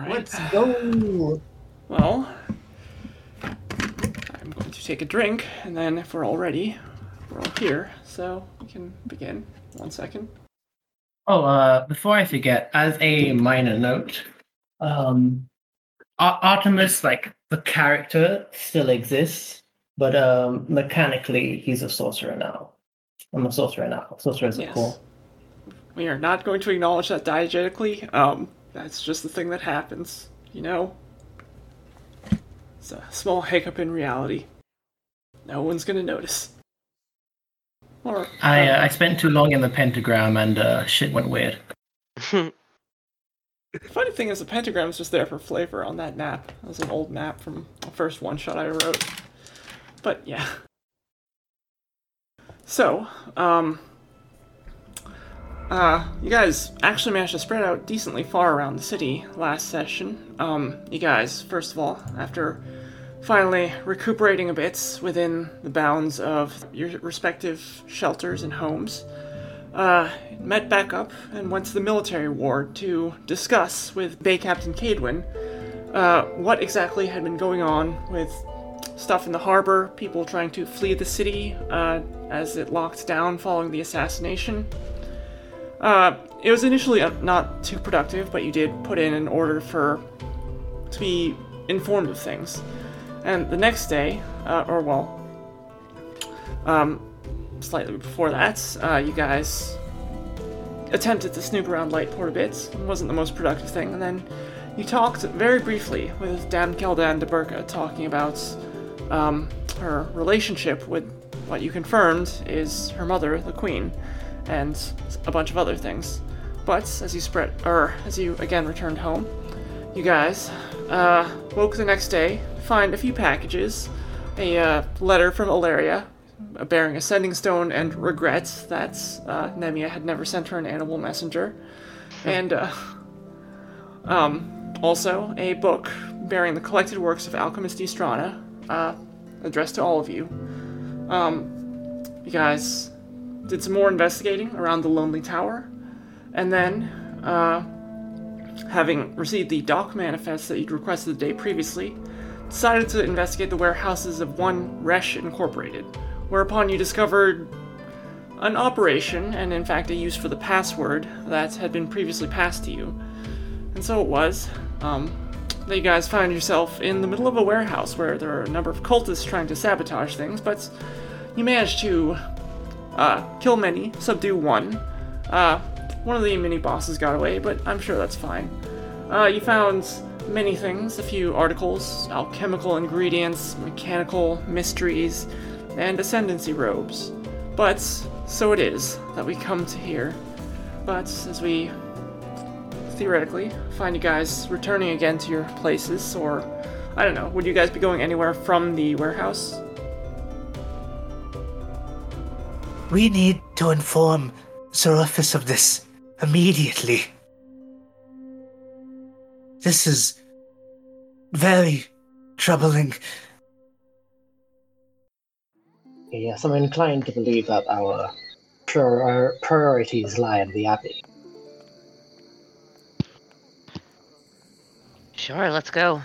right. Let's go. Well, I'm going to take a drink, and then if we're all ready, we're all here, so we can begin. One second. Oh, uh, before I forget, as a minor note, um, Ar- Artemis, like the character, still exists, but um, mechanically, he's a sorcerer now. I'm a sorcerer now. Sorcerers are Yes. cool. We are not going to acknowledge that diegetically. Um, that's just the thing that happens, you know? It's a small hiccup in reality. No one's gonna notice. Or I uh, I spent too long in the pentagram and uh, shit went weird. The funny thing is, the pentagram is just there for flavor on that map. That was an old map from the first one shot I wrote. But yeah. So, um, uh, you guys actually managed to spread out decently far around the city last session. Um, you guys, first of all, after finally recuperating a bit within the bounds of your respective shelters and homes, uh, met back up and went to the military ward to discuss with Bay Captain Cadwin uh, what exactly had been going on with stuff in the harbor, people trying to flee the city uh, as it locked down following the assassination. Uh, it was initially uh, not too productive, but you did put in an order for to be informed of things. And the next day, uh, or well, um, slightly before that, uh, you guys attempted to snoop around Lightport a bit. It wasn't the most productive thing, and then you talked very briefly with Dame Keldan de Burka, talking about um, her relationship with what you confirmed is her mother, the Queen, and a bunch of other things. But as you spread, or as you again returned home, you guys uh, woke the next day find a few packages, a uh, letter from Ilaria uh, bearing a sending stone and regrets that uh, Nemia had never sent her an animal messenger, and uh, um, also a book bearing the collected works of Alchemist Estrana, uh, addressed to all of you. Um, you guys did some more investigating around the Lonely Tower, and then, uh, having received the dock manifest that you'd requested the day previously, decided to investigate the warehouses of one Resh Incorporated, whereupon you discovered an operation, and in fact a use for the password that had been previously passed to you. And so it was, um, that you guys found yourself in the middle of a warehouse where there are a number of cultists trying to sabotage things, but you managed to uh, kill many, subdue one. Uh, one of the mini bosses got away, but I'm sure that's fine. Uh, you found many things, a few articles, alchemical ingredients, mechanical mysteries, and ascendancy robes. But so it is that we come to here. But as we theoretically find you guys returning again to your places, or I don't know, would you guys be going anywhere from the warehouse? We need to inform Seraphis of this immediately. This is very troubling. Yes, I'm inclined to believe that our prior- priorities lie in the Abbey. Sure, let's go.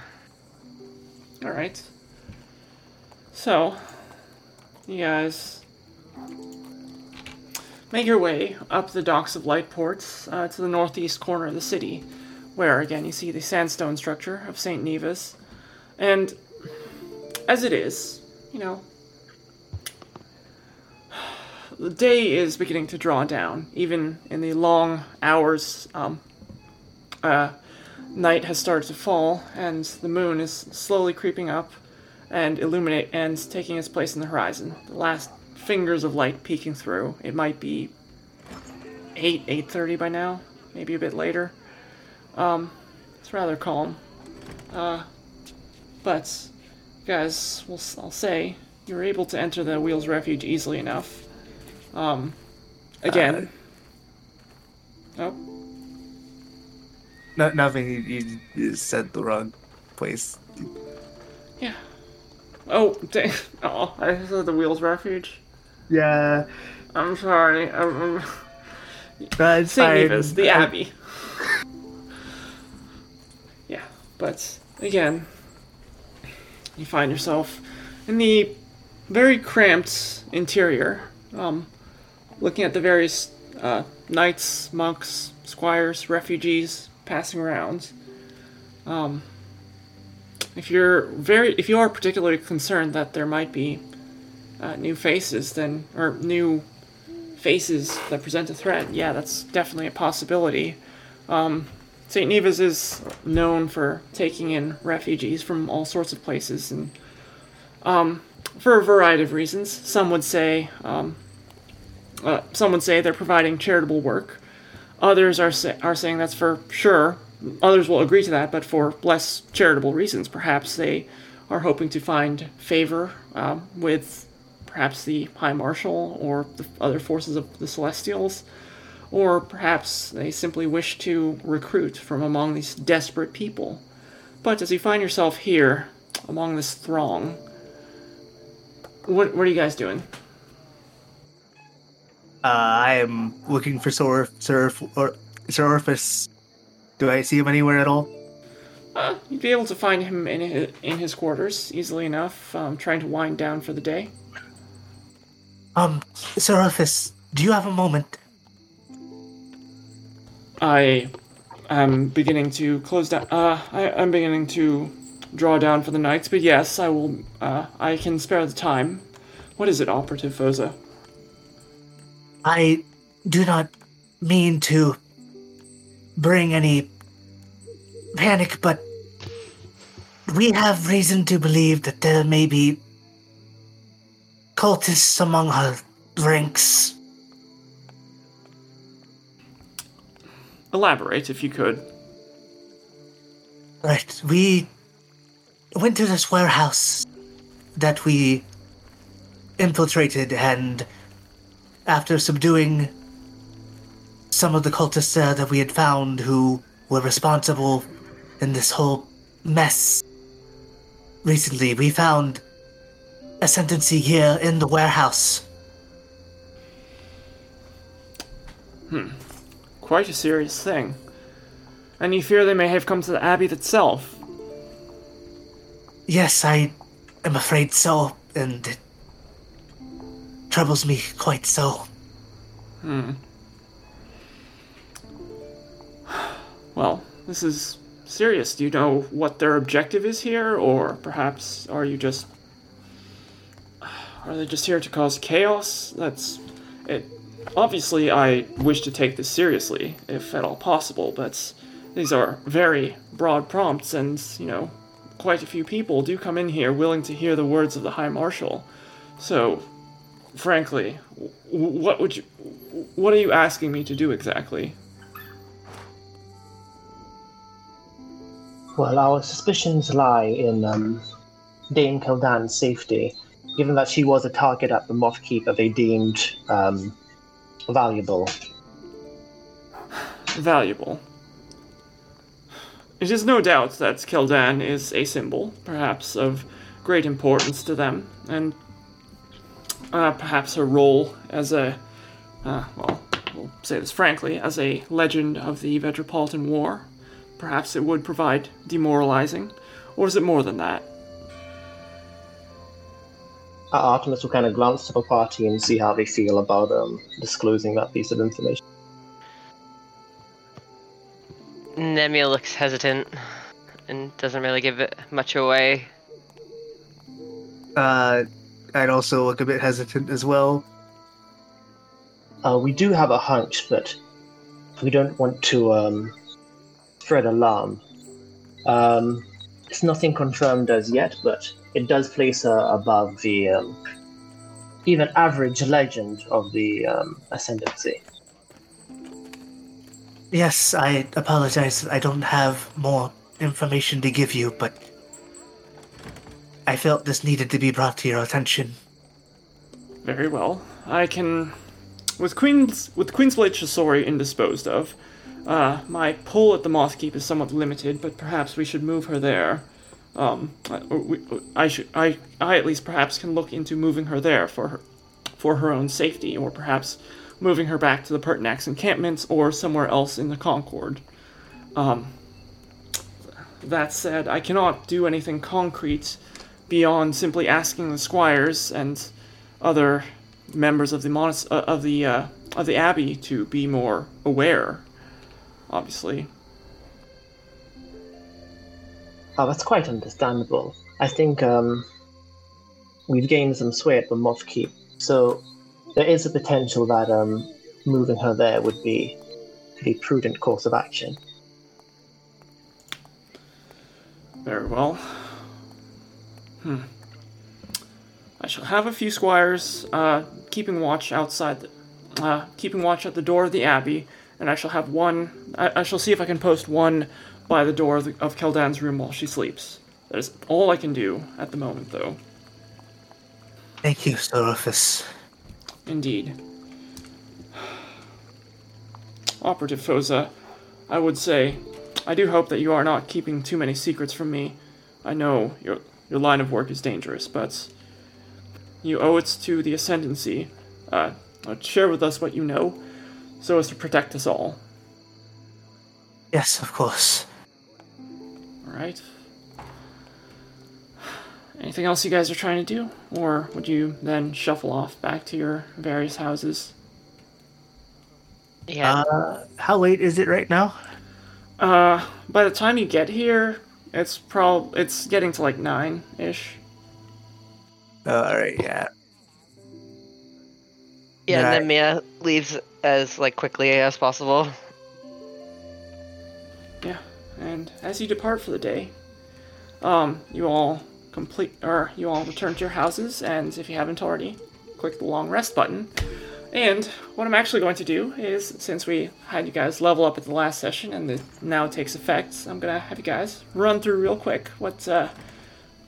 Alright. So, you guys make your way up the docks of Lightport uh, to the northeast corner of the city, where again you see the sandstone structure of St. Nevis. And as it is, you know, the day is beginning to draw down, even in the long hours. Um, uh, night has started to fall, and the moon is slowly creeping up and illuminate and taking its place in the horizon. The last fingers of light peeking through. It might be eight, eight thirty by now, maybe a bit later. Um, it's rather calm. Uh, but guys, will I'll say you were able to enter the Wheels Refuge easily enough. Um, again. oh. No, nothing. You, you, you said the wrong place. Yeah. Oh, dang. Oh, I said the Wheels Refuge. Yeah, I'm sorry. I'm, I'm... St. Neva's, the I- Abbey. Yeah, but again, you find yourself in the very cramped interior, um, looking at the various uh, knights, monks, squires, refugees passing around. Um, if you're very, if you are particularly concerned that there might be uh, new faces, then or new faces that present a threat, yeah, that's definitely a possibility. Um, St. Nevis is known for taking in refugees from all sorts of places, and um, for a variety of reasons. Some would say, um, uh, some would say they're providing charitable work. Others are sa- are saying that's for sure. Others will agree to that, but for less charitable reasons. Perhaps they are hoping to find favor um, with perhaps the High Marshal or the other forces of the Celestials or perhaps they simply wish to recruit from among these desperate people. But as you find yourself here, among this throng, what, what are you guys doing? Uh, I am looking for Sir Sir or Sir Orpheus. Do I see him anywhere at all? Uh, you'd be able to find him in his, in his quarters easily enough, um, trying to wind down for the day. Um, Sir Orpheus, do you have a moment? I am beginning to close down. Uh, I, I'm beginning to draw down for the night, but yes, I will. Uh, I can spare the time. What is it, Operative Phoza? I do not mean to bring any panic, but we have reason to believe that there may be cultists among her ranks. Elaborate, if you could. Right, we went to this warehouse that we infiltrated, and after subduing some of the cultists there that we had found who were responsible in this whole mess, recently we found ascendancy here in the warehouse. Hmm. Quite a serious thing. And you fear they may have come to the Abbey itself. Yes, I am afraid so, and it troubles me quite so. Hmm. Well, this is serious. Do you know what their objective is here, or perhaps are you just. Are they just here to cause chaos? That's. It. Obviously, I wish to take this seriously, if at all possible, but these are very broad prompts, and, you know, quite a few people do come in here willing to hear the words of the High Marshal. So, frankly, what would you. What are you asking me to do exactly? Well, our suspicions lie in um, Dame Keldan's safety, given that she was a target at the Moth Keep that they deemed um, valuable. valuable. It is no doubt that Keldan is a symbol, perhaps of great importance to them, and uh, perhaps her role as a, uh, well, we'll say this frankly, as a legend of the Metropolitan War. Perhaps it would provide demoralizing, or is it more than that? Artemis will kind of glance to the party and see how they feel about um, disclosing that piece of information. Nemia looks hesitant and doesn't really give it much away. Uh, I'd also look a bit hesitant as well. Uh, we do have a hunch, but we don't want to um, spread alarm. Um, it's nothing confirmed as yet, but it does place her above the um, even average legend of the um, ascendancy. Yes, I apologize. I don't have more information to give you, but I felt this needed to be brought to your attention. Very well. I can, with Queen's with Queensblade Chisori indisposed of, uh, my pull at the Mothkeep is somewhat limited, but perhaps we should move her there. Um, I, I should, I, I at least perhaps can look into moving her there for her, for her own safety, or perhaps moving her back to the Pertinax encampments or somewhere else in the Concord. Um, that said, I cannot do anything concrete beyond simply asking the squires and other members of the monas- uh, of the uh, of the abbey to be more aware. Obviously, Oh, that's quite understandable. I think um, we've gained some sway at the Moth Keep, so there is a potential that um, moving her there would be a pretty prudent course of action. very well. Hmm. I shall have a few squires uh, keeping watch outside, the, uh, keeping watch at the door of the abbey, and I shall have one. I, I shall see if I can post one by the door of, the, of Keldan's room while she sleeps. That is all I can do at the moment, though. Thank you, Sorophus. Indeed. Operative Phoza, I would say, I do hope that you are not keeping too many secrets from me. I know your your line of work is dangerous, but you owe it to the Ascendancy. Uh, uh, share with us what you know, so as to protect us all. Yes, of course. All right. Anything else you guys are trying to do, or would you then shuffle off back to your various houses? Yeah. Uh, how late is it right now? Uh, by the time you get here, it's prob it's getting to like nine ish. All right, yeah. yeah, and then Mia leaves as like quickly as possible. Yeah, and as you depart for the day, um, you all complete or you all return to your houses, and if you haven't already, click the long rest button. And what I'm actually going to do is, since we had you guys level up at the last session and it now takes effect, I'm gonna have you guys run through real quick what uh,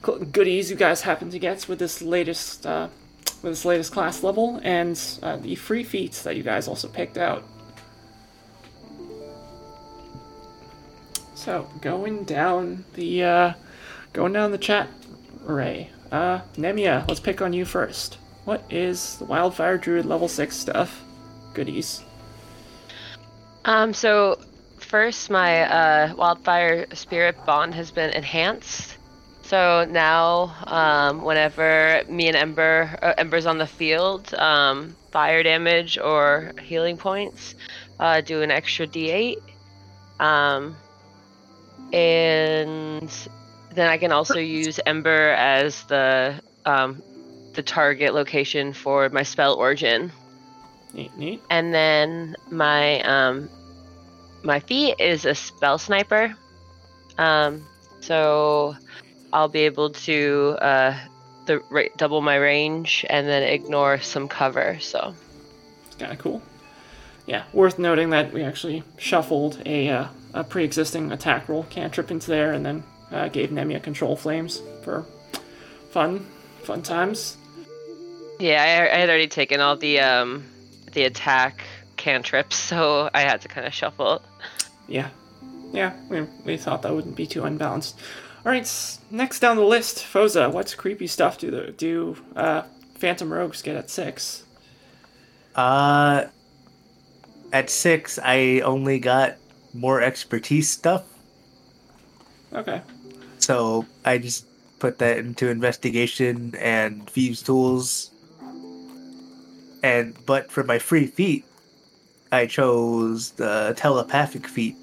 goodies you guys happen to get with this latest uh, with this latest class level and uh, the free feats that you guys also picked out. So going down the uh, going down the chat array. Uh, Nemia, let's pick on you first. What is the Wildfire Druid level six stuff? Goodies. Um, so first, my uh, wildfire spirit bond has been enhanced. So now, um, whenever me and Ember, uh, Ember's on the field, um, fire damage or healing points uh, do an extra D8. Um, and then I can also use Ember as the um, the target location for my spell origin Neat, neat. and then my um my feat is a spell sniper um so i'll be able to uh the ra- double my range and then ignore some cover so It's kind of cool. Yeah, worth noting that we actually shuffled a, uh, a pre-existing attack roll cantrip into there, and then uh, gave Nemia control flames for fun, fun times. yeah I, I had already taken all the um the attack cantrips so i had to kind of shuffle Yeah, yeah, we, we thought that wouldn't be too unbalanced. All right, next down the list, Phoza. What creepy stuff do the, do uh, Phantom Rogues get at six? Uh, at six, I only got more expertise stuff, Okay, so I just put that into investigation and thieves' tools. And but for my free feat, I chose the telepathic feat.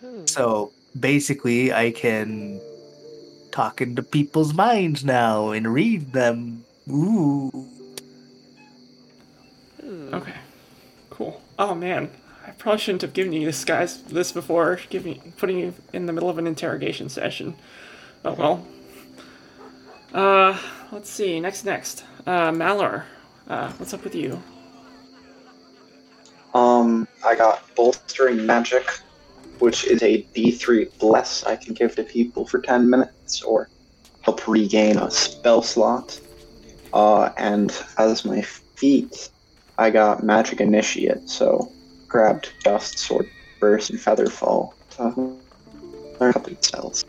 Hmm. So basically, I can talk into people's minds now and read them. Ooh. Hmm. okay, cool. Oh man, probably shouldn't have given you this guys this before, giving putting you in the middle of an interrogation session. Oh well. Uh, let's see. Next, next. Uh, Malar. Uh, what's up with you? Um, I got bolstering magic, which is a D3 bless I can give to people for 10 minutes or help regain a spell slot. Uh, and as my feat, I got magic initiate, so grabbed dust, sword burst, and featherfall to learn a couple of spells.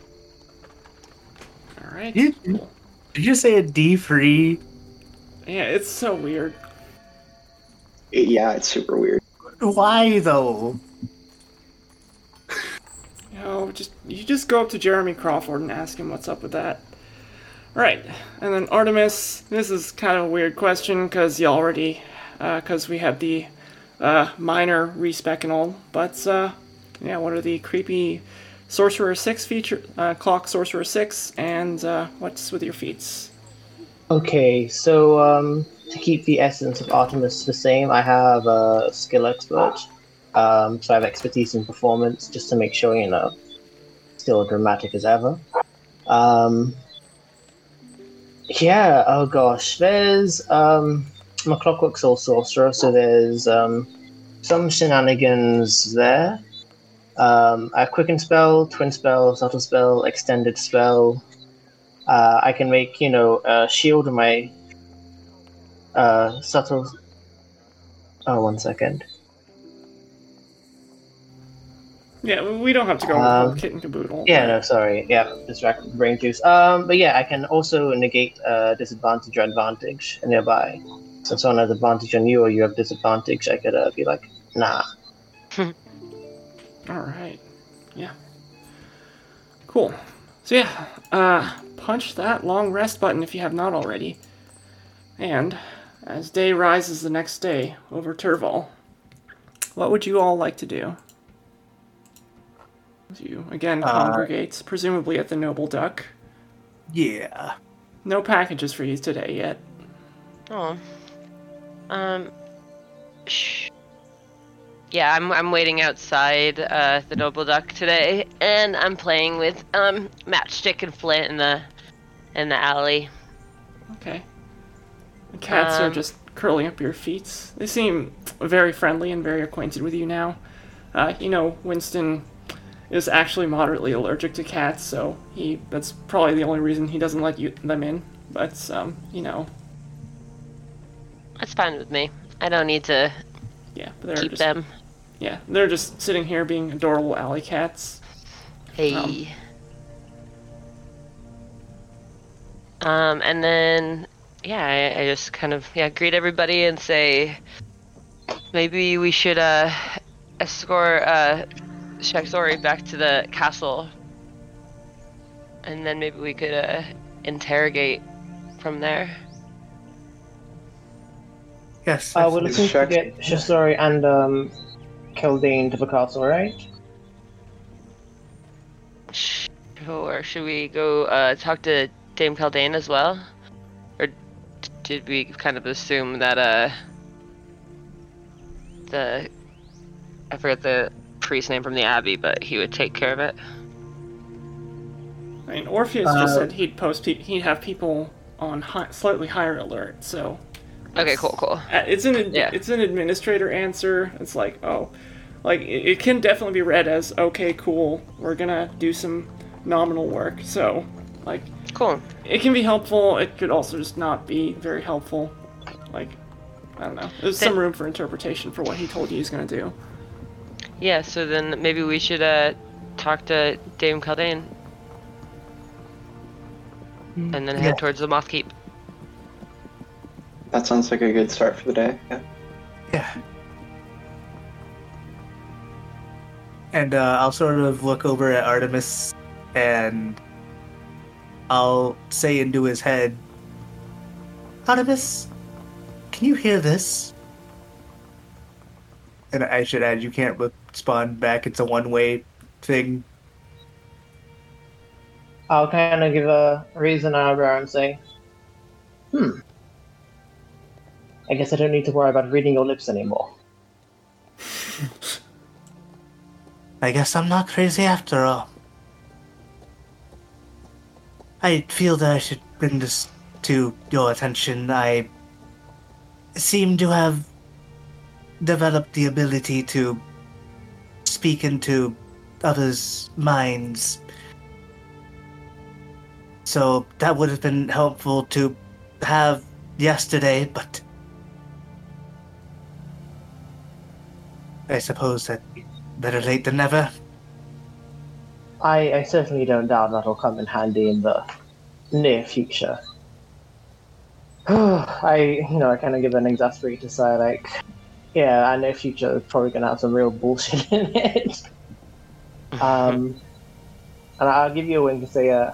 All right. You- Cool. Did you say a D free? Yeah, it's so weird. It- yeah, it's super weird. Why though? You know, just you just go up to Jeremy Crawford and ask him what's up with that. Right, and then Artemis. This is kind of a weird question because you already, uh, because we have the uh, minor respec and all. But uh, yeah, what are the creepy Sorcerer Six feature? Uh, clock Sorcerer Six, and uh, what's with your feats? Okay, so um, to keep the essence of Artemis the same, I have a skill expert. Um, so I have expertise in performance, just to make sure you know, still dramatic as ever. Um, yeah. Oh gosh, there's um, I'm a Clockwork Soul sorcerer, so there's um, some shenanigans there. Um, I have quicken spell, twin spell, subtle spell, extended spell. Uh, I can make you know a shield of my uh, subtle. Oh, one second. Yeah, we don't have to go Um, kit and caboodle. Yeah, no, sorry. Yeah, distract brain juice. Um, but yeah, I can also negate uh, disadvantage or advantage nearby. So if someone has advantage on you or you have disadvantage, I could uh, be like, nah. All right. Yeah. Cool. So yeah, uh, punch that long rest button if you have not already. And as day rises the next day over Turval, what would you all like to do? You again Uh, congregate, presumably at the Noble Duck. Yeah. No packages for you today yet. Oh. Um. Shh. Yeah, I'm I'm waiting outside uh, the Noble Duck today, and I'm playing with um Matchstick and Flint in the in the alley. Okay. The cats are Um, just curling up your feet. They seem very friendly and very acquainted with you now. Uh, you know, Winston is actually moderately allergic to cats, so he that's probably the only reason he doesn't let you them in. But um, you know, That's fine with me. I don't need to yeah, but they're keep just them. yeah, they're just sitting here being adorable alley cats. Hey. Um, and then yeah, I, I just kind of yeah greet everybody and say maybe we should uh escort uh Shaxori back to the castle, and then maybe we could uh interrogate from there. Yes. Uh, we're Is looking to get Shasori and um, Keldane to the castle, right? Sure. Should we go uh, talk to Dame Caldane as well, or did we kind of assume that uh the I forget the priest name from the abbey, but he would take care of it. I mean, Orpheus just Uh, said he'd post pe- he'd have people on hi- slightly higher alert. So Okay, cool, cool. Uh, It's an Yeah. it's an administrator answer. It's like oh, like it, it can definitely be read as okay, cool. We're gonna do some nominal work. So like Cool. it can be helpful. It could also just not be very helpful. Like I don't know. There's some room for interpretation for what he told you he's gonna do. Yeah. So then maybe we should uh talk to Dame Caldane, and then head Yeah. towards the Moth Keep. That sounds like a good start for the day. Yeah. Yeah. And uh, I'll sort of look over at Artemis and I'll say into his head, Artemis, can you hear this? And I should add, you can't respond back. It's a one way thing. I'll kind of give a raise an eyebrow and say, hmm. I guess I don't need to worry about reading your lips anymore. I guess I'm not crazy after all. I feel that I should bring this to your attention. I seem to have developed the ability to speak into others' minds. So that would have been helpful to have yesterday, but I suppose that better late than never. I, I certainly don't doubt that'll come in handy in the near future. I, you know, I kind of give an exasperated sigh, like, yeah, our near future is probably gonna have some real bullshit in it. Um, and I'll give you a wink to say, uh,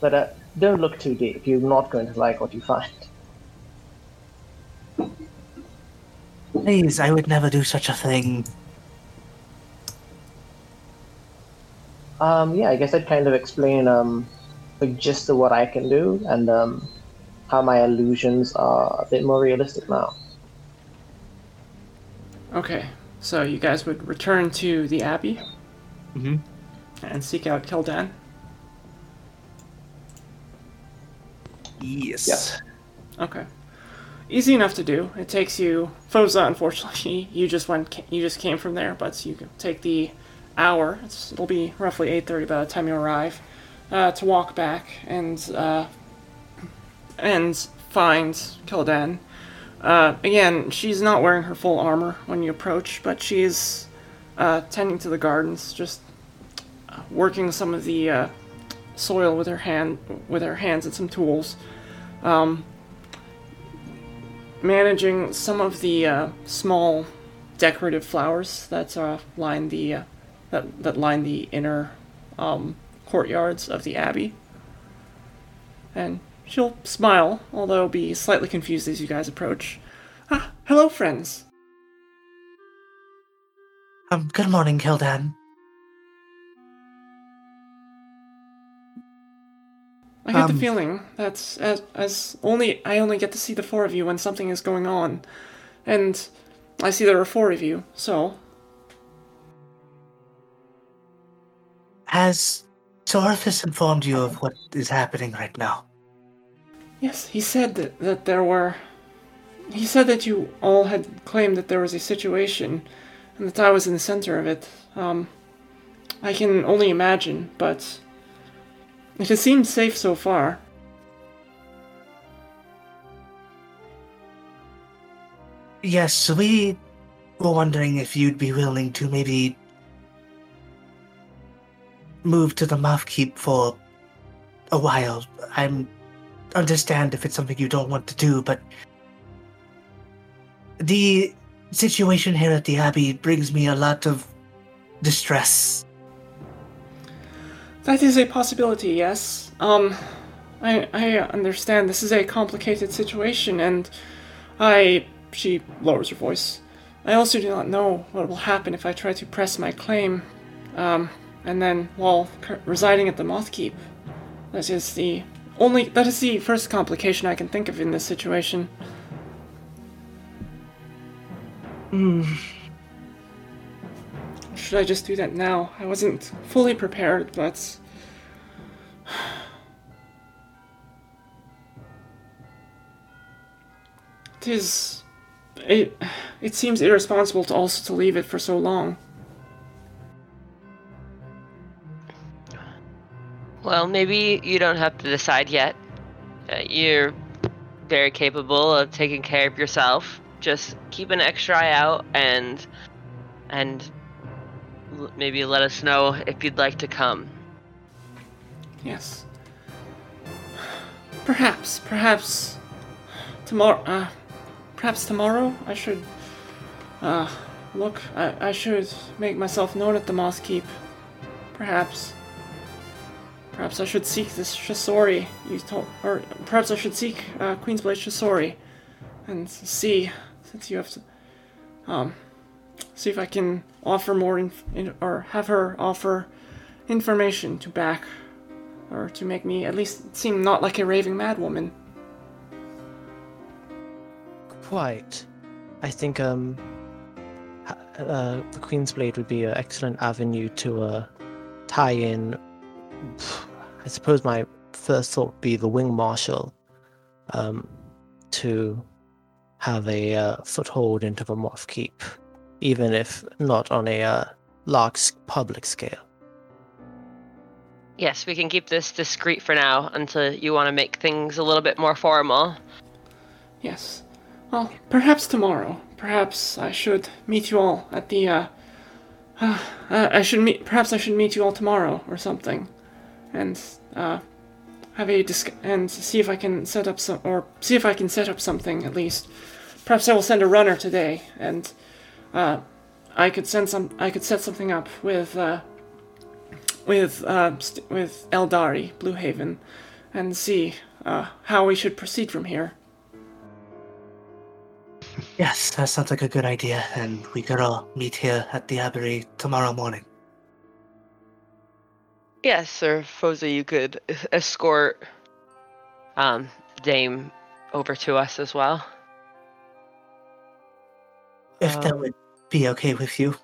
but uh, don't look too deep. You're not going to like what you find. Please, I would never do such a thing. Um, yeah, I guess I'd kind of explain um, the gist of what I can do and um, how my illusions are a bit more realistic now. Okay, so you guys would return to the Abbey mm-hmm. and seek out Keldan. Yes. Yes. Okay. Easy enough to do. It takes you Phoza, unfortunately. You just went you just came from there, but you can take the hour. It's, it'll be roughly 8:30 by the time you arrive uh, to walk back and uh, and find Keldan. Uh, again, she's not wearing her full armor when you approach, but she's uh, tending to the gardens, just uh, working some of the uh, soil with her hand with her hands and some tools. Um, managing some of the uh, small decorative flowers that uh, line the uh, that that line the inner um, courtyards of the abbey. And she'll smile, although be slightly confused as you guys approach. Ah, hello, friends. Um, good morning, Keldan. I get the Um, feeling that as, as only I only get to see the four of you when something is going on, and I see there are four of you. So Has Sorthus informed you of what is happening right now? Yes, he said that, that there were. He said that you all had claimed that there was a situation, and that I was in the center of it. Um, I can only imagine, but it has seemed safe so far. Yes, we were wondering if you'd be willing to maybe move to the Moth Keep for a while. I'm understand if it's something you don't want to do, but the situation here at the Abbey brings me a lot of distress. That is a possibility, yes. Um, I I understand this is a complicated situation, and I. She lowers her voice. I also do not know what will happen if I try to press my claim. Um, and then while residing at the Mothkeep. That is the only. That is the first complication I can think of in this situation. Should I just do that now? I wasn't fully prepared, but. It is. It, it seems irresponsible to also to leave it for so long. Well, maybe you don't have to decide yet. Uh, you're very capable of taking care of yourself. Just keep an extra eye out and and maybe let us know if you'd like to come. Yes. Perhaps, perhaps tomorrow. Uh, perhaps tomorrow I should. Uh, look, I, I should make myself known at the Moth Keep. Perhaps. Perhaps I should seek this Shisori you told, or perhaps I should seek uh, Queensblade Shisori, and see since you have to, um, see if I can offer more inf- in, or have her offer information to back or to make me at least seem not like a raving madwoman. Quite. I think um, uh, the Queen's Blade would be an excellent avenue to uh, tie in. I suppose my first thought would be the Wing Marshal, um, to have a uh, foothold into the Moth Keep, even if not on a uh, large public scale. Yes, we can keep this discreet for now until you want to make things a little bit more formal. Yes. Well, perhaps tomorrow. Perhaps I should meet you all at the. Uh, uh, I should meet. Perhaps I should meet you all tomorrow or something, and uh, have a disc and see if I can set up some or see if I can set up something at least. Perhaps I will send a runner today, and uh, I could send some. I could set something up with uh, with uh, st- with Eldari, Blue Haven, and see uh, how we should proceed from here. Yes, that sounds like a good idea, and we could all meet here at the Abbey tomorrow morning. Yes, Sir Phoza, you could escort um, Dame over to us as well. If that Um, would be okay with you.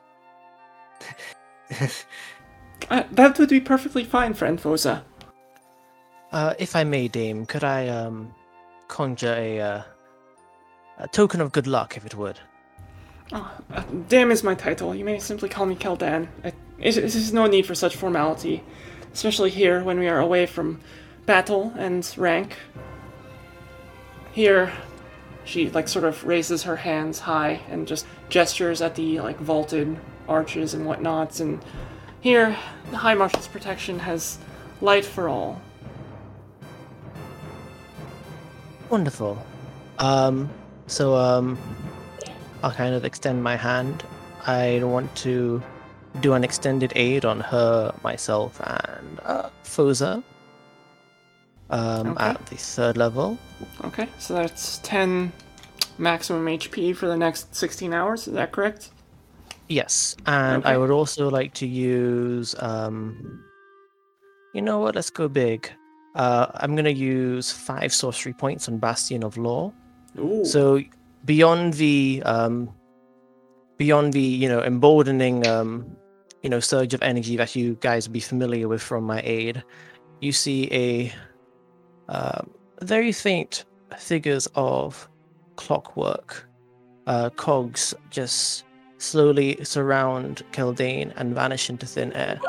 Uh, that would be perfectly fine, friend Phoza. Uh, if I may, Dame, could I um conjure a uh, a token of good luck, if it would? Oh, uh, Dam is my title. You may simply call me Keldan. It, it, it is no need for such formality, especially here when we are away from battle and rank. Here, she like sort of raises her hands high and just gestures at the like vaulted arches and whatnots. And here, the High Marshal's protection has light for all. Wonderful. Um, so um, I'll kind of extend my hand. I want to do an extended aid on her, myself, and uh, Phoza. Um, Okay. at the third level. Okay, so that's 10 maximum HP for the next 16 hours. Is that correct? Yes, and I would also like to use. Um, you know what? Let's go big. Uh, I'm gonna use five sorcery points on Bastion of Law. Ooh. So beyond the um, beyond the you know emboldening um, you know surge of energy that you guys will be familiar with from my aid, you see a uh, very faint figures of clockwork uh, cogs just slowly surround Keldane and vanish into thin air.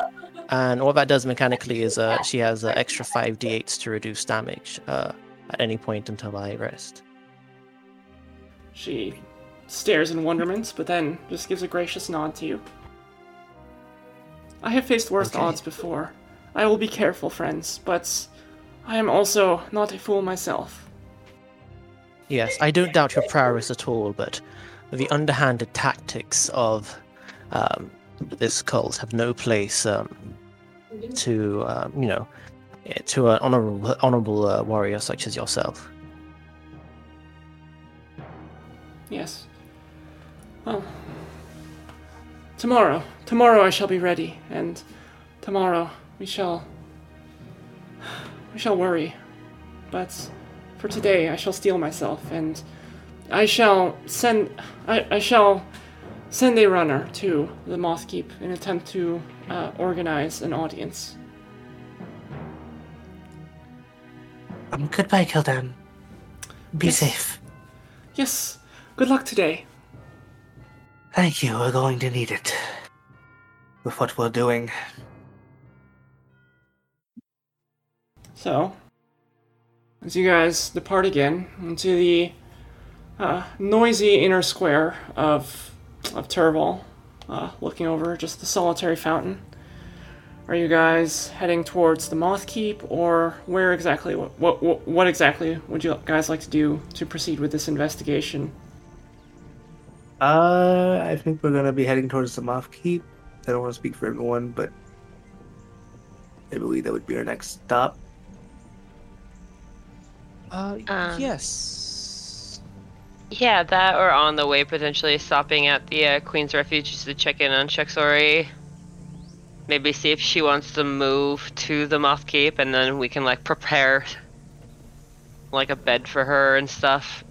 And what that does mechanically is uh, she has uh, extra 5d8s to reduce damage uh, at any point until I rest. She stares in wonderment, but then just gives a gracious nod to you. I have faced worse Okay. odds before. I will be careful, friends, but I am also not a fool myself. Yes, I don't doubt your prowess at all, but the underhanded tactics of um, this cult have no place um, to, um, you know, eh, to an honorable, honorable uh, warrior such as yourself. Yes. Well, tomorrow, tomorrow I shall be ready, and tomorrow we shall. we shall worry. But for today, I shall steel myself, and I shall send. I, I shall send a runner to the Moth Keep in attempt to uh, organize an audience. Um, goodbye, Keldan. Be Yes. safe. Yes. Good luck today. Thank you, we're going to need it. With what we're doing. So, as you guys depart again into the uh, noisy inner square of of Turval, uh, looking over just the solitary fountain, are you guys heading towards the Moth Keep, or where exactly? What what what exactly would you guys like to do to proceed with this investigation? Uh, I think we're gonna be heading towards the Moth Keep. I don't want to speak for everyone, but I believe that would be our next stop. Uh, Um, yes. Yeah, that or on the way potentially stopping at the uh, Queen's Refuge just to check in on Shexori. Maybe see if she wants to move to the Moth Keep, and then we can like prepare like a bed for her and stuff.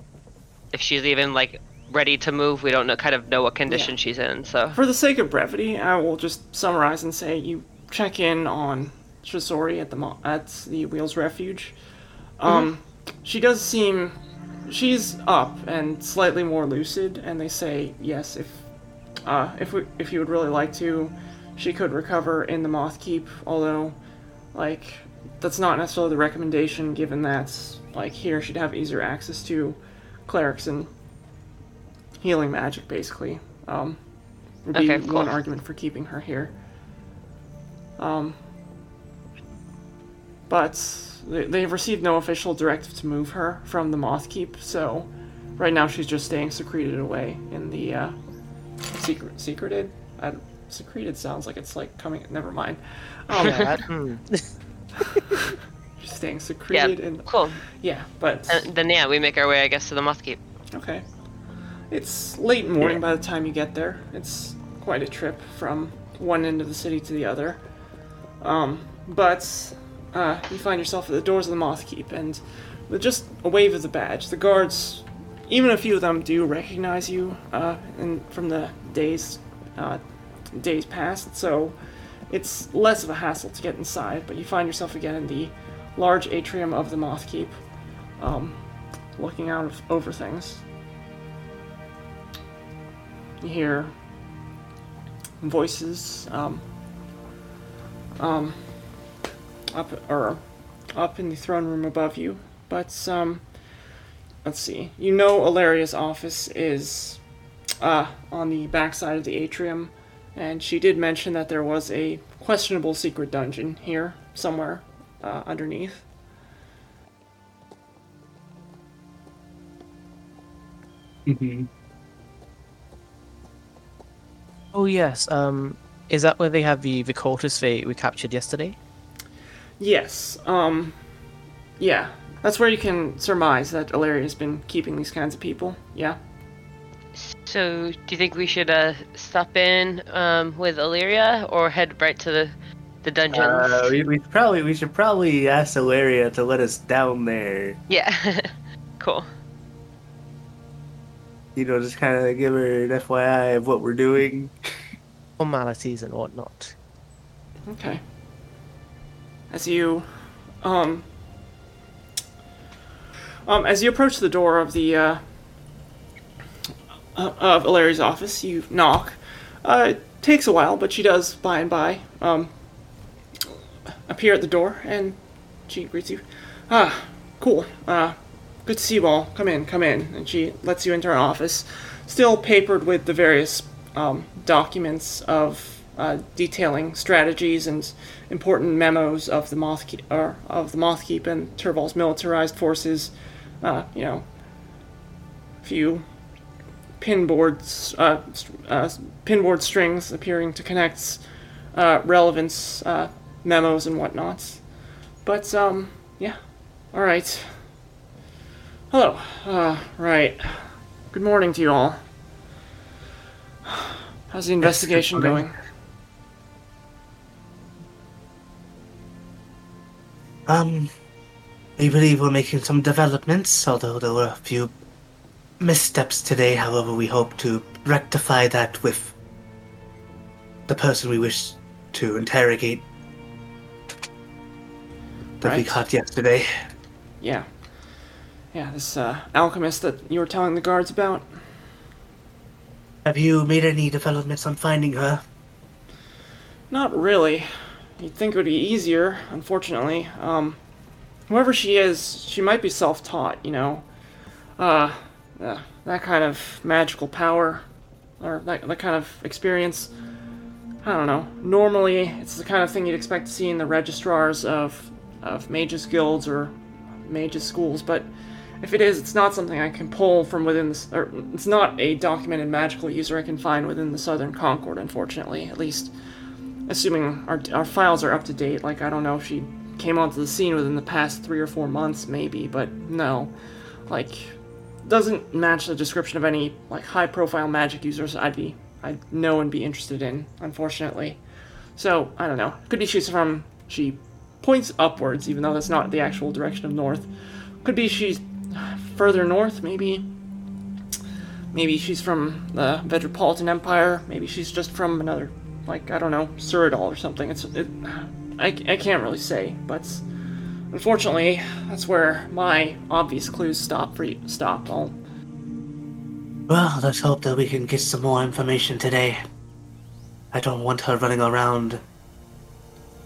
If she's even like ready to move, we don't know kind of know what condition she's in. So For the sake of brevity, I will just summarize and say you check in on Shizori at the mo- at the Wheels Refuge. Um, she does seem she's up and slightly more lucid, and they say yes if uh, if we, if you would really like to, she could recover in the Moth Keep. Although, like that's not necessarily the recommendation, given that like here she'd have easier access to clerics and healing magic, basically. Um, would be Okay, cool. one argument for keeping her here. Um, but they, they've received no official directive to move her from the Moth Keep, so right now she's just staying secreted away in the uh, secret secreted. I, secreted sounds like it's like coming. Never mind. Um, Yeah, that- hmm. just staying secreted and Cool. yeah, but Uh, then yeah, we make our way, I guess, to the Moth Keep. okay. It's late morning by the time you get there. It's quite a trip from one end of the city to the other. Um, but uh, you find yourself at the doors of the Moth Keep, and with just a wave of the badge, the guards, even a few of them, do recognize you uh, from the days uh, days past. So it's less of a hassle to get inside. But you find yourself again in the large atrium of the Moth Keep, um, looking out of, over things. You hear voices um, um, up or up in the throne room above you, but um, let's see. You know, Alaria's office is uh, on the backside of the atrium, and she did mention that there was a questionable secret dungeon here somewhere uh, underneath. Mm-hmm. Oh yes. Um, is that where they have the the cultist they we captured yesterday? Yes. Um. Yeah, that's where you can surmise that Alaria's been keeping these kinds of people. Yeah. So, do you think we should uh, stop in um, with Illyria or head right to the the dungeons? Uh, we, we probably we should probably ask Illyria to let us down there. Yeah. cool. You know, just kind of give her an FYI of what we're doing. Formalities and whatnot. Okay. As you, um, um, as you approach the door of the uh, uh, of Ilaria's office, you knock. Uh, it takes a while, but she does by and by um, appear at the door, and she greets you. Ah, cool. Uh, good to see you all. Come in, come in. And she lets you into her office, still papered with the various um, documents of uh, detailing strategies and important memos of the Moth Keep, or of the Moth Keep and Turval's militarized forces. Uh, you know, a few pinboards, uh, uh, pinboard strings appearing to connect uh, relevance uh, memos and whatnot. But um, yeah. All right. Hello. Uh, right. Good morning to you all. How's the investigation going? Um, we believe we're making some developments, although there were a few missteps today. However, we hope to rectify that with the person we wish to interrogate that we caught yesterday. Yeah. Yeah, this uh, alchemist that you were telling the guards about. Have you made any developments on finding her? Not really. You'd think it would be easier, unfortunately. Um, whoever she is, she might be self-taught, you know. Uh, uh, that kind of magical power, or that, that kind of experience. I don't know. Normally, it's the kind of thing you'd expect to see in the registrars of of mages guilds or mages schools, but if it is, it's not something I can pull from within this, or it's not a documented magical user I can find within the Southern Concord, unfortunately. At least, assuming our, our files are up to date. Like, I don't know if she came onto the scene within the past three or four months, maybe, but no. Like, doesn't match the description of any, like, high profile magic users I'd be, I'd know and be interested in, unfortunately. So, I don't know. Could be she's from, she points upwards, even though that's not the actual direction of north. Could be she's further north, maybe. Maybe she's from the Metropolitan Empire. Maybe she's just from another, like I don't know, Cyrodiil or something. It's, it, I, I can't really say, but unfortunately, that's where my obvious clues stop. For you, stop. I'll Well, let's hope that we can get some more information today. I don't want her running around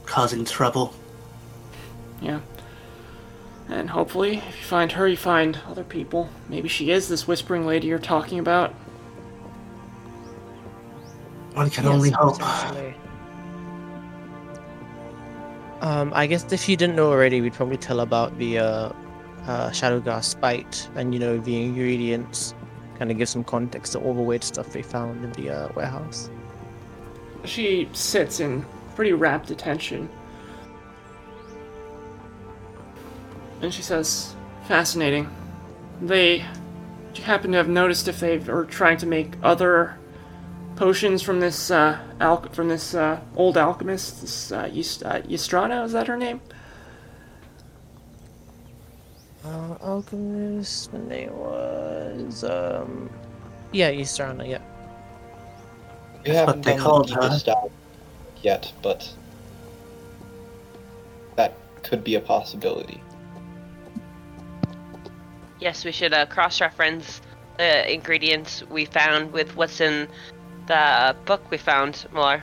causing trouble. Yeah. And hopefully, if you find her, you find other people. Maybe she is this whispering lady you're talking about. One can only hope. Um, I guess if you didn't know already, we'd probably tell about the uh, uh, Shadowgar spite and you know the ingredients, kind of give some context to all the weird stuff they found in the uh, warehouse. she sits in pretty rapt attention. And she says, Fascinating. They. Do you happen to have noticed if they are trying to make other potions from this, uh, al- from this, uh, old alchemist? This, uh, Yus- uh, Yistrana, is that her name? Uh, alchemist. The name was um. Yeah, Easterana. Yeah. You That's haven't they done called the her. deepest dive yet, but that could be a possibility. Yes, we should uh, cross-reference the ingredients we found with what's in the book we found, Malar.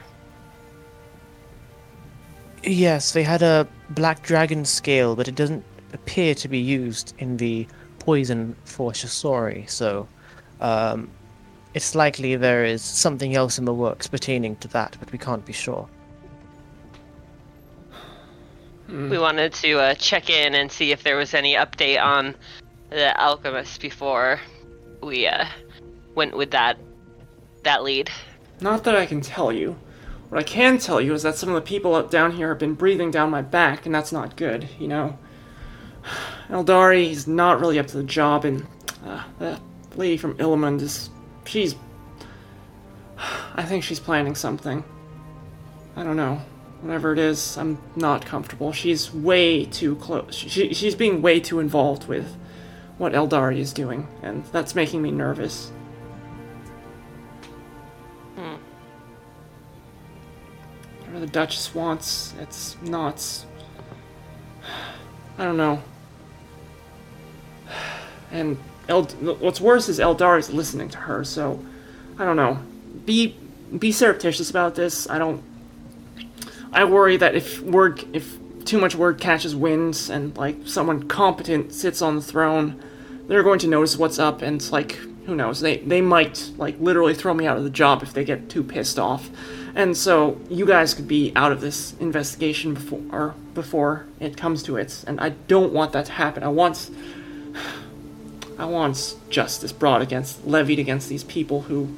Yes, they had a black dragon scale, but it doesn't appear to be used in the poison for Shisori, so um, it's likely there is something else in the works pertaining to that, but we can't be sure. We wanted to uh, check in and see if there was any update on the alchemist before we uh, went with that that lead. Not that I can tell you. What I can tell you is that some of the people up down here have been breathing down my back, and that's not good, you know? Eldari is not really up to the job, and uh, the lady from Illimund is. She's. I think she's planning something. I don't know. Whatever it is, I'm not comfortable. She's way too close. She, she's being way too involved with what Eldari is doing, and that's making me nervous. The Duchess wants, it's not. I don't know. And El- what's worse is Eldar is listening to her, so I don't know. Be be surreptitious about this. I don't. I worry that if word if too much word catches wind and like someone competent sits on the throne, they're going to notice what's up and like who knows they they might like literally throw me out of the job if they get too pissed off and so you guys could be out of this investigation before before it comes to it and i don't want that to happen i want i want justice brought against levied against these people who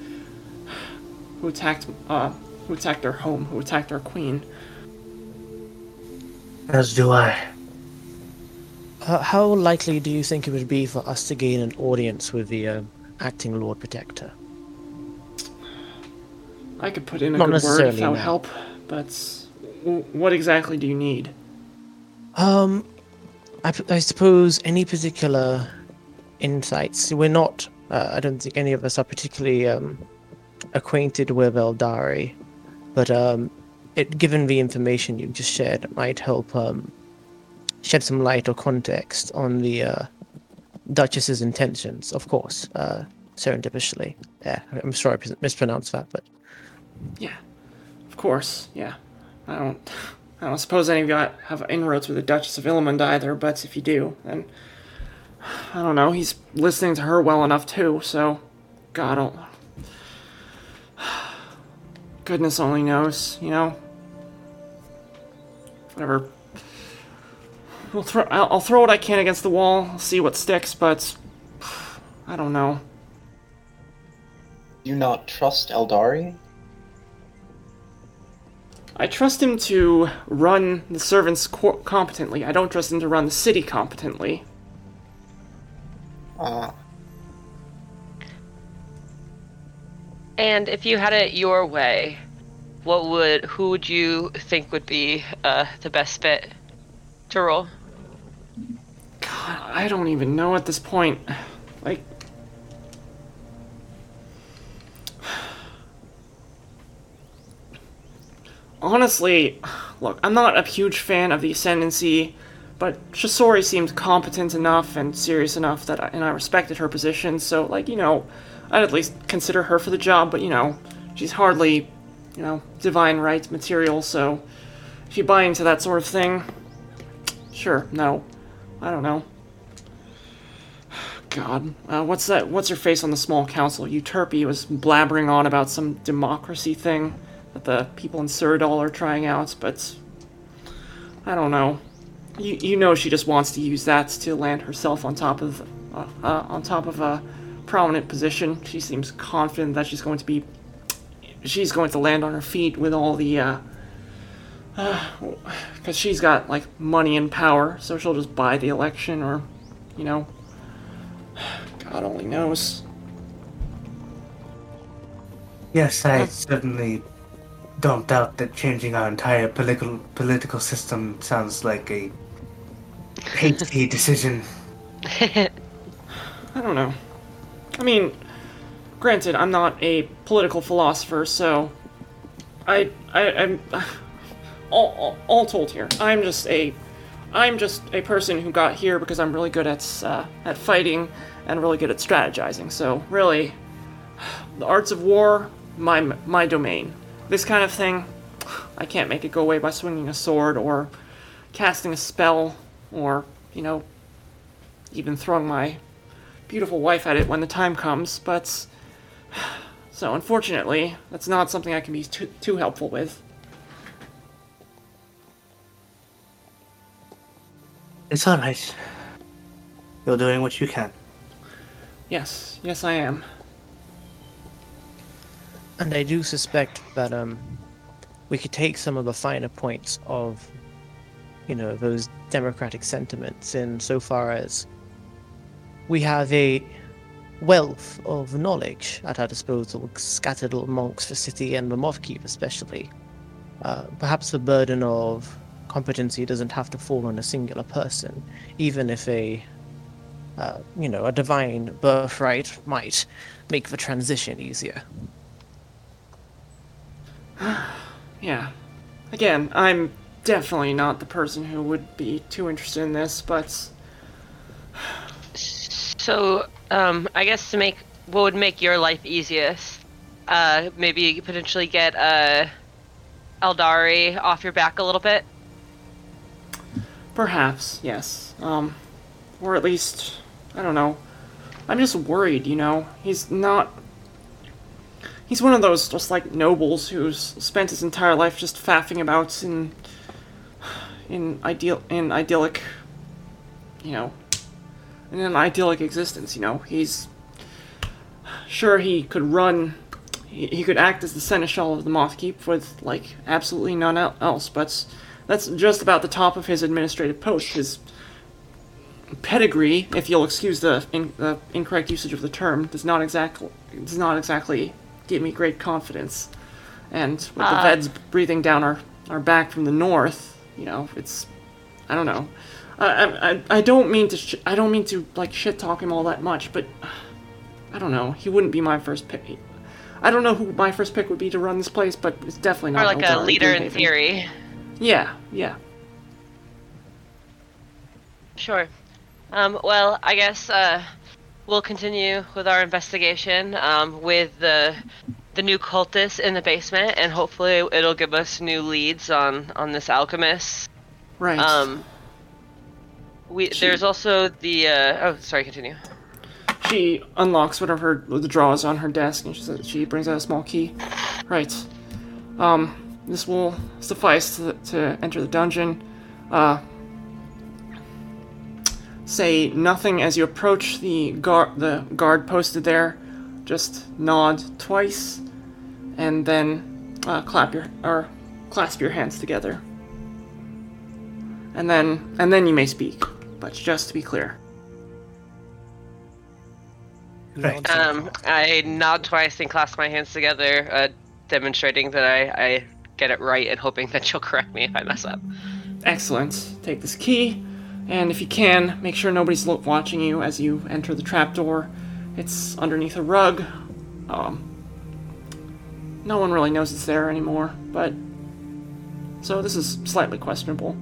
who attacked uh who attacked our home who attacked our queen As do I. Uh, how likely do you think it would be for us to gain an audience with the uh, acting Lord Protector? I could put in a Not good word if that would no. help but what exactly do you need Um, I, I suppose any particular insights. We're not. Uh, I don't think any of us are particularly um, acquainted with Eldari, but um, it, given the information you just shared, it might help um, shed some light or context on the uh, Duchess's intentions. Of course, uh, serendipitously. Yeah, I'm sorry I mispronounced that, but Yeah, of course. Yeah, I don't. I don't suppose any of you have inroads with the Duchess of Illimond either. But if you do, then I don't know. He's listening to her well enough too. So, God. Goodness only knows, you know. Whatever. We'll throw. I'll, I'll throw what I can against the wall. See what sticks. But I don't know. Do you not trust Eldari? I trust him to run the servants co- competently. I don't trust him to run the city competently. Ah, And if you had it your way, what would who would you think would be uh, the best fit to roll? God, I don't even know at this point. Like. Honestly, look, I'm not a huge fan of the Ascendancy, but Shisori seemed competent enough and serious enough that I, and I respected her position, so, like, you know, I'd at least consider her for the job, but, you know, she's hardly, you know, divine right material, so if you buy into that sort of thing, sure, no. I don't know. God, uh, what's that? What's her face on the small council? Euterpe was blabbering on about some democracy thing that the people in Cyrodiil are trying out, but I don't know. You you know she just wants to use that to land herself on top of uh, uh, on top of a prominent position. She seems confident that she's going to be she's going to land on her feet with all the, uh, because she's got like money and power, so she'll just buy the election, or, you know, God only knows. Yes, I certainly don't doubt that changing our entire political political system sounds like a hasty decision. I don't know. I mean, granted, I'm not a political philosopher, so I, I, I'm all, all, all told here. I'm just a, I'm just a person who got here because I'm really good at uh, at fighting and really good at strategizing. So really, the arts of war, my my domain. This kind of thing, I can't make it go away by swinging a sword or casting a spell or you know even throwing my beautiful wife at it when the time comes, but. So, unfortunately, that's not something I can be too, too helpful with. It's alright. You're doing what you can. Yes, yes, I am. And I do suspect that um, we could take some of the finer points of, you know, those democratic sentiments in so far as we have a wealth of knowledge at our disposal, scattered amongst the city and the Moth Keep especially. Uh, perhaps the burden of competency doesn't have to fall on a singular person, even if a, uh, you know, a divine birthright might make the transition easier. Yeah. Again, I'm definitely not the person who would be too interested in this, but So, um, I guess to make what would make your life easiest, uh, maybe potentially get uh, Eldari off your back a little bit. perhaps, yes. Um, or at least, I don't know. I'm just worried, you know? He's not. He's one of those just like nobles who's spent his entire life just faffing about in. in ideal. in idyllic. you know. in an idyllic existence, you know? He's. sure he could run. He, could act as the seneschal of the Moth Keep with, like, absolutely none else, but that's just about the top of his administrative post. His pedigree, if you'll excuse the, in, the incorrect usage of the term, does not exactly does not exactly give me great confidence. And with the Ah. Veds breathing down our, our back from the north, you know, it's I don't know. I, I, I- I don't mean to sh- I don't mean to like shit talk him all that much, but I don't know. He wouldn't be my first pick. I don't know who my first pick would be to run this place, but it's definitely not Or like a leader in theory. Yeah, yeah. Sure. Um, well, I guess uh, we'll continue with our investigation um, with the the new cultists in the basement, and hopefully it'll give us new leads on on this alchemist. Right. Um, we there's also the uh, oh sorry, continue. She unlocks one of her the drawers on her desk, and she says she brings out a small key. Right. Um, this will suffice to, to enter the dungeon. Uh, say nothing as you approach the guard the guard posted there. Just nod twice, and then uh, clap your or clasp your hands together. And then and then you may speak. But just to be clear. Right. Um, I nod twice and clasp my hands together, uh, demonstrating that I, I get it right and hoping that you'll correct me if I mess up. Excellent. Take this key, and if you can, make sure nobody's lo- watching you as you enter the trapdoor. It's underneath a rug. Um, no one really knows it's there anymore, but. So this is slightly questionable.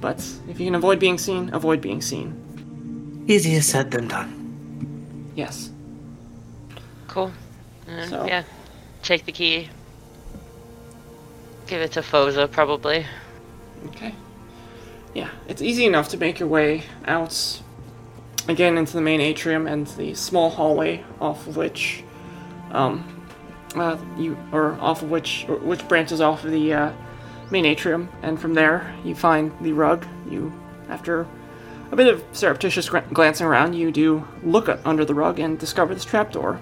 But if you can avoid being seen, avoid being seen. Easier said than done. Yes. Cool. And, So- Yeah. Take the key. Give it to Phoza, probably. Okay. Yeah, it's easy enough to make your way out again into the main atrium and the small hallway off of which, um, uh, you or off of which which branches off of the uh, main atrium, and from there you find the rug. You, after a bit of surreptitious glancing around, you do look under the rug and discover this trapdoor.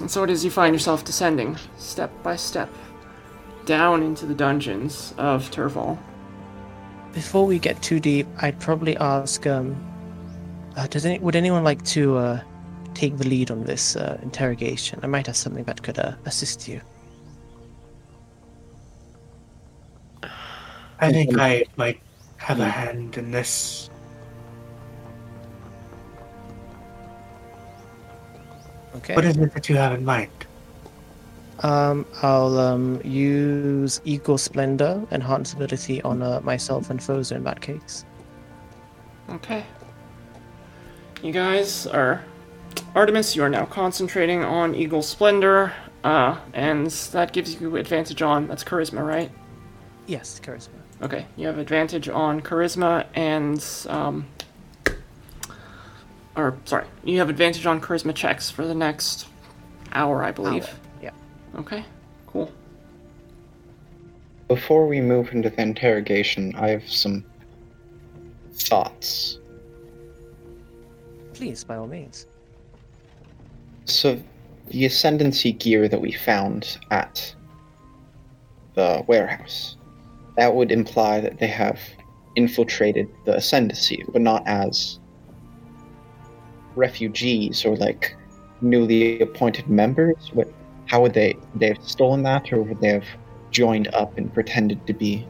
And so it is you find yourself descending, step by step, down into the dungeons of Turval. Before we get too deep, I'd probably ask, um, uh, does any, would anyone like to uh, take the lead on this uh, interrogation? I might have something that could uh, assist you. I think I might have a hand in this. Okay. What is it that you have in mind? Um, I'll um, use Eagle Splendor enhance ability on uh, myself and Phoza in that case. Okay. You guys are. Artemis, you are now concentrating on Eagle Splendor, uh, and that gives you advantage on. That's Charisma, right? Yes, charisma. Okay, you have advantage on Charisma and. Um, or, sorry, you have advantage on Charisma checks for the next hour, I believe. Hour. Okay, cool. Before we move into the interrogation, I have some thoughts. Please, by all means. So, the ascendancy gear that we found at the warehouse, that would imply that they have infiltrated the ascendancy, but not as refugees or like newly appointed members. What, how would they they have stolen that, or would they have joined up and pretended to be?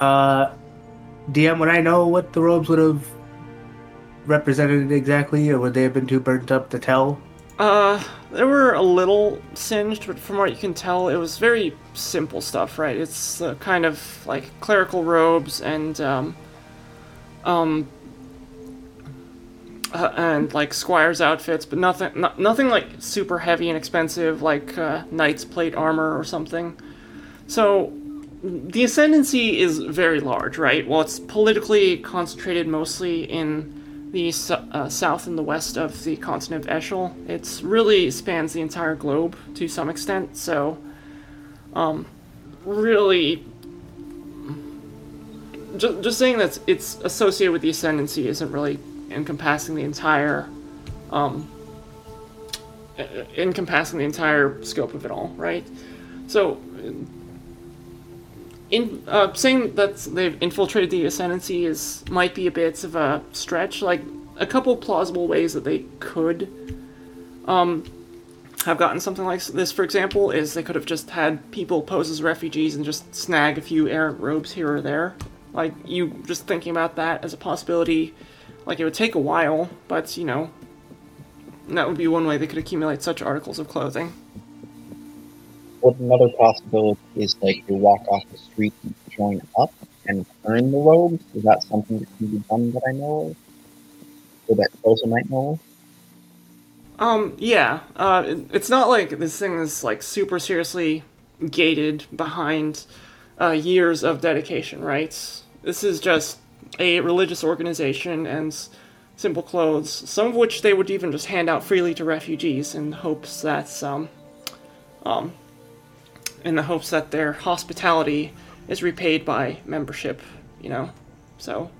Uh, DM, would I know what the robes would have represented exactly, or would they have been too burnt up to tell? Uh, they were a little singed, but from what you can tell, it was very simple stuff, right? It's uh, kind of like clerical robes and, um, um, uh, and like squires outfits, but nothing, no, nothing like super heavy and expensive, like uh, knight's plate armor or something. So, the ascendancy is very large, right? Well, it's politically concentrated mostly in the uh, south and the west of the continent of Eshel. It's really spans the entire globe to some extent, so um, really, just, just saying that it's associated with the ascendancy isn't really encompassing the entire um, encompassing the entire scope of it all, right? So. In uh, saying that they've infiltrated the ascendancy is might be a bit of a stretch. Like a couple plausible ways that they could um, have gotten something like this, for example, is they could have just had people pose as refugees and just snag a few errant robes here or there. Like you just thinking about that as a possibility. Like it would take a while, but you know, that would be one way they could accumulate such articles of clothing. What another possibility is like you walk off the street and join up and earn the robes. Is that something that can be done that I know of? Or that Rosa might know of? Um, yeah. Uh, it- it's not like this thing is like super seriously gated behind uh, years of dedication, right? This is just a religious organization and simple clothes, some of which they would even just hand out freely to refugees in hopes that um, um, in the hopes that their hospitality is repaid by membership, you know. So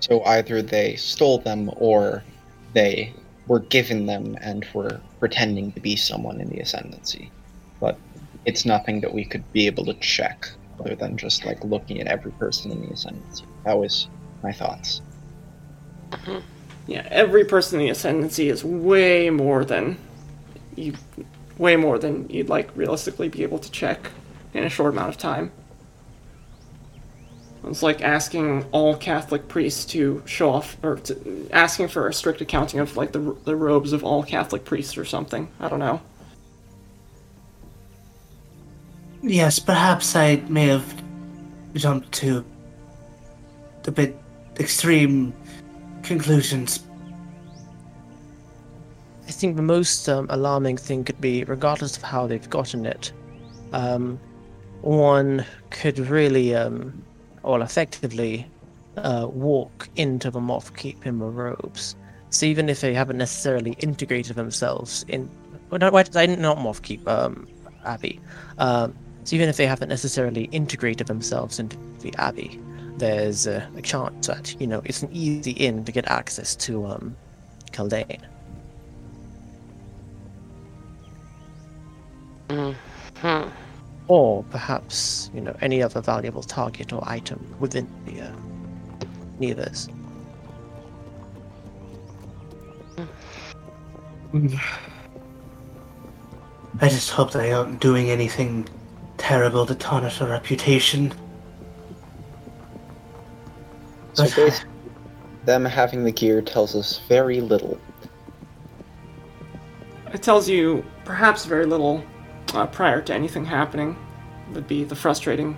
So either they stole them or they were given them and were pretending to be someone in the ascendancy. But it's nothing that we could be able to check other than just like looking at every person in the ascendancy. That was my thoughts. Uh-huh. Yeah, every person in the ascendancy is way more than you, way more than you'd like realistically be able to check in a short amount of time. It's like asking all Catholic priests to show off, or to, asking for a strict accounting of like the the robes of all Catholic priests or something. I don't know. Yes, perhaps I may have jumped to a bit extreme conclusions. I think the most um, alarming thing could be, regardless of how they've gotten it, um, one could really, um, or effectively, uh, walk into the moth keep in the robes. So even if they haven't necessarily integrated themselves in, well, not, not moth keep, um, abbey. Um, so even if they haven't necessarily integrated themselves into the abbey, there's uh, a chance that you know it's an easy in to get access to um, Keldan. Hmm. Or perhaps, you know, any other valuable target or item within the uh, Nevis. I just hope they aren't doing anything terrible to tarnish our reputation. So basically, them having the gear tells us very little. It tells you perhaps very little uh, prior to anything happening. Would be the frustrating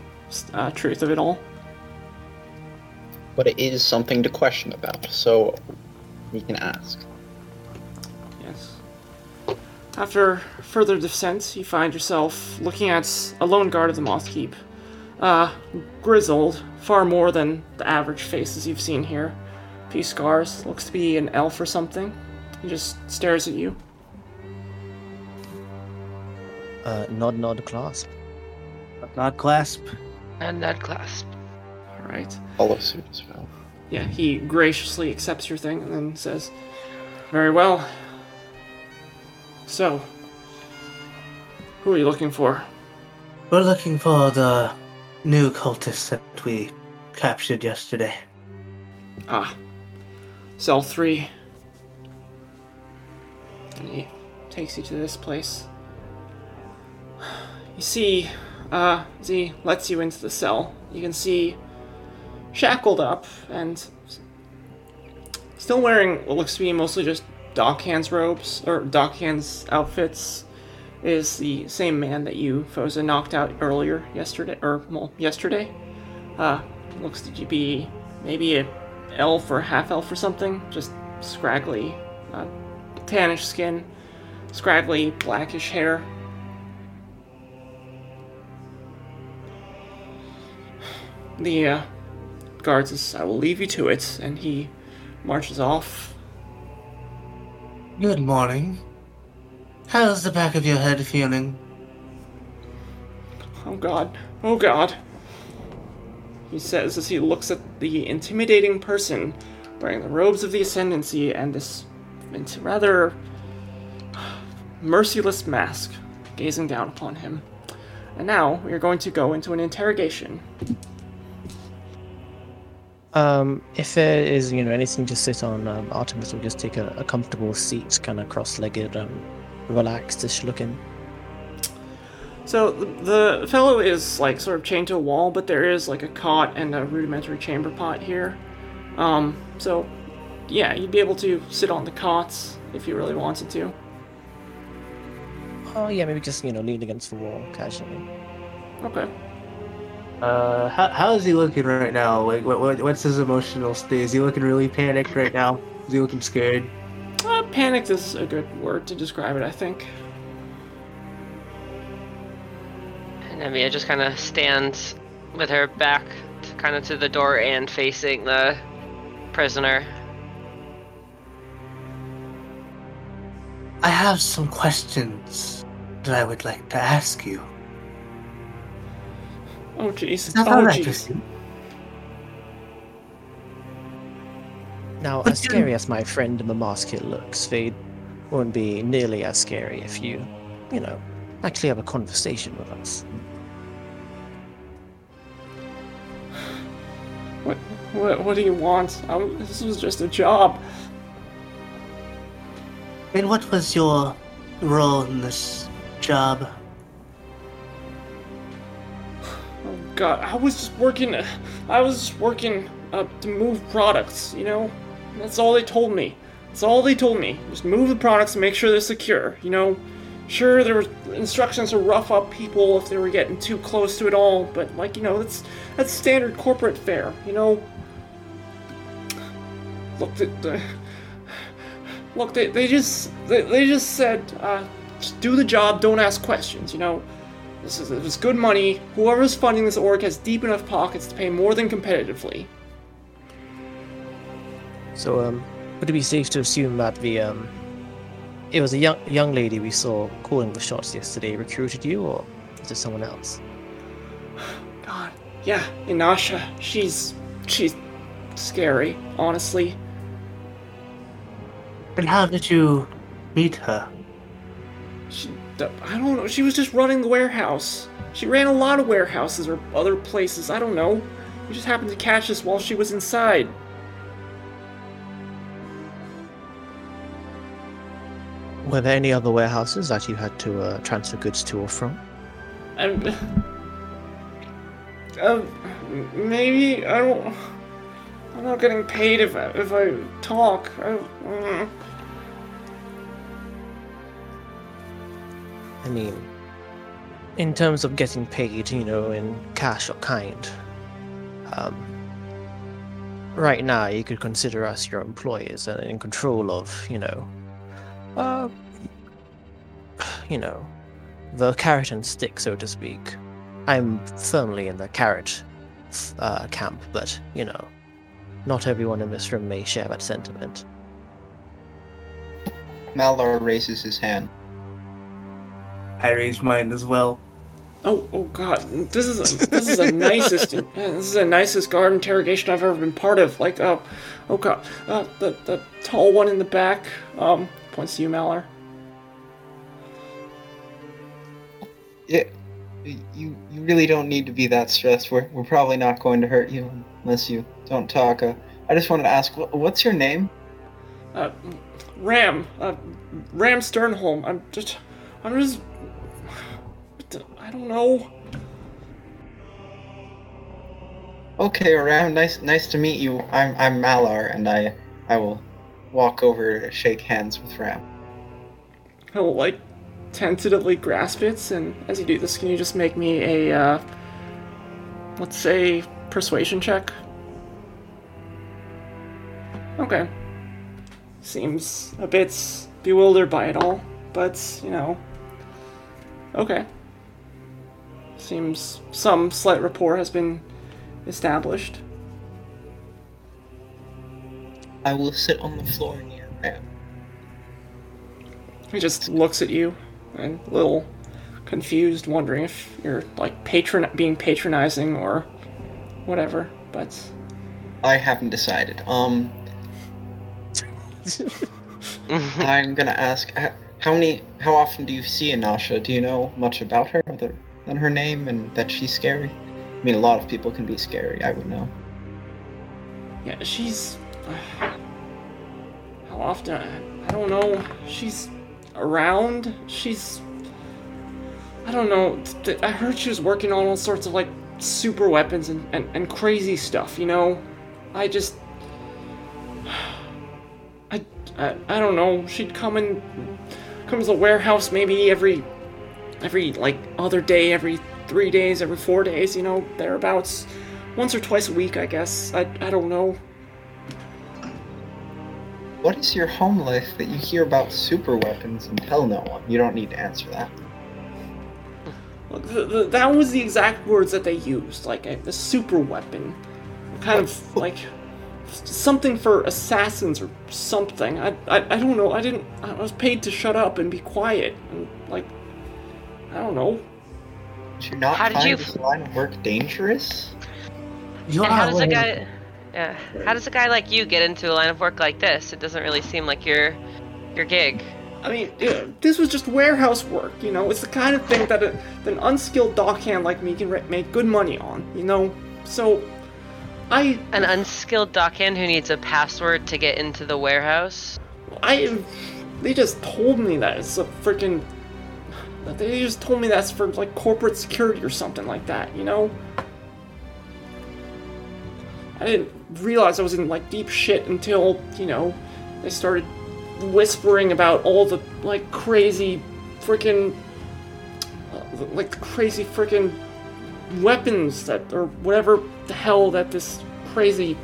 uh, truth of it all. But it is something to question about, so we can ask. Yes. After further descent, you find yourself looking at a lone guard of the Moth Keep. Uh, grizzled, far more than the average faces you've seen here. A Few scars, looks to be an elf or something. He just stares at you. Uh, nod, nod, clasp. Not clasp. And that clasp. Alright. Follow suit as well. Yeah, he graciously accepts your thing and then says, Very well. So, who are you looking for? We're looking for the new cultists that we captured yesterday. Ah, cell three. And he takes you to this place. You see, uh, he lets you into the cell, you can see shackled up and still wearing what looks to be mostly just Dockhands robes, or Dockhands outfits, is the same man that you, Phoza, knocked out earlier yesterday, or, well, yesterday. Uh, looks to be maybe a elf or half elf or something, just scraggly, uh, tannish skin, scraggly blackish hair. The uh, guard says, I will leave you to it, and he marches off. Good morning. How's the back of your head feeling? Oh god, oh god. He says as he looks at the intimidating person wearing the robes of the Ascendancy and this rather merciless mask gazing down upon him. And now we are going to go into an interrogation. Um, if there is, you know, anything to sit on, um, Artemis will just take a, a comfortable seat, kind of cross-legged and relaxed-ish looking. So the, the fellow is like sort of chained to a wall, but there is like a cot and a rudimentary chamber pot here. Um, so yeah, you'd be able to sit on the cots if you really wanted to. Oh yeah, maybe just you know lean against the wall casually. Okay. Uh, how, how is he looking right now? Like, what, what what's his emotional state? Is he looking really panicked right now? Is he looking scared? Panicked is a good word to describe it, I think. And Nemia just kind of stands with her back kind of to the door and facing the prisoner. I have some questions that I would like to ask you. Oh jeez. Is that Oh alright jeez. Now, But as you- scary as my friend in the mask here looks, they won't be nearly as scary if you, you know, actually have a conversation with us. What, what, what do you want? Um, this was just a job. And what was your role in this job? Oh god, I was just working. I was just working uh, to move products. You know, that's all they told me. That's all they told me. Just move the products and make sure they're secure. You know, sure there were instructions to rough up people if they were getting too close to it all, but like you know, that's that's standard corporate fare. You know. Look, the, the, look, they, they just they, they just said, uh, just do the job, don't ask questions. You know. This is it was good money. Whoever's funding this org has deep enough pockets to pay more than competitively. So, um, would it be safe to assume that the um, it was a young young lady we saw calling the shots yesterday recruited you, or is it someone else? God, yeah, Inasha, she's she's scary, honestly. And how did you meet her? She d- I don't know. She was just running the warehouse. She ran a lot of warehouses or other places. I don't know. We just happened to catch us while she was inside. Were there any other warehouses that you had to uh, transfer goods to or from? And um, maybe I don't. I'm not getting paid if I, if I talk. I, mm. I mean, in terms of getting paid, you know, in cash or kind, um, right now you could consider us your employers and in control of, you know, uh, you know, the carrot and stick, so to speak. I'm firmly in the carrot uh, camp, but you know, not everyone in this room may share that sentiment. Malar raises his hand. I raised mine as well. Oh, oh God! This is a, this is the nicest uh, this is the nicest guard interrogation I've ever been part of. Like, oh, oh God, uh, the the tall one in the back. Um, points to you, Malar. Yeah, you you really don't need to be that stressed. We're we're probably not going to hurt you unless you don't talk. Uh, I just wanted to ask, what's your name? Uh, Ram, uh, Ram Sternholm. I'm just, I'm just, I don't know. Okay, Ram. Nice nice to meet you. I'm I'm Malar, and I I will walk over shake hands with Ram. He'll like tentatively grasp it, and as you do this, can you just make me a, uh, let's say, persuasion check? Okay. Seems a bit bewildered by it all, but, you know. Okay. Seems some slight rapport has been established. I will sit on the floor near Ram. He just looks at you and a little confused, wondering if you're like patron being patronizing or whatever. But I haven't decided. Um, I'm gonna ask how many, how often do you see Anasha? Do you know much about her other than her name and that she's scary? I mean, a lot of people can be scary. I would know. yeah, she's how often? I don't know. She's around. She's I don't know. I heard she was working on all sorts of like super weapons and, and, and crazy stuff. You know, I just I, I I don't know. She'd come and come to the warehouse maybe every every like other day, every three days, every four days. You know, thereabouts. Once or twice a week, I guess. I I don't know. What is your home life that you hear about super weapons and tell no one? You don't need to answer that. Look, th th that was the exact words that they used, like a, a super weapon, kind of like something for assassins or something. I, I, I don't know. I didn't. I was paid to shut up and be quiet, and like, I don't know. Did you not How did find you- this line of work dangerous? You And how are does a one- guy, yeah, how does a guy like you get into a line of work like this? It doesn't really seem like your, your gig. I mean, this was just warehouse work. You know, it's the kind of thing that, a, that an unskilled dockhand like me can re- make good money on. You know, so I An unskilled dockhand who needs a password to get into the warehouse. I they just told me that it's a freaking they just told me that's for like corporate security or something like that, you know? I didn't realize I was in like deep shit until, you know, they started whispering about all the like crazy freaking uh, like crazy freaking weapons that or whatever the hell that this crazy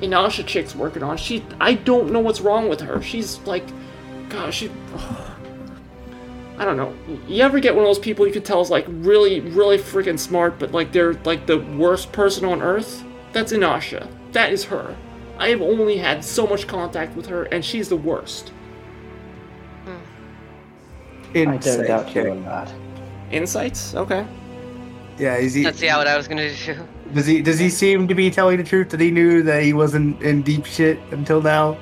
Inasha chick's working on. She, I don't know what's wrong with her. She's like, gosh, she. I don't know. You ever get one of those people you can tell is like really, really freaking smart, but like they're like the worst person on earth? That's Inasha. That is her. I have only had so much contact with her, and she's the worst. I don't doubt you check. on that. Insights? Okay. Yeah, is he? That's yeah, what I was gonna do. Does he? Does he seem to be telling the truth that he knew that he wasn't in deep shit until now?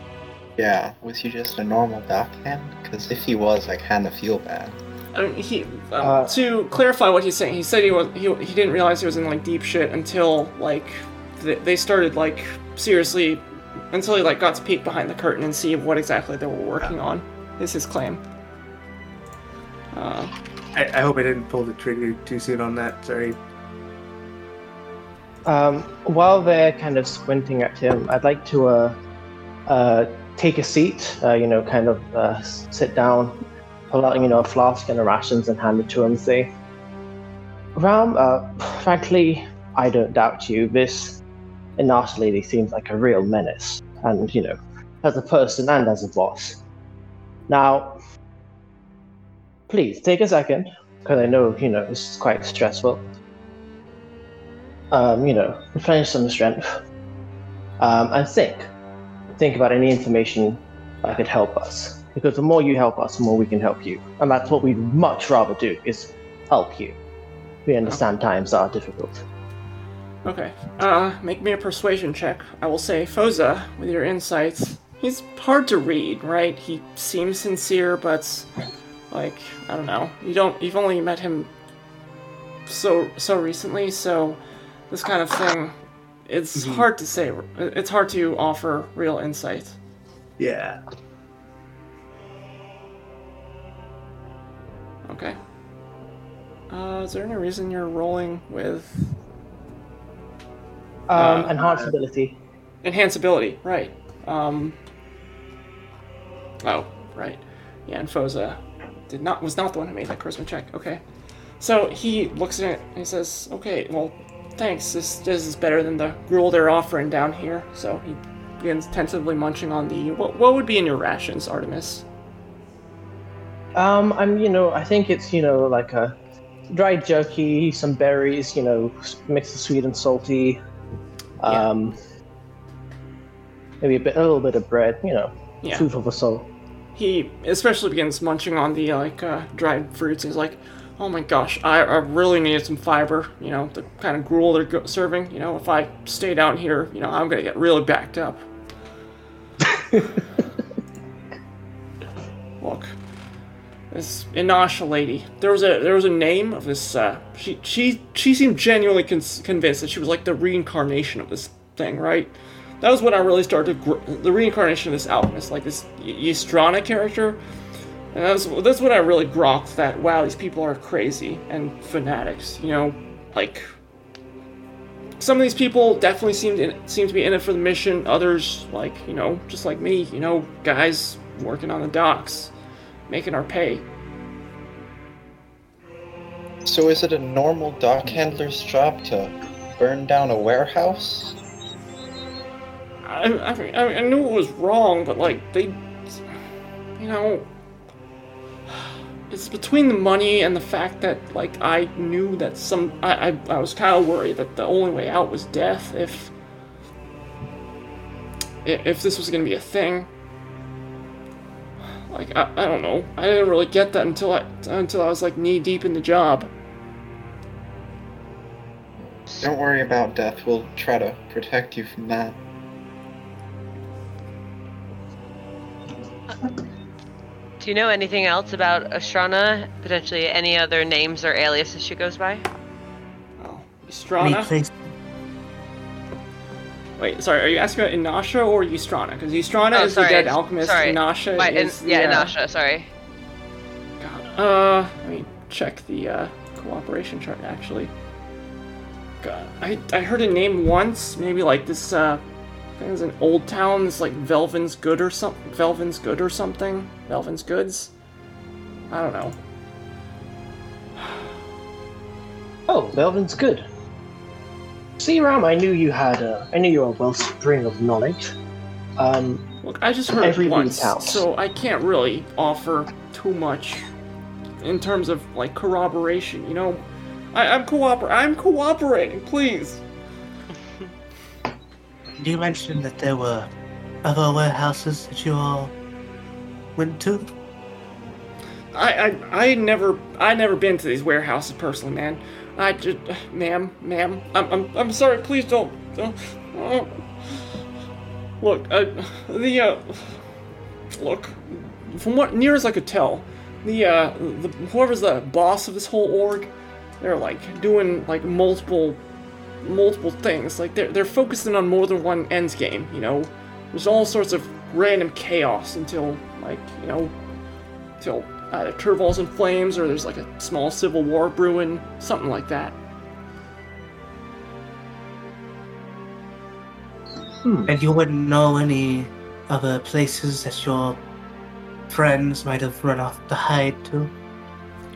Yeah, was he just a normal dockhand? Because if he was, I kind of feel bad. I mean, he um, Uh, to clarify what he's saying. He said he was he, he didn't realize he was in like deep shit until like th- they started like seriously until he like got to peek behind the curtain and see what exactly they were working on. Is his claim. Uh, I, I hope I didn't pull the trigger too soon on that. Sorry. Um, while they're kind of squinting at him, I'd like to uh, uh, take a seat. Uh, you know, kind of uh, sit down, pull out you know a flask and a rations and hand it to him. And say, Ram, uh, frankly, I don't doubt you. This Inash lady seems like a real menace, and you know, as a person and as a boss. Now, please take a second, because I know you know it's quite stressful um, you know, replenish some strength, um, and think. Think about any information that could help us. Because the more you help us, the more we can help you, and that's what we'd much rather do is help you. We understand times are difficult. Okay. Uh, make me a persuasion check. I will say, Phoza, with your insights, he's hard to read, right? He seems sincere, but like I don't know. You don't. You've only met him so so recently, so this kind of thing, it's hard to say. It's hard to offer real insight. Yeah. Okay. Uh, is there any reason you're rolling with Um, Uh, enhanced ability. enhanceability? Right. Um. Oh, right. Yeah, and Phoza did not was not the one who made that charisma check. Okay. So he looks at it and he says, "Okay, well, thanks. This this is better than the gruel they're offering down here." So he begins tentatively munching on the what what would be in your rations, Artemis? Um, I'm, you know, I think it's, you know, like a dried jerky, some berries, you know, mixed with sweet and salty. Um, maybe a bit, a little bit of bread, you know, Yeah. food for the soul. he especially begins munching on the like uh, dried fruits. He's like, "Oh my gosh, I, I really needed some fiber. You know, the kind of gruel they're go- serving. You know, if I stay down here, you know, I'm gonna get really backed up." Look, this Inasha lady. There was a there was a name of this. Uh, she she she seemed genuinely con- convinced that she was like the reincarnation of this thing, right? That was when I really started to gr- the reincarnation of this alchemist, like this Y- Ystrana character. And that's that's when I really grokked that wow, these people are crazy and fanatics. You know, like some of these people definitely seemed in, seem to be in it for the mission. Others, like you know, just like me, you know, guys working on the docks, making our pay. So is it a normal dock handler's job to burn down a warehouse? I, I, I, knew it was wrong, but like they, you know, it's between the money and the fact that like I knew that some I I, I was kind of worried that the only way out was death if if this was gonna be a thing. Like I, I don't know, I didn't really get that until I until I was like knee deep in the job. Don't worry about death. We'll try to protect you from that. Do you know anything else about Astrana? Potentially any other names or aliases she goes by? Oh, Any place Wait, sorry, are you asking about Inasha or Ystrana? Because Ystrana Oh, is sorry, the dead alchemist. sorry. Inasha Why, in, is the, yeah, uh, Inasha, sorry. God. Uh, let me check the uh, cooperation chart actually. God, I I heard a name once, maybe like this. Uh, I think it an old town. This like Velvin's Good or something. Velvin's Good or something. Velvin's Goods. I don't know. Oh, Velvin's good. See, Ram, I knew you had a, I knew you were a wellspring of knowledge. Um, Look, I just heard Every it once, counts. so I can't really offer too much in terms of like corroboration. You know, I, I'm cooper. I'm cooperating. Please. you mentioned that there were other warehouses that you all went to? I, I I never I never been to these warehouses personally, man. I just, ma'am, ma'am, I'm, I'm, I'm sorry. Please don't. don't oh. Look, uh, the uh, look, from what near as I could tell, the uh, the whoever's the boss of this whole org, they're like doing like multiple multiple things. Like they're they're focusing on more than one end game. You know, there's all sorts of random chaos until like you know, until either Turval's in flames or there's like a small civil war brewing, something like that. Hmm. And you wouldn't know any other places that your friends might have run off to hide to?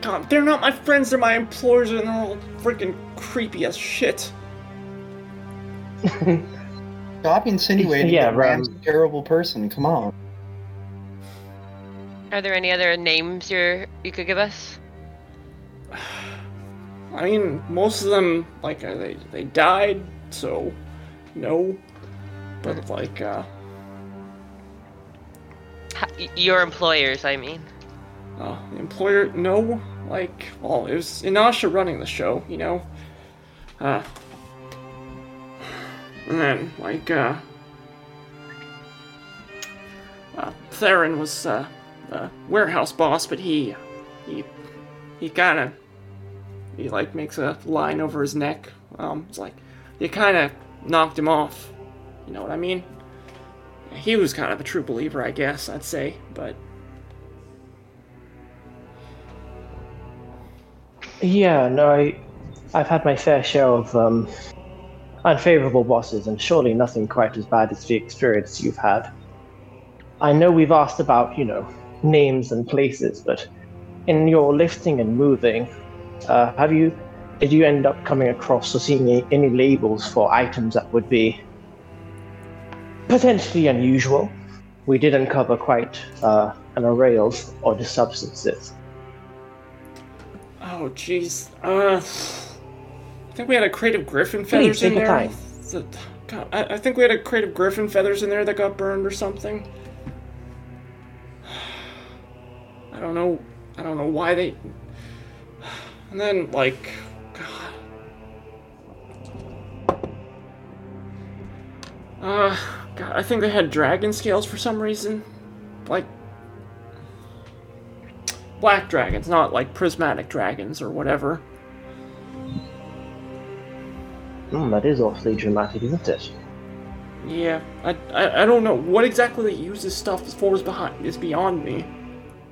God, they're not my friends, they're my employers, and they're all freaking creepy as shit. Stop insinuating Yeah, that Ram's Ram. a terrible person. Come on. Are there any other names you're you could give us? I mean, most of them, like, uh, they, they died, so, no. But, like, uh, your employers, I mean. uh, employer, no. Like, well, it was Inasha running the show, you know? Uh, and then, like, uh, uh, Theron was, uh, the warehouse boss, but he, he, he kinda, he, like, makes a line over his neck. Um, it's like, you kinda knocked him off. You know what I mean? He was kind of a true believer, I guess, I'd say, but Yeah, no, I, I've had my fair share of um, unfavorable bosses, and surely nothing quite as bad as the experience you've had. I know we've asked about, you know, names and places, but in your lifting and moving, uh, have you, did you end up coming across or seeing any, labels for items that would be potentially unusual? We did uncover quite uh, an array of odd substances. Oh, jeez. Uh, I think we had a crate of griffin feathers take in there. God, I, I think we had a crate of griffin feathers in there that got burned or something. I don't know. I don't know why they. And then, like, God. Uh, God, I think they had dragon scales for some reason. Like, black dragons, not like prismatic dragons or whatever. Hmm, that is awfully dramatic, isn't it? Yeah, I, I, I don't know what exactly they use this stuff for is behind is beyond me.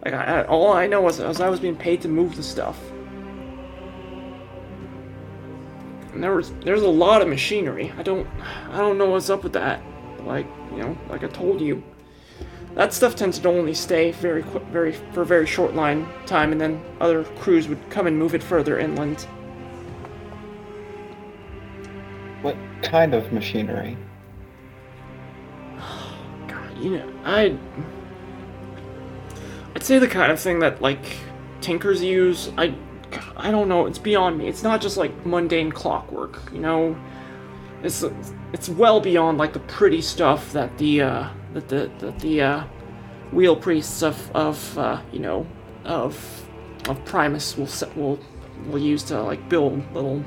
Like I, all I know is, is I was being paid to move the stuff, and there was there's a lot of machinery. I don't I don't know what's up with that. Like you know, like I told you, that stuff tends to only stay very quick, very for a very short line time, and then other crews would come and move it further inland. What kind of machinery? God, you know, I. Say the kind of thing that like tinkers use. I, I don't know. It's beyond me. It's not just like mundane clockwork. You know, it's it's well beyond like the pretty stuff that the uh, that the that the uh, wheel priests of of uh, you know of of Primus will set will will use to like build little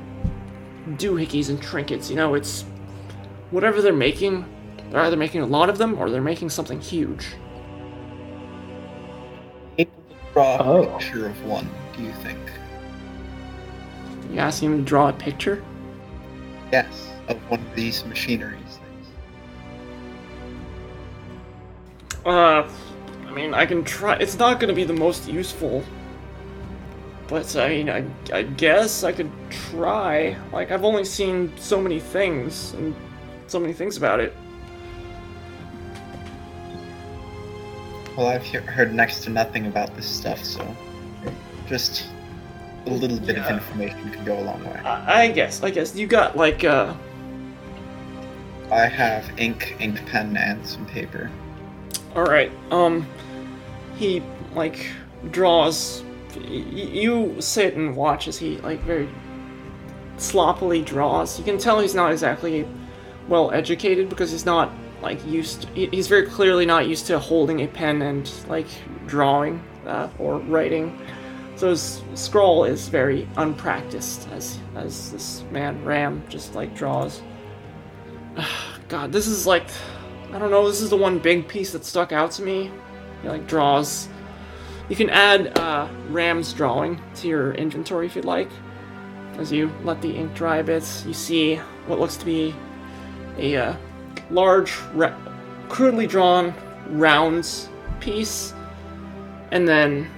doohickeys and trinkets. You know, it's whatever they're making. They're either making a lot of them or they're making something huge. Able to draw a Oh. picture of one, do you think? You asking him to draw a picture? Yes, of one of these machineries things. Uh, I mean, I can try. It's not going to be the most useful, but I mean, I, I guess I could try. Like, I've only seen so many things and so many things about it. Well, I've he- heard next to nothing about this stuff, so just a little bit of information can go a long way. I, I guess. I guess you got like uh. I have ink, ink pen, and some paper. All right. Um, he like draws. Y- you sit and watch as he like very sloppily draws. You can tell he's not exactly well educated because he's not like used. he- he's very clearly not used to holding a pen and like drawing uh, or writing. So his scroll is very unpracticed as as this man Ram just like draws. God, this is like I don't know, this is the one big piece that stuck out to me. He like draws You can add uh, Ram's drawing to your inventory if you'd like. As you let the ink dry a bit, you see what looks to be a uh, large, ra- crudely drawn round piece, and then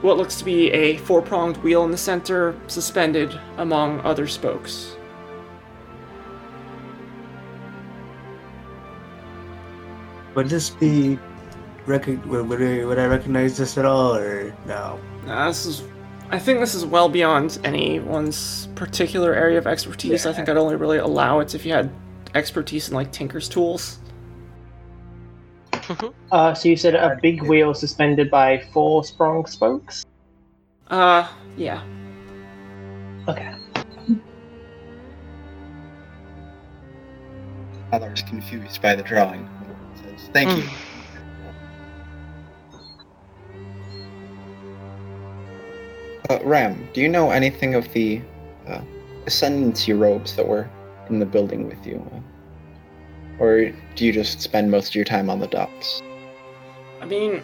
what looks to be a four pronged wheel in the center, suspended among other spokes. Would this be rec- would, would, I, would I recognize this at all or no? Uh, this is, I think this is well beyond anyone's particular area of expertise. I think I'd only really allow it if you had expertise in like Tinker's tools. Uh, so you said a big wheel suspended by four sprung spokes? Uh, yeah. Okay. Father's confused by the drawing. Says, Thank you. Uh, Ram, do you know anything of the uh, ascendancy robes that were in the building with you? Or do you just spend most of your time on the docks? I mean,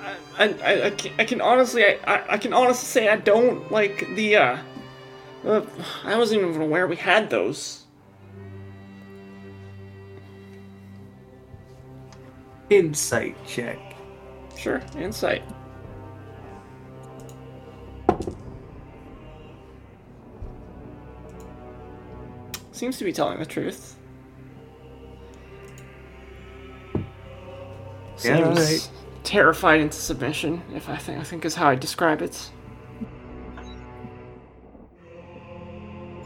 I, I, I, I can, I can honestly, I, I, I can honestly say I don't like the, uh, uh, I wasn't even aware we had those. Insight check. Sure, insight. Seems to be telling the truth. Yeah, uh, Seems terrified into submission, if I think I think is how I describe it.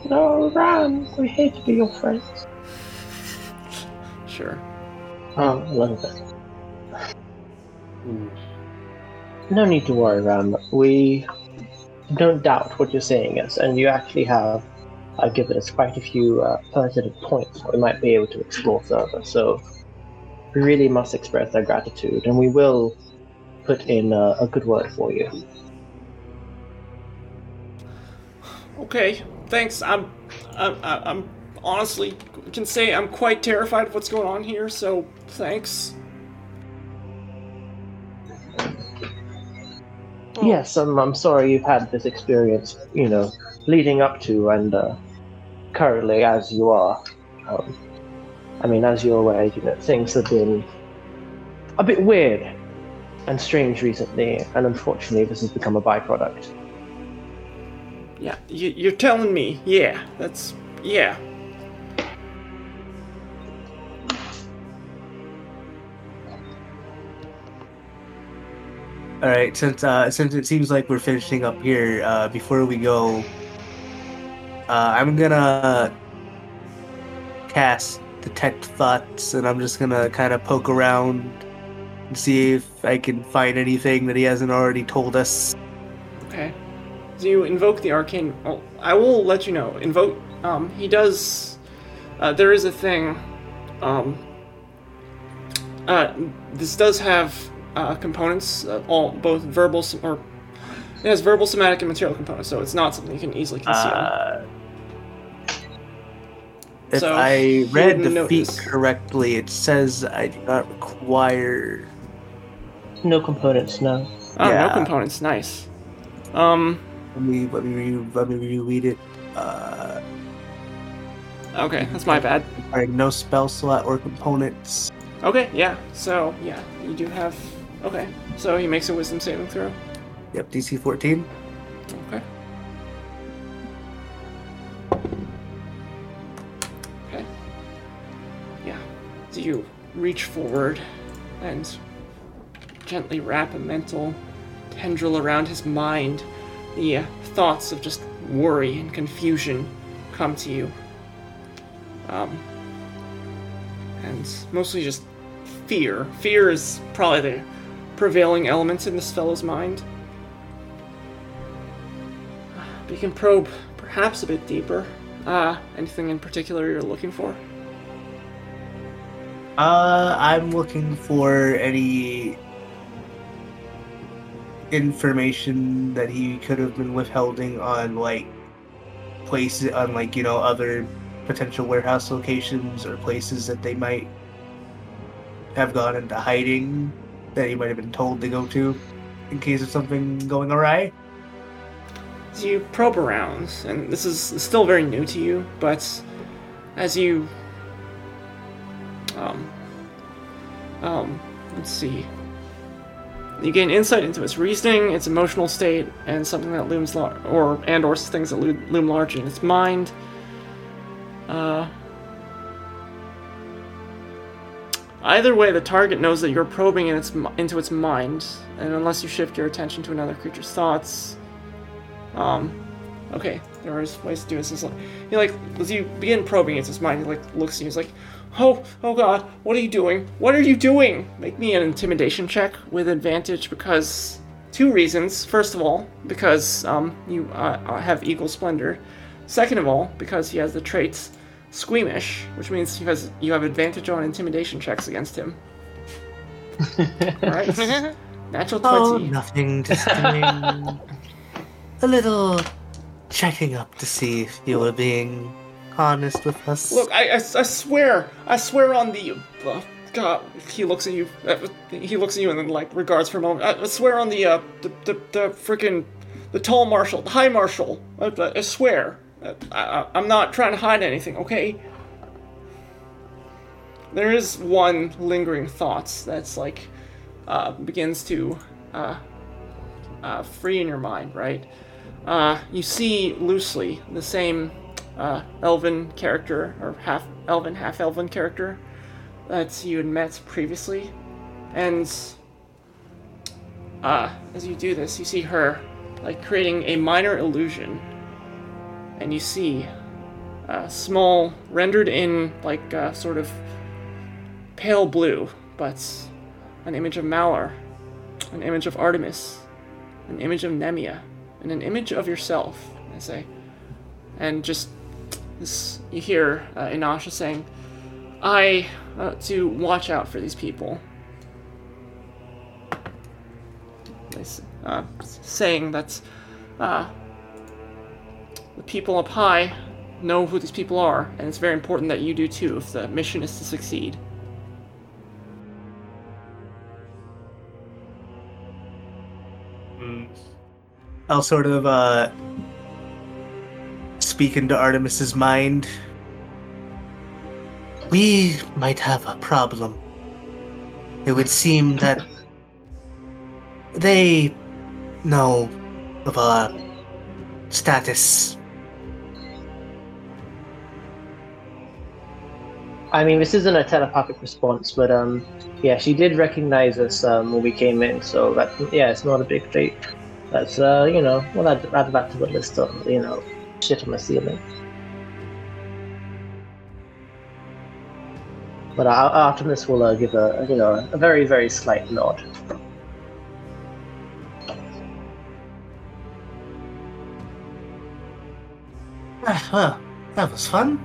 No, Ram, we hate to be your friends. Sure. Oh, a little bit. No need to worry, Ram. We don't doubt what you're saying us, and you actually have uh, given us quite a few uh, pertinent points we might be able to explore further. So we really must express our gratitude, and we will put in uh, a good word for you. Okay, thanks. I'm, I'm, I'm honestly can say I'm quite terrified of what's going on here. So thanks. Yes, I'm, I'm sorry you've had this experience, you know, leading up to and uh, currently as you are. Um, I mean, as you're aware, you know, things have been a bit weird and strange recently, and unfortunately, this has become a byproduct. Yeah, you, you're telling me. Yeah, that's yeah. All right, since uh, since it seems like we're finishing up here, uh, before we go, uh, I'm gonna cast detect thoughts, and I'm just gonna kind of poke around and see if I can find anything that he hasn't already told us. Okay. So you invoke the arcane. Oh, I will let you know. Invoke. Um, he does. Uh, there is a thing. Um. Uh, this does have uh, components, uh, all both verbal or it has verbal, somatic, and material components. So it's not something you can easily conceal. If So, I read wouldn't the feat correctly, it says I do not require. No components, no. oh, no components. Nice. Um. Let me let me re, let me reread it. Uh, Okay, that's my bad. requiring no spell slot or components. Okay, yeah. So yeah, you do have. Okay, so he makes a wisdom saving throw. Yep, DC 14. Okay. Okay. You reach forward and gently wrap a mental tendril around his mind. The uh, thoughts of just worry and confusion come to you. Um, and mostly just fear. Fear is probably the prevailing element in this fellow's mind. We can probe perhaps a bit deeper. Uh, anything in particular you're looking for? Uh, I'm looking for any information that he could have been withholding on like places on like you know other potential warehouse locations or places that they might have gone into hiding that he might have been told to go to in case of something going awry? You probe around, and this is still very new to you, but as you um um let's see you gain insight into its reasoning, its emotional state, and something that looms lar- or and or things that lo- loom large in its mind. Uh, either way, the target knows that you're probing in its into its mind, and unless you shift your attention to another creature's thoughts, um, okay, there are ways to do this. Like, he like as you begin probing into its mind, he like looks at you. He's like, "Oh, oh God, what are you doing? What are you doing?" Make me an intimidation check with advantage because two reasons. First of all, because um, you uh, uh, have equal splendor. Second of all, because he has the traits squeamish, which means you has you have advantage on intimidation checks against him. All right, natural Oh, twenty. nothing. Just doing a little checking up to see if you were being honest with us. Look, I, I, I swear, I swear on the. Uh, God, he looks at you. Uh, he looks at you and then like regards for a moment. I, I swear on the uh, the the, the freaking the tall marshal, the high marshal. I, I- I swear. I, I'm not trying to hide anything. Okay. There is one lingering thought that's like uh, begins to uh, uh, free in your mind, right? Uh, you see loosely the same uh, elven character, or half elven, half elven character that you had met previously. And uh, as you do this, you see her like creating a minor illusion. And you see a small, rendered in like uh, sort of pale blue, but an image of Malar, an image of Artemis, an image of Nemia, and an image of yourself, I say. And just you hear uh, Inasha saying, I, uh, to watch out for these people. Uh, saying that uh, the people up high know who these people are, and it's very important that you do too if the mission is to succeed. I'll sort of uh, speak into Artemis's mind. we might have a problem. It would seem that they know of our status. I mean, this isn't a telepathic response, but um, yeah, she did recognize us um, when we came in, so that yeah, it's not a big leap. That's uh, you know, we'll add, add that to the list of you know, shit on my ceiling. But uh, Artemis will uh, give a you know a very very slight nod. Ah, well, that was fun.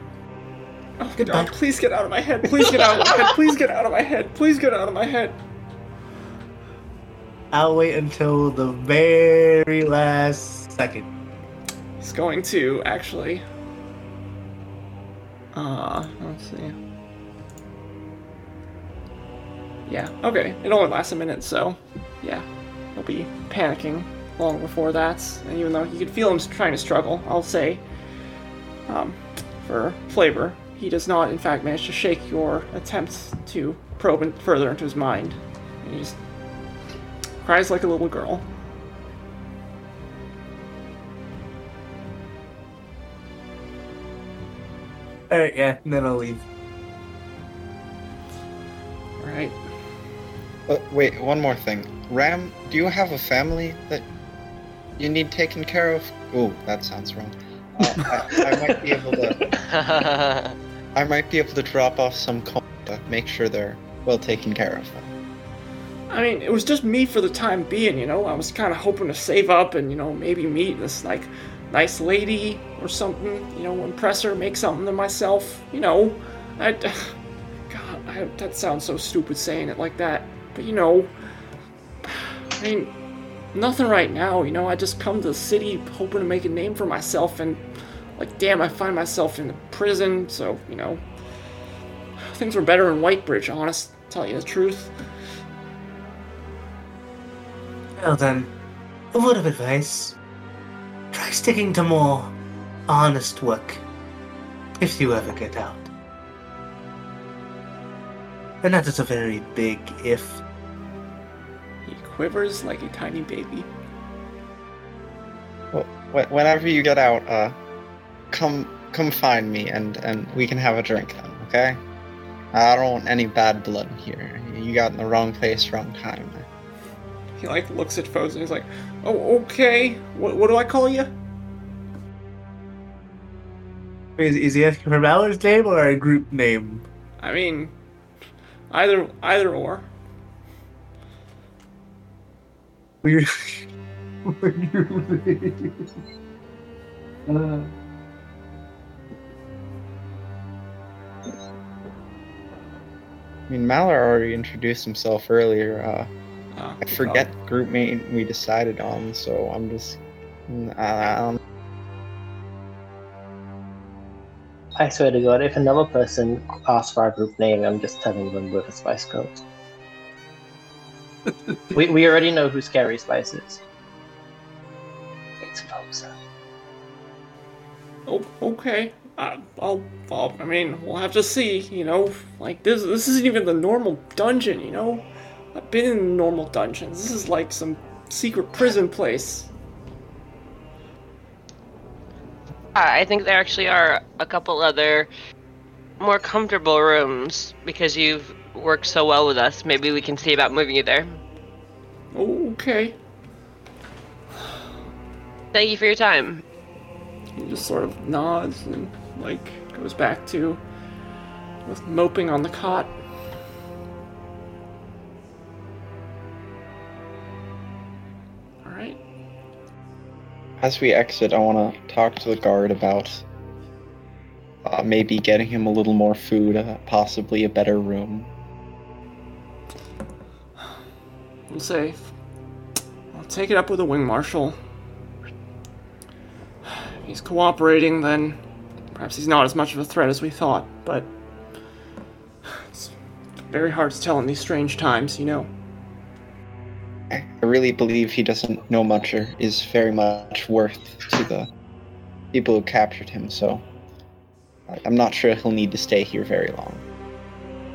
Oh, Goodbye. God, please get out of my head. Please get out of my head. Please get out of my head. Please get out of my head. I'll wait until the very last second. He's going to actually. Uh, let's see. Yeah, okay. It only lasts a minute, so yeah, he'll be panicking long before that. And even though you could feel him trying to struggle, I'll say, um, for flavor, he does not, in fact, manage to shake your attempts to probe in- further into his mind. He just cries like a little girl. Alright, yeah, and then I'll leave. All right. Uh, wait, one more thing. Ram, do you have a family that you need taken care of? Oh, that sounds wrong. Uh, I, I might be able to. I might be able to drop off some coin to make sure they're well taken care of. I mean, it was just me for the time being, you know. I was kind of hoping to save up and, you know, maybe meet this, like, nice lady or something, you know, impress her, make something of myself, you know. I. God, I, that sounds so stupid saying it like that. But, you know. I mean, nothing right now, you know. I just come to the city hoping to make a name for myself and, like, damn, I find myself in prison, so, you know. Things were better in Whitebridge, honest, tell you the truth. Well then, a word of advice. Try sticking to more honest work if you ever get out. And that is a very big if. He quivers like a tiny baby. Well, whenever you get out, uh, come come find me and and we can have a drink then, okay? I don't want any bad blood here. You got in the wrong place, wrong time. He like looks at Foes and he's like, "Oh, okay. What, what do I call you?" Is, is he asking for Malar's name or a group name? I mean, either either or. We're. uh, I mean, Mallard already introduced himself earlier. Uh, Uh, I forget the group name we decided on, so I'm just. mm, I, I I swear to God, if another person asks for our group name, I'm just telling them we're the Spice Girls. we, we already know who Scary Spice is. It's Phoza. Oh, okay. Uh, I'll, I'll. I mean, we'll have to see. You know, like this. This isn't even the normal dungeon. You know, I've been in normal dungeons. This is like some secret prison place. Uh, I think there actually are a couple other more comfortable rooms because you've worked so well with us. Maybe we can see about moving you there. Okay. Thank you for your time. He just sort of nods and like goes back to with moping on the cot. As we exit, I want to talk to the guard about uh, maybe getting him a little more food, uh, possibly a better room. We'll say, I'll take it up with the wing marshal. If he's cooperating, then perhaps he's not as much of a threat as we thought, but it's very hard to tell in these strange times, you know. I I really believe he doesn't know much or is very much worth to the people who captured him, so I- I'm not sure he'll need to stay here very long.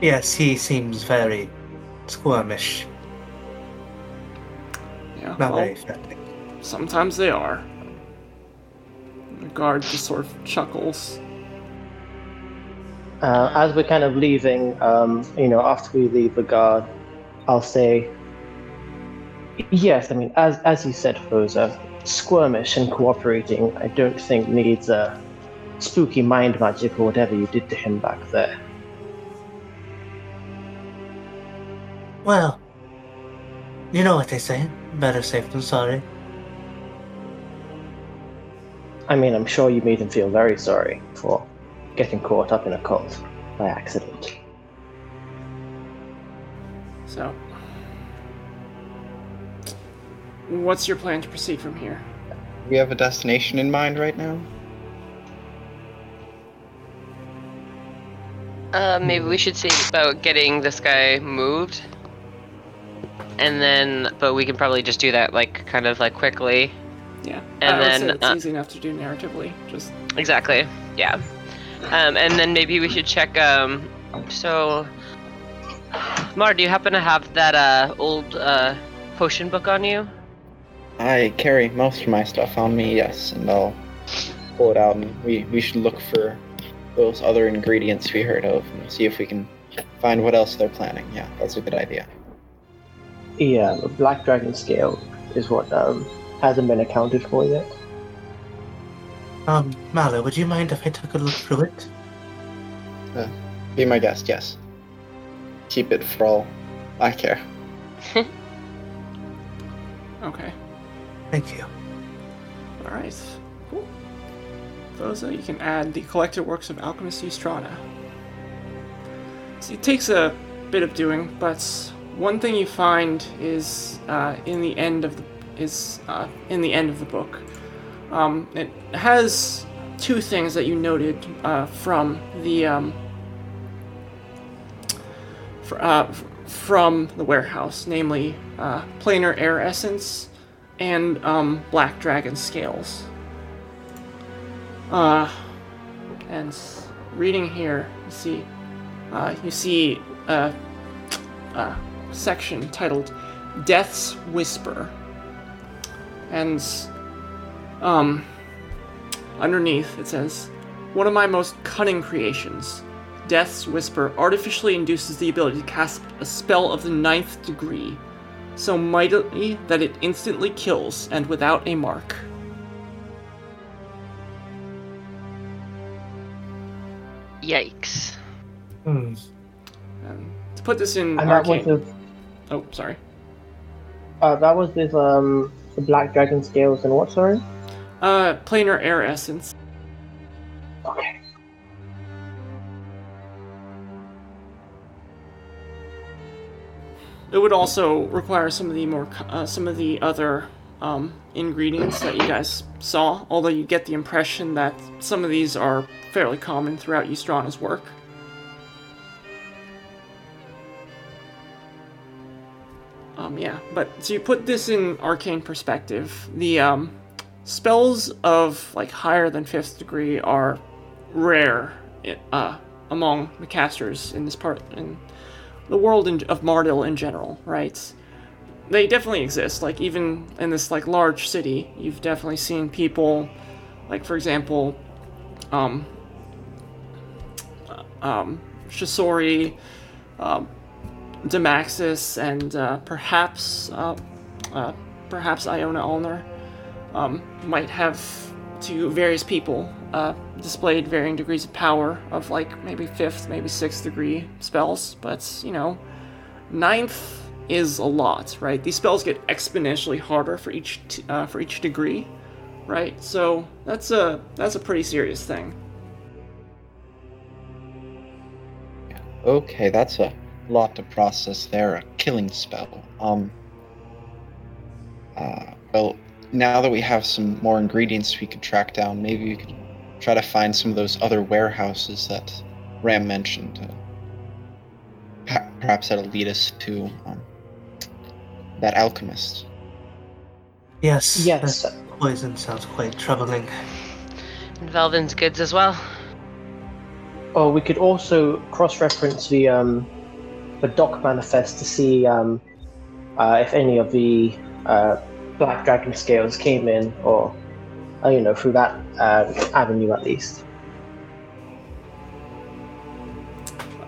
Yes, he seems very squirmish. Yeah, Not well, very friendly. sometimes they are. The guard just sort of chuckles. Uh, as we're kind of leaving, um, you know, after we leave the guard, I'll say, yes, I mean, as as you said, Phoza, squirmish and cooperating, I don't think needs a spooky mind magic or whatever you did to him back there. Well, you know what they say. Better safe than sorry. I mean, I'm sure you made him feel very sorry for getting caught up in a cult by accident. So, what's your plan to proceed from here? We have a destination in mind right now? Uh, maybe we should see about getting this guy moved. And then, but we can probably just do that, like, kind of like quickly. Yeah, And I then, say it's uh, easy enough to do narratively. Just Exactly. Yeah. Um, and then maybe we should check. Um, so, Mar, do you happen to have that uh, old uh, potion book on you? I carry most of my stuff on me, yes, and I'll pull it out and we, we should look for those other ingredients we heard of and see if we can find what else they're planning. Yeah, that's a good idea. Yeah, the Black Dragon Scale is what um, hasn't been accounted for yet. Um, Malar, would you mind if I took a look through it? Be my guest, yes. Keep it for all I care. okay. Thank you. All right. Cool. You can add the collected works of Alchemist Eustrata. So it takes a bit of doing, but one thing you find is uh, in the end of the is uh, in the end of the book. Um, it has two things that you noted uh, from the um, fr- uh, from the warehouse, namely uh, planar air essence and um, black dragon scales. Uh, and reading here, you see, uh, you see a, a section titled "Death's Whisper," and um, underneath it says, "One of my most cunning creations." Death's Whisper artificially induces the ability to cast a spell of the ninth degree, so mightily that it instantly kills and without a mark. Yikes. Hmm. Um, to put this in And that was arcane. with Oh, sorry. uh, that was with um the black dragon scales and what? Sorry. Uh, planar air essence. Okay. It would also require some of the more, uh, some of the other um, ingredients that you guys saw. Although you get the impression that some of these are fairly common throughout Eustrana's work. Um, yeah, but so you put this in arcane perspective. The um, spells of like higher than fifth degree are rare uh, among the casters in this part in the world in, of Mardil in general, right? They definitely exist. Like even in this like large city, you've definitely seen people, like for example, um, uh, um, Shisori, um, Demaxis, and uh, perhaps uh, uh, perhaps Iona Ulnar um, might have to various people uh, displayed varying degrees of power of like maybe fifth, maybe sixth degree spells, but you know, ninth is a lot, right? These spells get exponentially harder for each t- uh, for each degree, right? So that's a that's a pretty serious thing. Okay, that's a lot to process there. A killing spell. Um. Uh, well, now that we have some more ingredients we could track down, maybe we could try to find some of those other warehouses that Ram mentioned. Uh, perhaps that'll lead us to um, that alchemist. Yes. Yes. Poison sounds quite troubling. And Velvin's goods as well. Or we could also cross-reference the um, the dock manifest to see um, uh, if any of the uh, black dragon scales came in, or uh, you know, through that uh, avenue at least.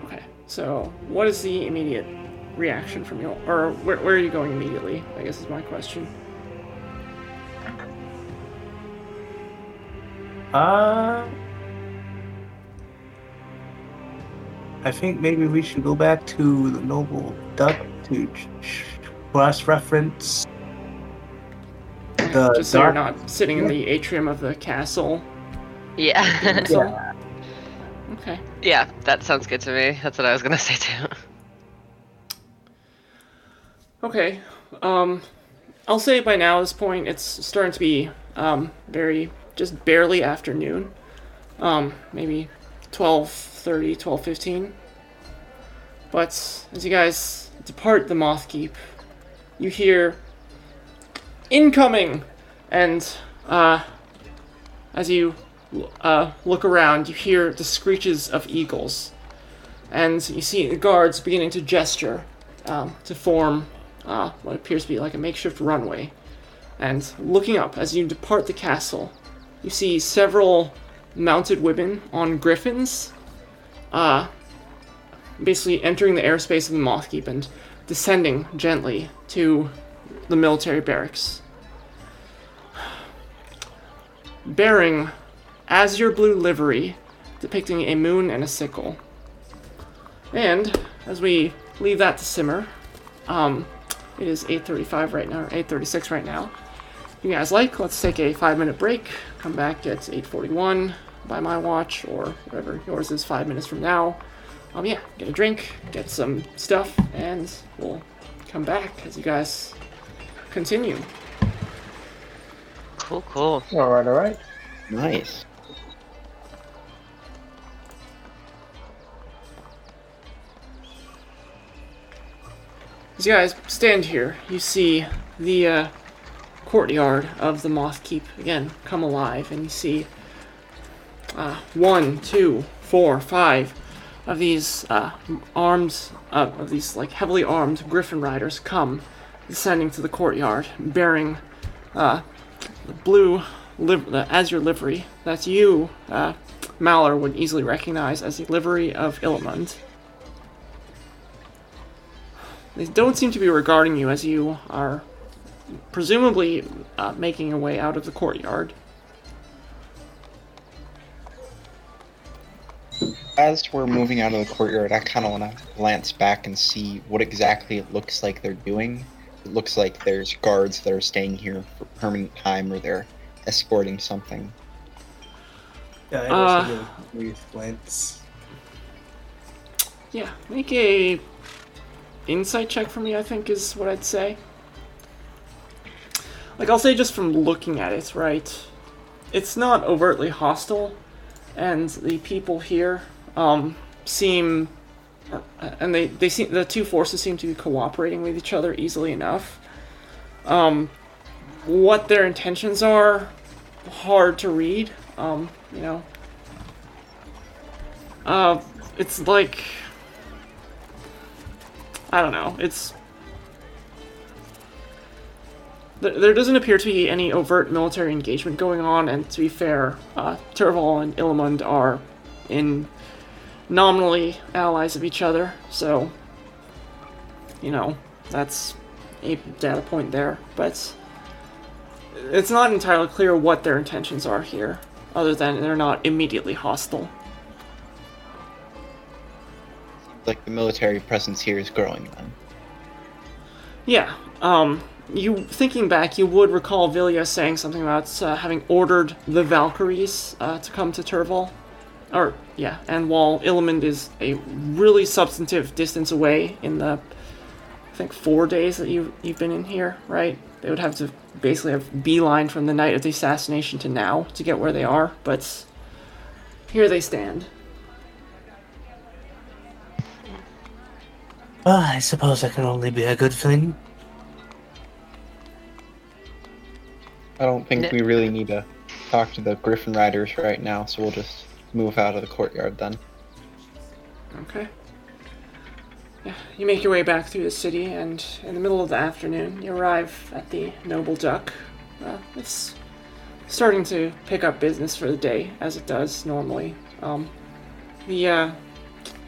Okay. So what is the immediate reaction from you, or where, where are you going immediately? I guess is my question. Uh, I think maybe we should go back to the noble duck to cross reference the Just so you're not sitting in the atrium of the castle. Yeah. So, okay. yeah, that sounds good to me. That's what I was gonna say too. Okay. Um, I'll say by now, at this point, it's starting to be um, very just barely afternoon. Um, maybe 12:30, 12:15. But as you guys depart the Moth Keep, you hear incoming, and uh, as you uh, look around, you hear the screeches of eagles, and you see the guards beginning to gesture um, to form uh, what appears to be like a makeshift runway. And looking up as you depart the castle, you see several mounted women on griffins, uh, basically entering the airspace of the Moth Keep and descending gently to the military barracks. Bearing azure blue livery depicting a moon and a sickle. And as we leave that to simmer, um, it is 8:35 right now, or 8:36 right now. If you guys like, let's take a five-minute break. Come back at 8:41 by my watch, or whatever yours is, five minutes from now. Um, yeah, get a drink, get some stuff, and we'll come back as you guys continue. Cool, cool. All right, all right. Nice. As you guys stand here, you see the uh, courtyard of the Moth Keep again come alive, and you see uh, one, two, four, five of these uh, armed, uh, of these like heavily armed Griffin riders come descending to the courtyard, bearing uh, the blue liv- the azure livery that you, uh, would easily recognize as the livery of Illimund. They don't seem to be regarding you as you are presumably uh, making your way out of the courtyard. As we're moving out of the courtyard, I kind of want to glance back and see what exactly it looks like they're doing. It looks like there's guards that are staying here for permanent time or they're escorting something. Yeah, I Uh, also give a brief. Yeah, make a insight check for me, I think is what I'd say. Like, I'll say just from looking at it, right? It's not overtly hostile, and the people here um, seem. Uh, And they, they seem the two forces seem to be cooperating with each other easily enough. Um, what their intentions are, hard to read. Um, you know, uh, it's like I don't know. It's there, there doesn't appear to be any overt military engagement going on, and to be fair, uh, Turval and Illimund are in nominally allies of each other, so you know that's a data point there. But it's not entirely clear what their intentions are here, other than they're not immediately hostile. Like the military presence here is growing then. Yeah. Um, you thinking back, you would recall Vilya saying something about uh, having ordered the Valkyries uh, to come to Turval. Or yeah, and while Illimund is a really substantive distance away in the, I think four days that you you've been in here, right? They would have to basically have beeline from the night of the assassination to now to get where they are, but here they stand. Well, I suppose that can only be a good thing. I don't think we really need to talk to the Griffin Riders right now, so we'll just move out of the courtyard then. Okay. Yeah, you make your way back through the city, and in the middle of the afternoon, you arrive at the Noble Duck. Uh, it's starting to pick up business for the day, as it does normally. Um, the uh,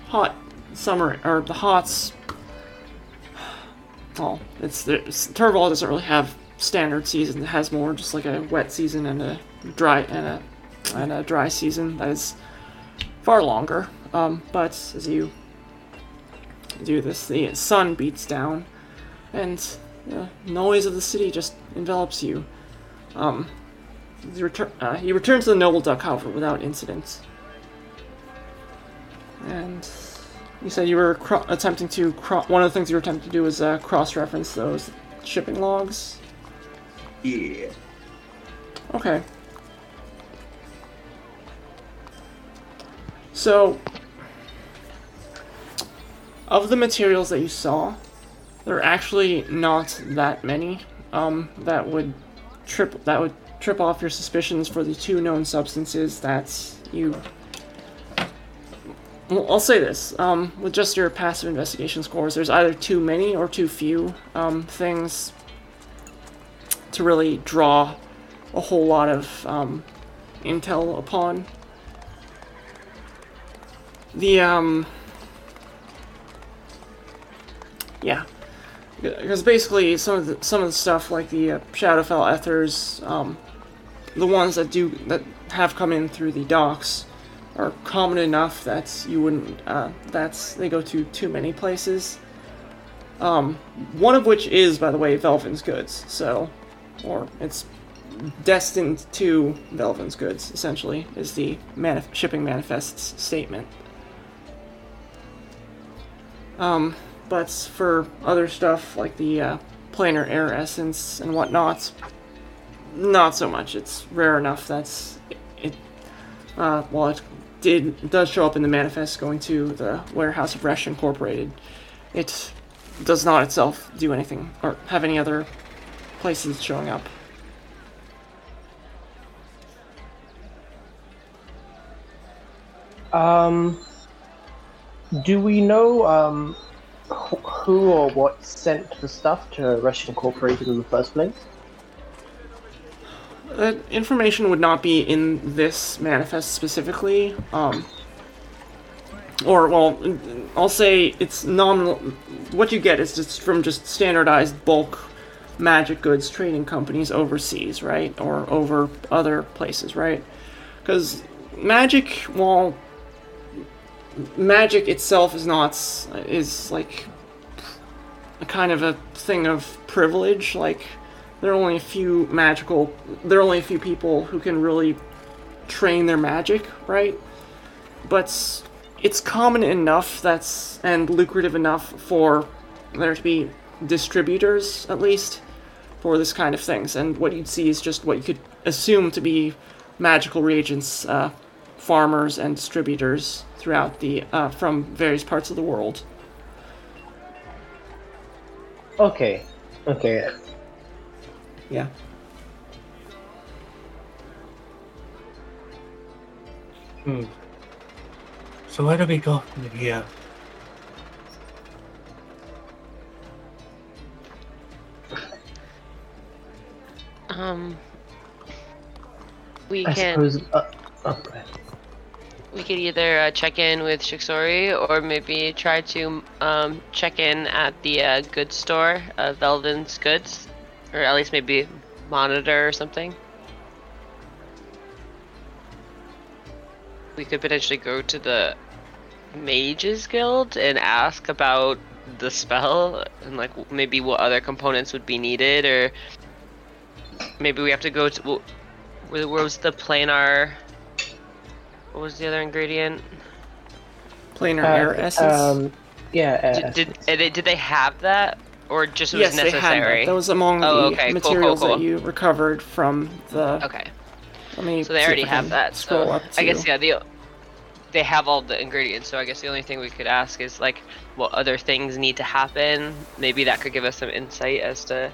hot summer, or the hots. Well, it's, it's Turval doesn't really have standard season. It has more just like a wet season and a dry and a and a dry season that is far longer. Um, but as you do this, the sun beats down, and the noise of the city just envelops you. Um, you return, uh, you return to the Noble Duck, however, without incident. And you said you were cro- attempting to cro- one of the things you were attempting to do was uh, cross-reference those shipping logs. Yeah. Okay. So, of the materials that you saw, there are actually not that many um, that would trip that would trip off your suspicions for the two known substances that you. Well, I'll say this: um, with just your passive investigation scores, there's either too many or too few um, things to really draw a whole lot of um, intel upon. The um, yeah, because basically some of the some of the stuff like the uh, Shadowfell ethers, um, the ones that do that have come in through the docks, are common enough that you wouldn't uh, that's they go to too many places. Um, one of which is, by the way, Velvin's goods. So, or it's destined to Velvin's goods. Essentially, is the manif- shipping manifests statement. Um, but for other stuff like the uh, planar air essence and whatnot, not so much. It's rare enough that's it. Uh, while it did does show up in the manifest going to the warehouse of Resh Incorporated, it does not itself do anything or have any other places showing up. Um, do we know um, who or what sent the stuff to Rush Incorporated in the first place? That information would not be in this manifest specifically. Um, or well, I'll say it's nominal. What you get is just from just standardized bulk magic goods trading companies overseas, right, or over other places, right? Because magic, while magic itself is not is like a kind of a thing of privilege. Like there are only a few magical. There are only a few people who can really train their magic, right? But it's common enough that's and lucrative enough for there to be distributors at least for this kind of things. And what you'd see is just what you could assume to be magical reagents, uh, farmers and distributors throughout the uh, from various parts of the world. Okay, okay. Yeah. Hmm. So where do we go from here? Um, we I can suppose. Uh, go ahead. We could either uh, check in with Shixori or maybe try to um, check in at the uh, goods store, uh, Velvin's Goods, or at least maybe monitor or something. We could potentially go to the Mages Guild and ask about the spell and like maybe what other components would be needed, or maybe we have to go to wh- where where was the planar what was the other ingredient? Planar Uh, air essence. Um, yeah. Did, did, they- did they have that, or just it was yes, they had necessary? that. That was among Oh, the okay, cool, cool, materials cool. that you recovered from the. Okay, Let me so they already have that. Scroll So up I guess yeah, the they have all the ingredients. So I guess the only thing we could ask is like what other things need to happen. Maybe that could give us some insight as to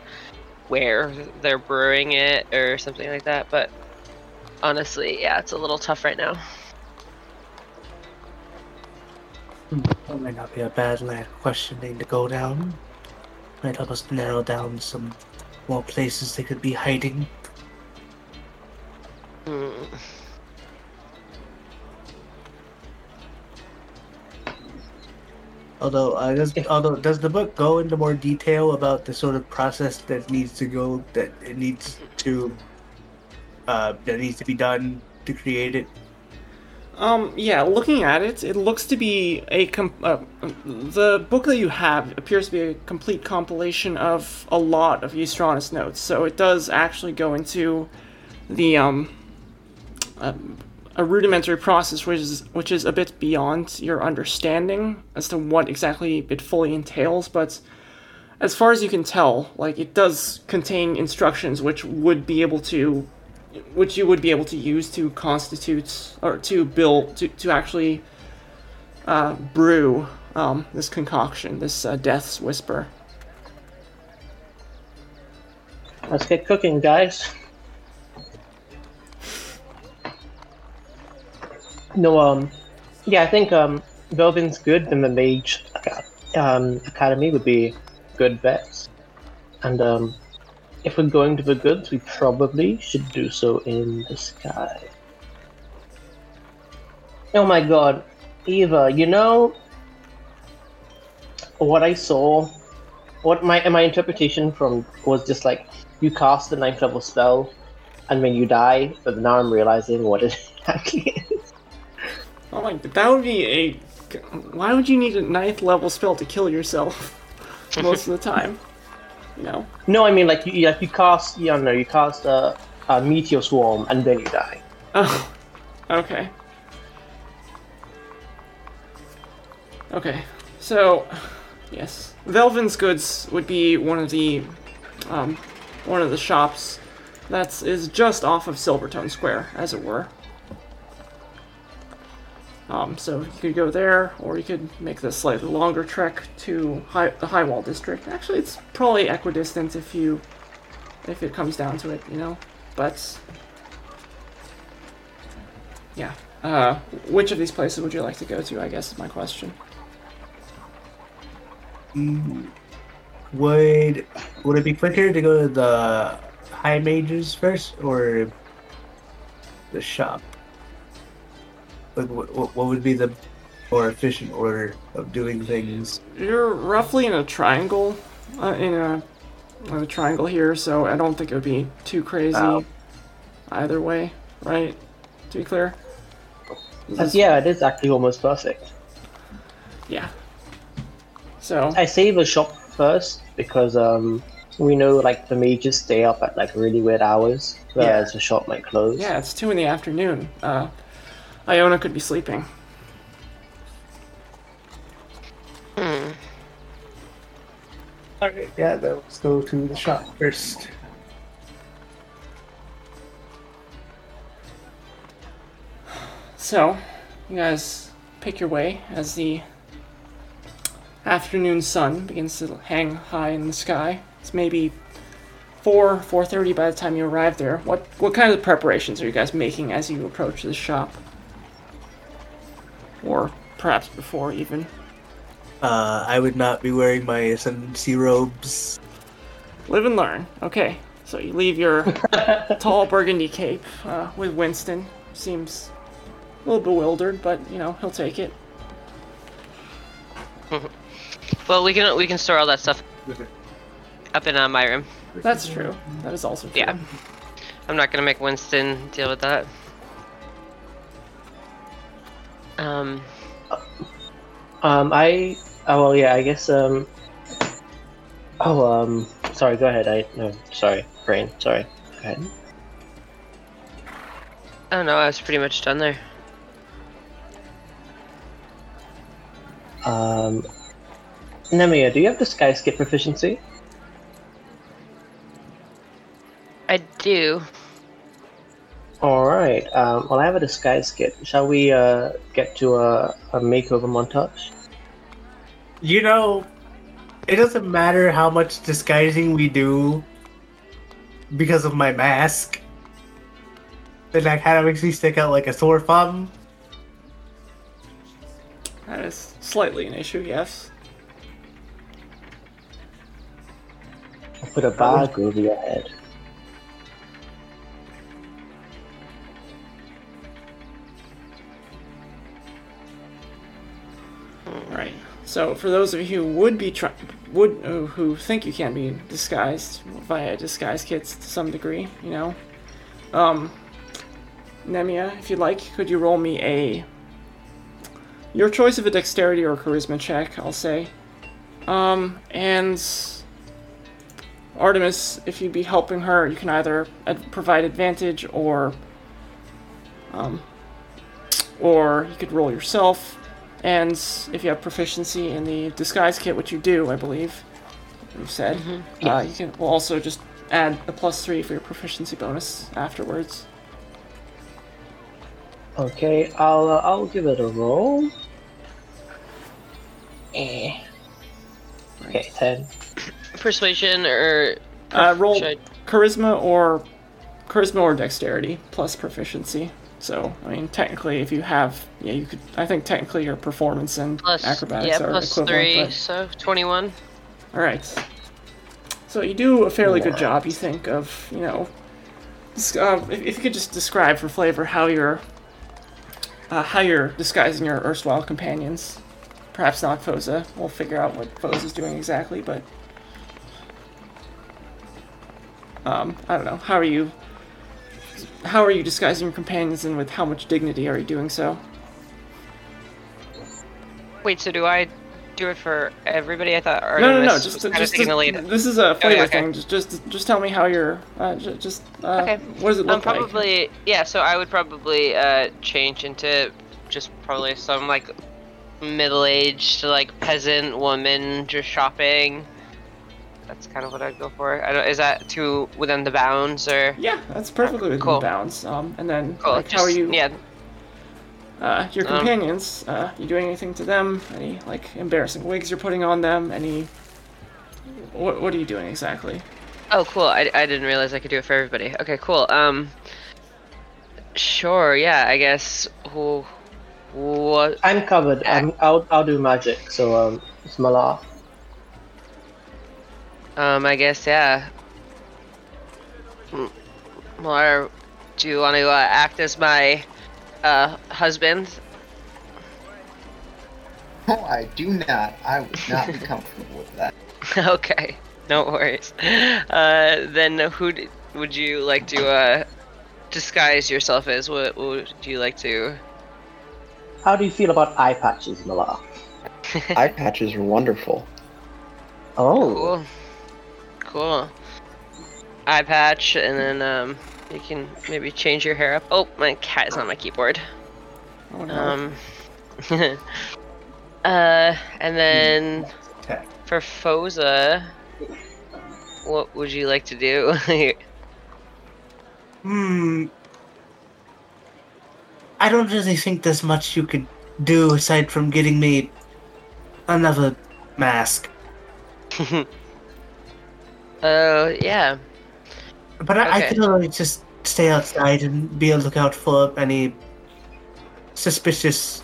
where they're brewing it or something like that. But honestly, yeah, it's a little tough right now. That might not be a bad line of questioning to go down. Might help us narrow down some more places they could be hiding. Although, uh, does, although does the book go into more detail about the sort of process that needs to go that it needs to uh, that needs to be done to create it? Um, yeah, looking at it, it looks to be a com- uh, the book that you have appears to be a complete compilation of a lot of Eustronus notes. So it does actually go into the um uh, a rudimentary process which is which is a bit beyond your understanding as to what exactly it fully entails, but as far as you can tell, like it does contain instructions which would be able to which you would be able to use to constitute or to build to, to actually uh, brew um, this concoction, this uh, Death's Whisper. Let's get cooking, guys. No, um, yeah, I think um, Velvin's good, and the Mage um, Academy would be good bets. And um, if we're going to the goods, we probably should do so in the sky. Oh my god, Eva, you know what I saw? What my my interpretation from was just like you cast the ninth level spell, and when you die. But now I'm realizing what it actually is. Oh my, that would be a. Why would you need a ninth level spell to kill yourself most of the time? You know? No, I mean like you like you cast yeah no you cast a, a meteor swarm and then you die. Oh, okay. Okay, so yes, Velvin's Goods would be one of the um, one of the shops that is just off of Silvertone Square, as it were. Um, so you could go there, or you could make the slightly longer trek to high, the High Wall district. Actually, it's probably equidistant if you, if it comes down to it, you know. But yeah, uh, which of these places would you like to go to? I guess is my question. Mm, Would would it be quicker to go to the high mages first or the shop? Like, what, what what would be the more efficient order of doing things? You're roughly in a triangle, uh, in a, a triangle here, so I don't think it would be too crazy Oh. either way, right? To be clear. This Uh, yeah, it is actually almost perfect. Yeah. So I save a shop first because um we know like the mages stay up at like really weird hours, whereas the shop might close. yeah, it's two in the afternoon. Uh, Iona could be sleeping. Hmm. Okay, yeah, then let's go to the shop first. So, you guys pick your way as the afternoon sun begins to hang high in the sky. It's maybe four, four thirty by the time you arrive there. What what kind of preparations are you guys making as you approach the shop? Or perhaps before even. Uh, I would not be wearing my ascendancy robes. Live and learn. Okay, so you leave your tall burgundy cape uh, with Winston. Seems a little bewildered, but you know he'll take it. Well, we can we can store all that stuff up in uh, my room. That's true. That is also true. Yeah. I'm not gonna make Winston deal with that. Um, Um, I oh well, yeah, I guess um. Oh um, sorry. Go ahead. I no, sorry, brain. Sorry. Go ahead. I don't know. I was pretty much done there. Um, Nemia, do you have the sky skip proficiency? I do. All right. Um, well, I have a disguise kit. Shall we uh, get to a, a makeover montage? You know, it doesn't matter how much disguising we do because of my mask. Then that kind of makes me stick out like a sore thumb. That is slightly an issue, yes. I'll put a bag over your head. Right. So, for those of you who would be try- would uh, who think you can be disguised via disguise kits to some degree, you know, um, Nemia, if you'd like, could you roll me a your choice of a dexterity or charisma check? I'll say, um, and Artemis, if you'd be helping her, you can either ad- provide advantage or um, or you could roll yourself. And if you have proficiency in the disguise kit, which you do, I believe, you said, uh, you can will also just add a plus three for your proficiency bonus afterwards. Okay, I'll uh, I'll give it a roll. Eh. Okay, ten. Persuasion or Uh, roll should charisma or charisma or dexterity plus proficiency. So, I mean, technically, if you have, yeah, you could. I think technically your performance and plus acrobatics yeah are plus equivalent. three, but- so twenty-one. All right. So you do a fairly good job, you think, of you know, uh, if, if you could just describe for flavor how you're, uh, how you're disguising your erstwhile companions. Perhaps not Phoza. We'll figure out what Phoza's doing exactly, but um, I don't know. How are you? How are you disguising your companions, and with how much dignity are you doing so? Wait, so do I do it for everybody? I thought no, no, no. Artemis Just, just, kind of taking the lead. this is a flavor okay. thing. Just, just, just tell me how you're. Uh, ju- just. Uh, Okay. What does it Um, look like? probably yeah. So I would probably uh change into just probably some like middle-aged like peasant woman just shopping. That's kind of what I'd go for. I don't, is that too within the bounds or? Yeah, that's perfectly within Cool. bounds. Um, and then, Cool. like, how are you? Yeah. Uh, your Um. companions, uh, you doing anything to them? Any like embarrassing wigs you're putting on them? Any? What What are you doing exactly? Oh, cool. I, I didn't realize I could do it for everybody. Okay, cool. Um, sure. Yeah, I guess. Who? What? I'm covered. I'm, I'll I'll do magic. So um, it's Malar. Um, I guess yeah. Or do you want to uh, act as my uh, husband? No, I do not. I would not be comfortable with that. okay, no worries. Uh, then who d- would you like to uh, disguise yourself as? What, what would you like to? How do you feel about eye patches, Malar? Eye patches are wonderful. Oh, Cool. Cool. Eye patch, and then um, you can maybe change your hair up. Oh, my cat is on my keyboard. Oh no. Um. uh, and then Okay. for Phoza, what would you like to do? Hmm. I don't really think there's much you could do aside from getting me another mask. Oh yeah. But I, I Okay. could really just stay outside and be a lookout for any suspicious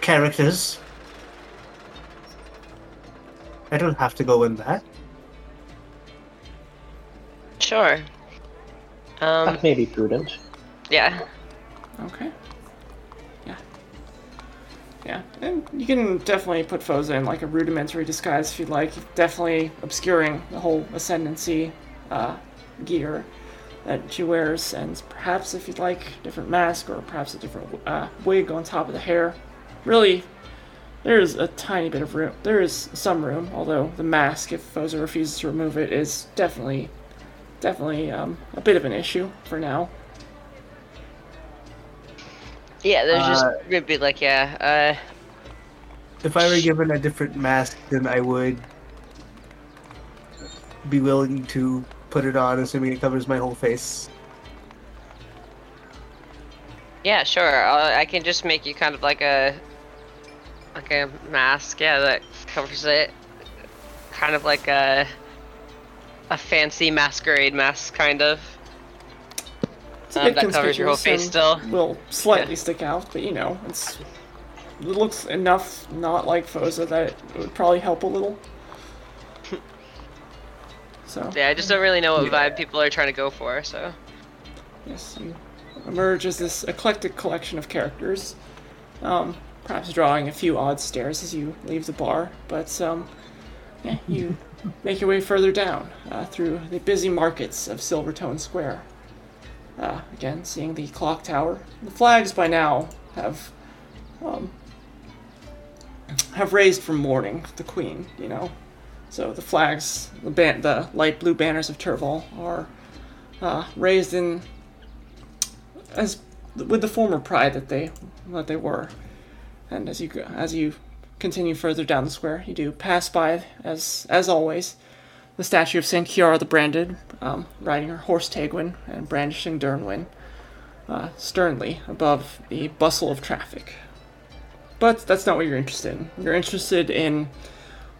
characters. I don't have to go in there. Sure. Um. that may be prudent. Yeah. Okay. Yeah. And you can definitely put Phoza in like a rudimentary disguise if you'd like. Definitely obscuring the whole ascendancy uh, gear that she wears, and perhaps if you'd like, different mask or perhaps a different uh, wig on top of the hair. Really, there is a tiny bit of room. There is some room, although the mask, if Phoza refuses to remove it, is definitely, definitely um, a bit of an issue for now. Yeah. There's just Uh, gonna be like yeah. Uh, if I were given a different mask, then I would be willing to put it on, assuming it covers my whole face. Yeah. Sure. i I can just make you kind of like a like a mask. Yeah, that covers it. Kind of like a a fancy masquerade mask, kind of. It's Um, that covers your whole face still. Will slightly stick out, but you know, it's it looks enough not like Phoza that it would probably help a little. So Yeah, I just don't really know what vibe people are trying to go for. So. yes, you emerge as this eclectic collection of characters, um, perhaps drawing a few odd stares as you leave the bar. But um, yeah, you make your way further down uh, through the busy markets of Silvertone Square. Uh, again, seeing the clock tower. The flags by now have um, have raised from mourning the queen. You know, so the flags, the ban- the light blue banners of Turval are uh, raised in as with the former pride that they that they were. And as you as you continue further down the square, you do pass by, as as always, the statue of Saint Chiara the Branded, um, riding her horse Tegwin and brandishing Durnwin, uh, sternly above the bustle of traffic. But that's not what you're interested in. You're interested in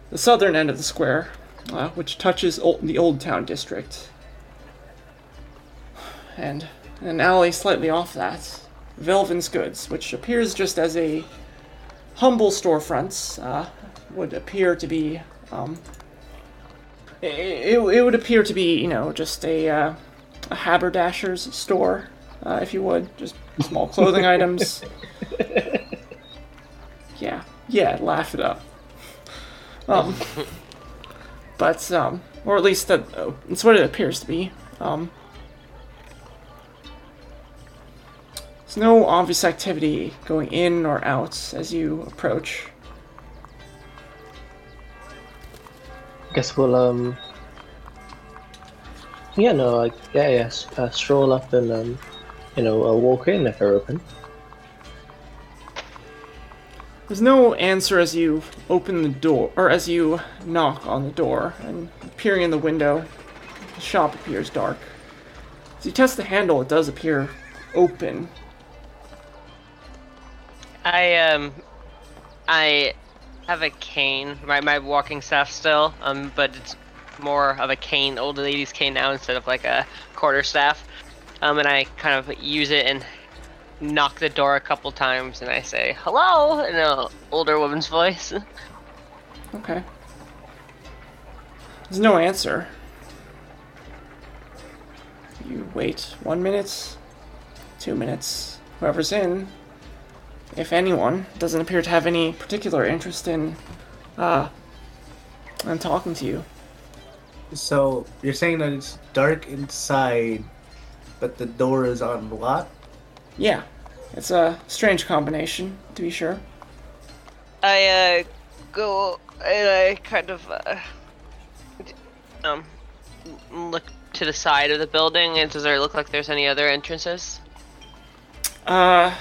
the southern end of the square, uh, which touches old, the Old Town district, and an alley slightly off that, Velvin's Goods, which appears just as a humble storefront, uh, would appear to be, um, it, it, would appear to be, you know, just a, uh, a haberdasher's store, uh, if you would, just small clothing items. Yeah, yeah, laugh it up. Um, but, um, or at least that, uh, it's what it appears to be. Um, There's no obvious activity going in or out as you approach. Guess we'll um. Yeah, no, like yeah, yes. Uh, stroll up and um, you know, uh, walk in if they're open. There's no answer as you open the door, or as you knock on the door, and peering in the window, the shop appears dark. As you test the handle, it does appear open. I um, I have a cane, my my walking staff still, um, but it's more of a cane, old lady's cane now instead of like a quarter staff. Um, and I kind of use it and knock the door a couple times, and I say hello in an older woman's voice. Okay. There's no answer. You wait one minute, two minutes. Whoever's in, if anyone, doesn't appear to have any particular interest in, uh, in talking to you. So you're saying that it's dark inside, but the door is unlocked? Yeah, it's a strange combination, to be sure. I uh, go and I kind of uh, um look to the side of the building, and does there look like there's any other entrances? Uh,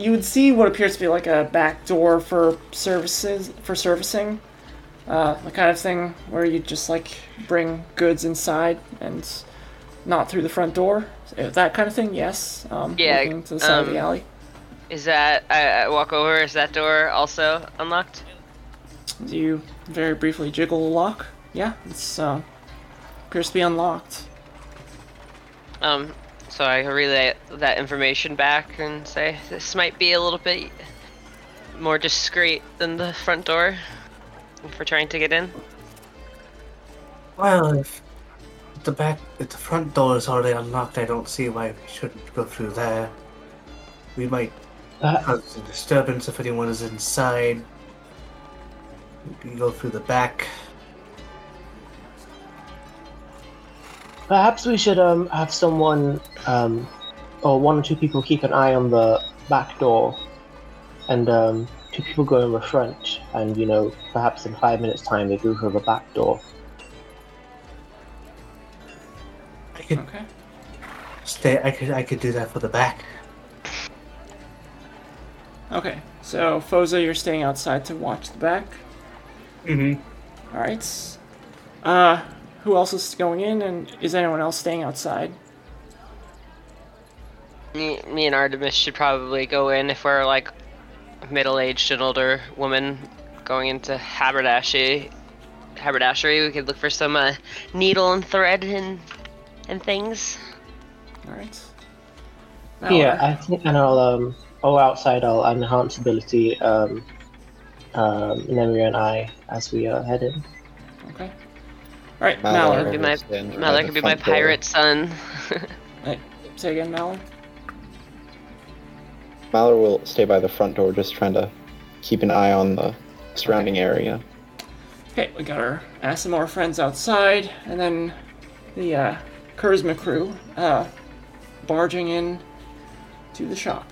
you would see what appears to be like a back door for services for servicing, uh, the kind of thing where you just like bring goods inside and not through the front door. Uh, That kind of thing, yes. Um, Yeah, to the side of the um, alley. Is that I, I walk over? Is that door also unlocked? Do you very briefly jiggle the lock. Yeah, it's uh, appears to be unlocked. Um, so I relay that information back and say this might be a little bit more discreet than the front door for trying to get in. Well, if the back, if the front door is already unlocked, I don't see why we shouldn't go through there. We might Uh, cause a disturbance if anyone is inside. We can go through the back. Perhaps we should um, have someone, um, or one or two people keep an eye on the back door, and um, two people go in the front, and you know, perhaps in five minutes' time they go through the back door. I could Okay. stay. I could. I could do that for the back. Okay. So Phoza, you're staying outside to watch the back. Mm-hmm. All right. Uh, who else is going in, and is anyone else staying outside? Me, me and Artemis should probably go in if we're like middle-aged and older woman going into haberdashery. Haberdashery, we could look for some uh, needle and thread and and things. All right. Yeah, Malar. I think, and I'll um, oh outside I'll enhance ability um, um, Nemia and I as we are head in. Okay. All right, Malar Malar. Could be my is Malar could be my front door. pirate son. Say again, Malar. Malar will stay by the front door, just trying to keep an eye on the surrounding area. Okay, we got our Aasimar friends outside, and then the uh, Charisma crew uh, barging in to the shop.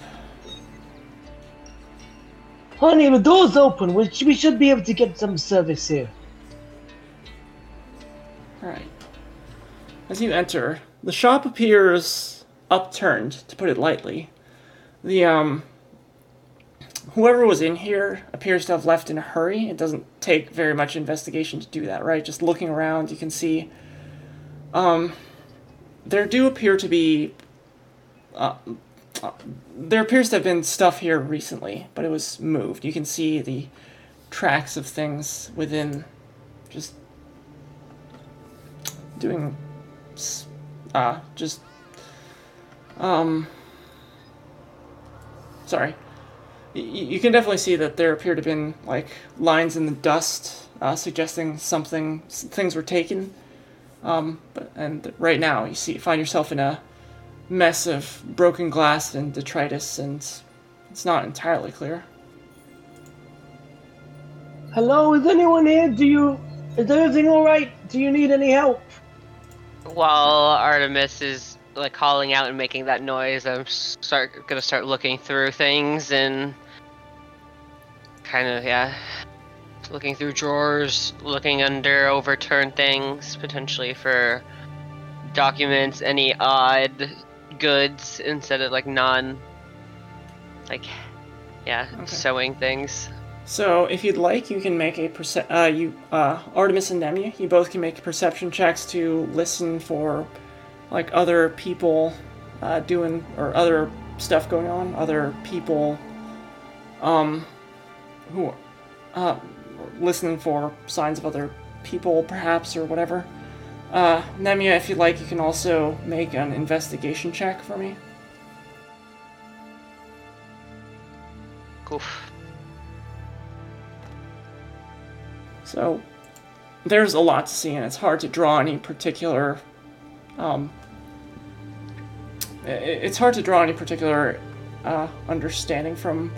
Honey, the door's open. We, sh- we should be able to get some service here. All right. As you enter, the shop appears upturned, to put it lightly. The um, whoever was in here appears to have left in a hurry. It doesn't take very much investigation to do that, right? Just looking around, you can see. Um, there do appear to be. Uh, uh, there appears to have been stuff here recently, but it was moved. You can see the tracks of things within doing uh just um sorry y- you can definitely see that there appear to have been like lines in the dust uh, suggesting something things were taken um but and right now you see find yourself in a mess of broken glass and detritus and it's not entirely clear Hello, is anyone here? Do you? Is everything all right? Do you need any help? While Artemis is like calling out and making that noise, I'm start gonna start looking through things and kind of yeah, looking through drawers, looking under overturned things, potentially for documents, any odd goods instead of like non, like yeah, Okay. sewing things. So, if you'd like, you can make a perce- uh, you uh, Artemis and Nemia. You both can make perception checks to listen for like other people uh, doing or other stuff going on, other people, um, who, uh, listening for signs of other people, perhaps, or whatever. Uh, Nemia, if you'd like, you can also make an investigation check for me. Oof. So, there's a lot to see, and it's hard to draw any particular. Um, it's hard to draw any particular uh, understanding from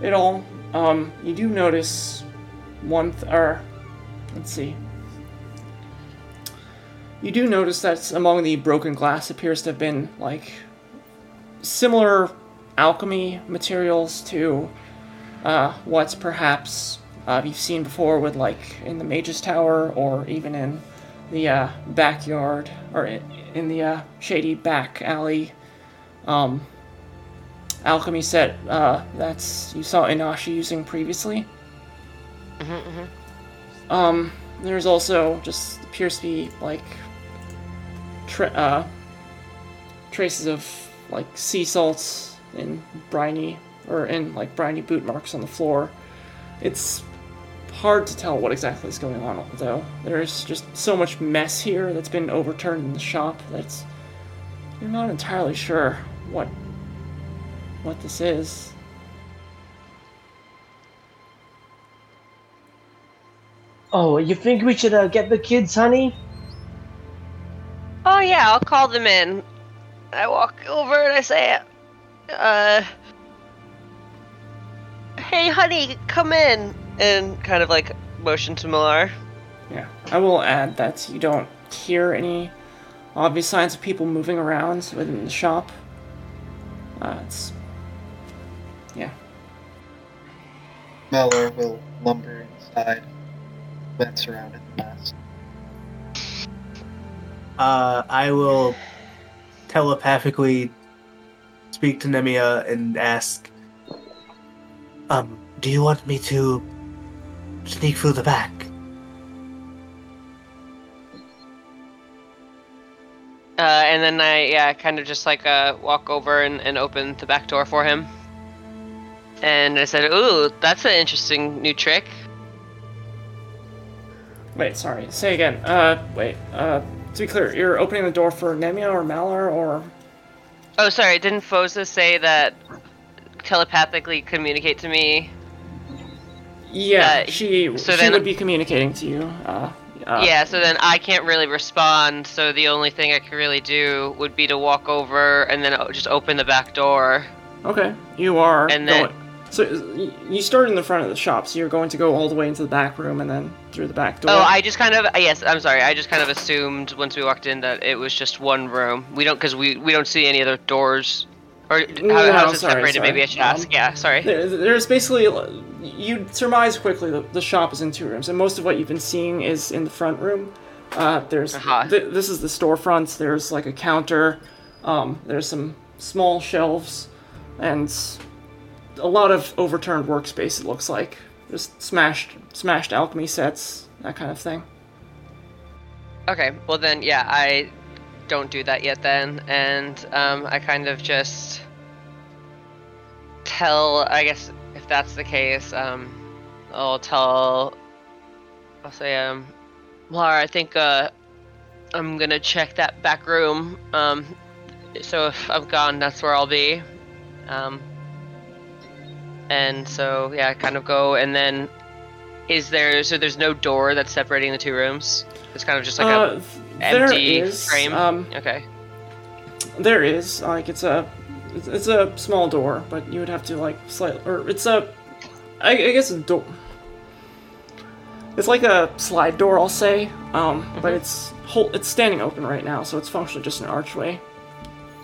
it all. Um, you do notice one, th- or let's see. You do notice that among the broken glass appears to have been like similar alchemy materials to uh, what's perhaps uh, you've seen before with like in the Mage's Tower or even in the uh, backyard or in, the uh, shady back alley um, alchemy set uh, that's you saw Inashi using previously. Um, there's also just appears to be like tra- uh, traces of like sea salts in briny or in like briny boot marks on the floor. It's hard to tell what exactly is going on though. There's just so much mess here that's been overturned in the shop that's you're not entirely sure what what this is. Oh, you think we should uh, get the kids, honey? Oh yeah, I'll call them in. I walk over and I say, uh, "Hey, honey, come in," and kind of like motion to Malar. Yeah. I will add that you don't hear any obvious signs of people moving around within the shop. Uh, it's yeah. Malar will lumber inside, glance around at the mess. Uh, I will telepathically speak to Nemia and ask, Um, do you want me to sneak through the back? Uh, and then I, yeah, kind of just like uh, walk over and, and open the back door for him. And I said, "Ooh, that's an interesting new trick." Wait, sorry. Say again. Uh, wait. Uh, to be clear, you're opening the door for Nemia or Malar or Oh, sorry, didn't Phoza say that telepathically communicate to me? Yeah, Uh, she so she then- would be communicating to you. Uh, uh, yeah, so then I can't really respond. So the only thing I could really do would be to walk over and then just open the back door. Okay, you are And then- going. So you start in the front of the shop, so you're going to go all the way into the back room and then through the back door. Oh, I just kind of yes, I'm sorry. I just kind of assumed once we walked in that it was just one room. We don't because we we don't see any other doors. Or how, No, how is it sorry, separated? sorry. Maybe I should Um, ask. Yeah, sorry. There, there's basically you surmise quickly that the shop is in two rooms, and most of what you've been seeing is in the front room. Uh, there's Uh-huh. th- this is the storefront. There's like a counter. Um, there's some small shelves, and a lot of overturned workspace. It looks like just smashed smashed alchemy sets, that kind of thing. Okay, well then, yeah, I don't do that yet then, and um, I kind of just tell. I guess if that's the case, um, I'll tell. I'll say, um, Lara, I think uh, I'm gonna check that back room. Um, so if I'm gone, that's where I'll be. Um, and so yeah, I kind of go, and then is there? So there's no door that's separating the two rooms. It's kind of just like a uh, there empty is frame? um, Okay. There is like it's a it's, it's a small door, but you would have to like slide, or it's a I, I guess a door. It's like a slide door, I'll say, um, Mm-hmm. but it's whole it's standing open right now, so it's functionally just an archway.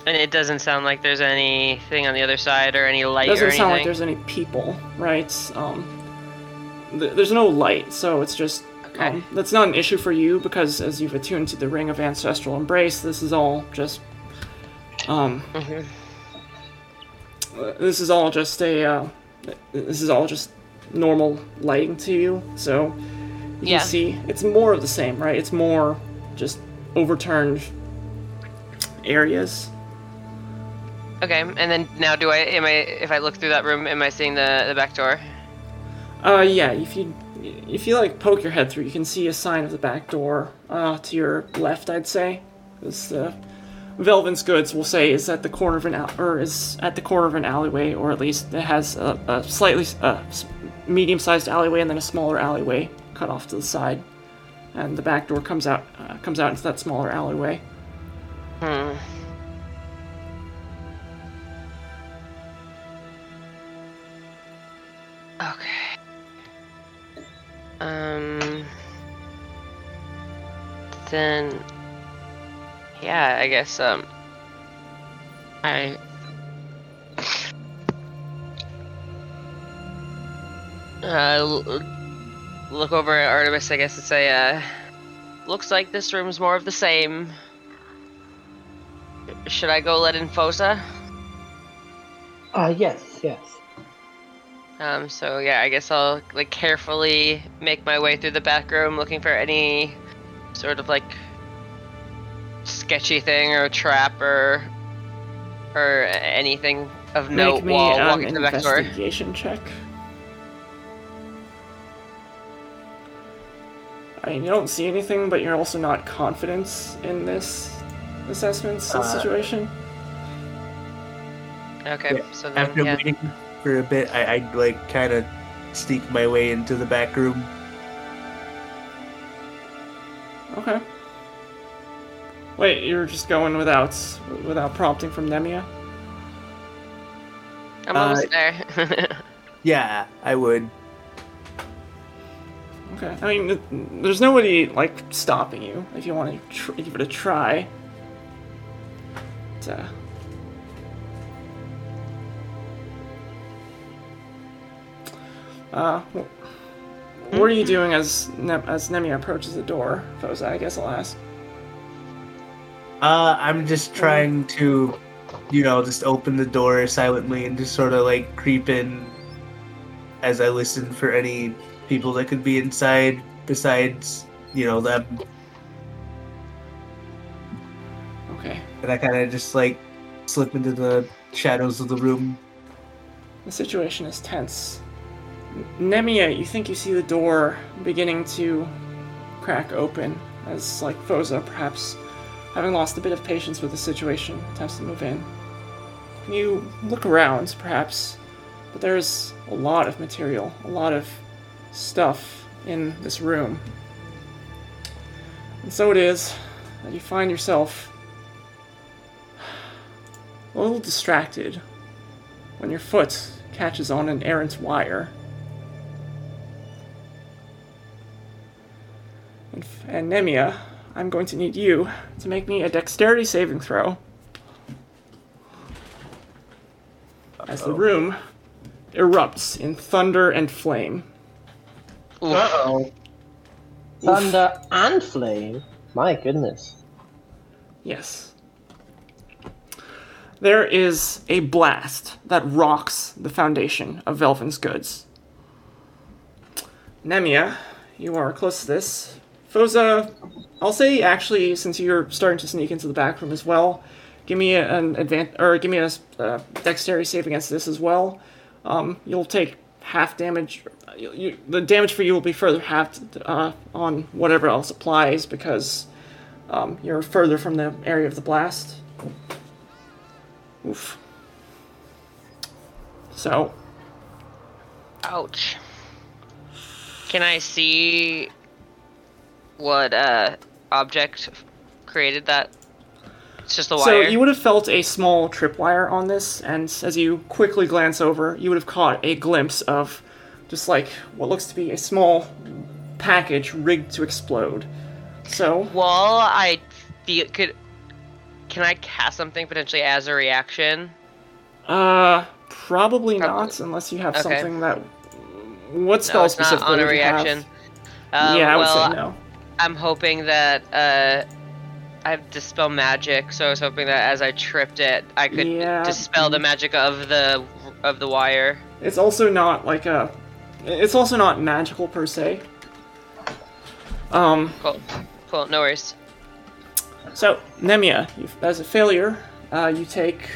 And it doesn't sound like there's anything on the other side or any light It Doesn't sound like there's any people, right? Um, th- there's no light, so it's just Okay. um, that's not an issue for you because as you've attuned to the ring of ancestral embrace, this is all just um, Mhm. This is all just a uh, this is all just normal lighting to you so you Yeah. can see it's more of the same right it's more just overturned areas Okay, and then now do I am I if I look through that room, am I seeing the the back door? Uh, yeah. If you if you like poke your head through, you can see a sign of the back door. Uh, to your left, I'd say. This uh, Velvin's Goods will say is at the corner of an al- or is at the corner of an alleyway, or at least it has a, a slightly uh, medium-sized alleyway and then a smaller alleyway cut off to the side, and the back door comes out uh, comes out into that smaller alleyway. Hmm. Okay. Um. Then. Yeah, I guess, um. I. Uh, look over at Artemis, I guess, and say, uh. Looks like this room's more of the same. Should I go let in Phoza? Uh, yes, yes. Um, so yeah, I guess I'll like carefully make my way through the back room looking for any sort of like sketchy thing or a trap or or anything of note Make me while an walking to the back door. investigation check. I mean, you don't see anything, but you're also not confident in this assessment Uh, situation. Okay, Yeah, so then After yeah. waiting for a bit, I, I'd like kind of sneak my way into the back room. Okay. Wait, you're just going without without prompting from Nemia? I'm uh, almost there. Yeah, I would. Okay. I mean, there's nobody like stopping you if you want to tr- give it a try. But, uh, uh, what are you doing as ne- as Nemia approaches the door, Phoza? I guess I'll ask. Uh, I'm just trying to, you know, just open the door silently and just sort of like creep in as I listen for any people that could be inside besides, you know, them. Okay. And I kind of just like slip into the shadows of the room. The situation is tense. N- Nemia, you think you see the door beginning to crack open as, like, Phoza, perhaps having lost a bit of patience with the situation, attempts to move in. You look around, perhaps, but there's a lot of material, a lot of stuff in this room. And so it is that you find yourself a little distracted when your foot catches on an errant wire. And, and Nemia, I'm going to need you to make me a dexterity saving throw. As the room erupts in thunder and flame. Oof. oh. Thunder and flame. My goodness. Yes. There is a blast that rocks the foundation of Velvin's goods. Nemia, you are close to this. Phoza, I'll say actually, since you're starting to sneak into the back room as well, give me an advan or give me a uh, dexterity save against this as well. Um, you'll take half damage. You, you, the damage for you will be further halved uh, on whatever else applies because um, you're further from the area of the blast. Oof. So, Ouch. Can I see what uh object created that? It's just a wire. so you would have felt a small tripwire on this, and as you quickly glance over, you would have caught a glimpse of just like what looks to be a small package rigged to explode. So, Well, I feel could. Can I cast something potentially as a reaction? uh, probably Prob- not unless you have okay. something that. What spell no, it's not on a reaction. Um, yeah, I would say no. I'm hoping that uh, I have dispel magic, so I was hoping that as I tripped it, I could Yeah, dispel the magic of the of the wire. It's also not like a. It's also not magical per se. Um, Cool, cool, no worries. so Nemia, as a failure, uh, you take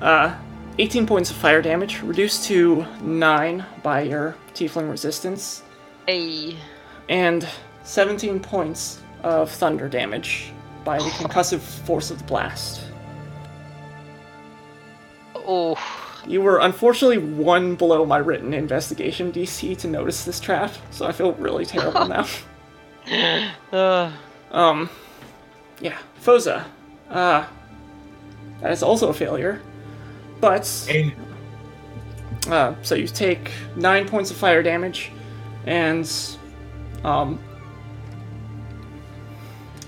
Uh, 18 points of fire damage, reduced to 9 by your tiefling resistance, Hey. and 17 points of thunder damage by the concussive force of the blast. Oh. You were unfortunately one below my written investigation DC to notice this trap, so I feel really terrible now. Uh, Um, yeah, Phoza. Uh, that is also a failure. But, uh, so you take nine points of fire damage, and, um,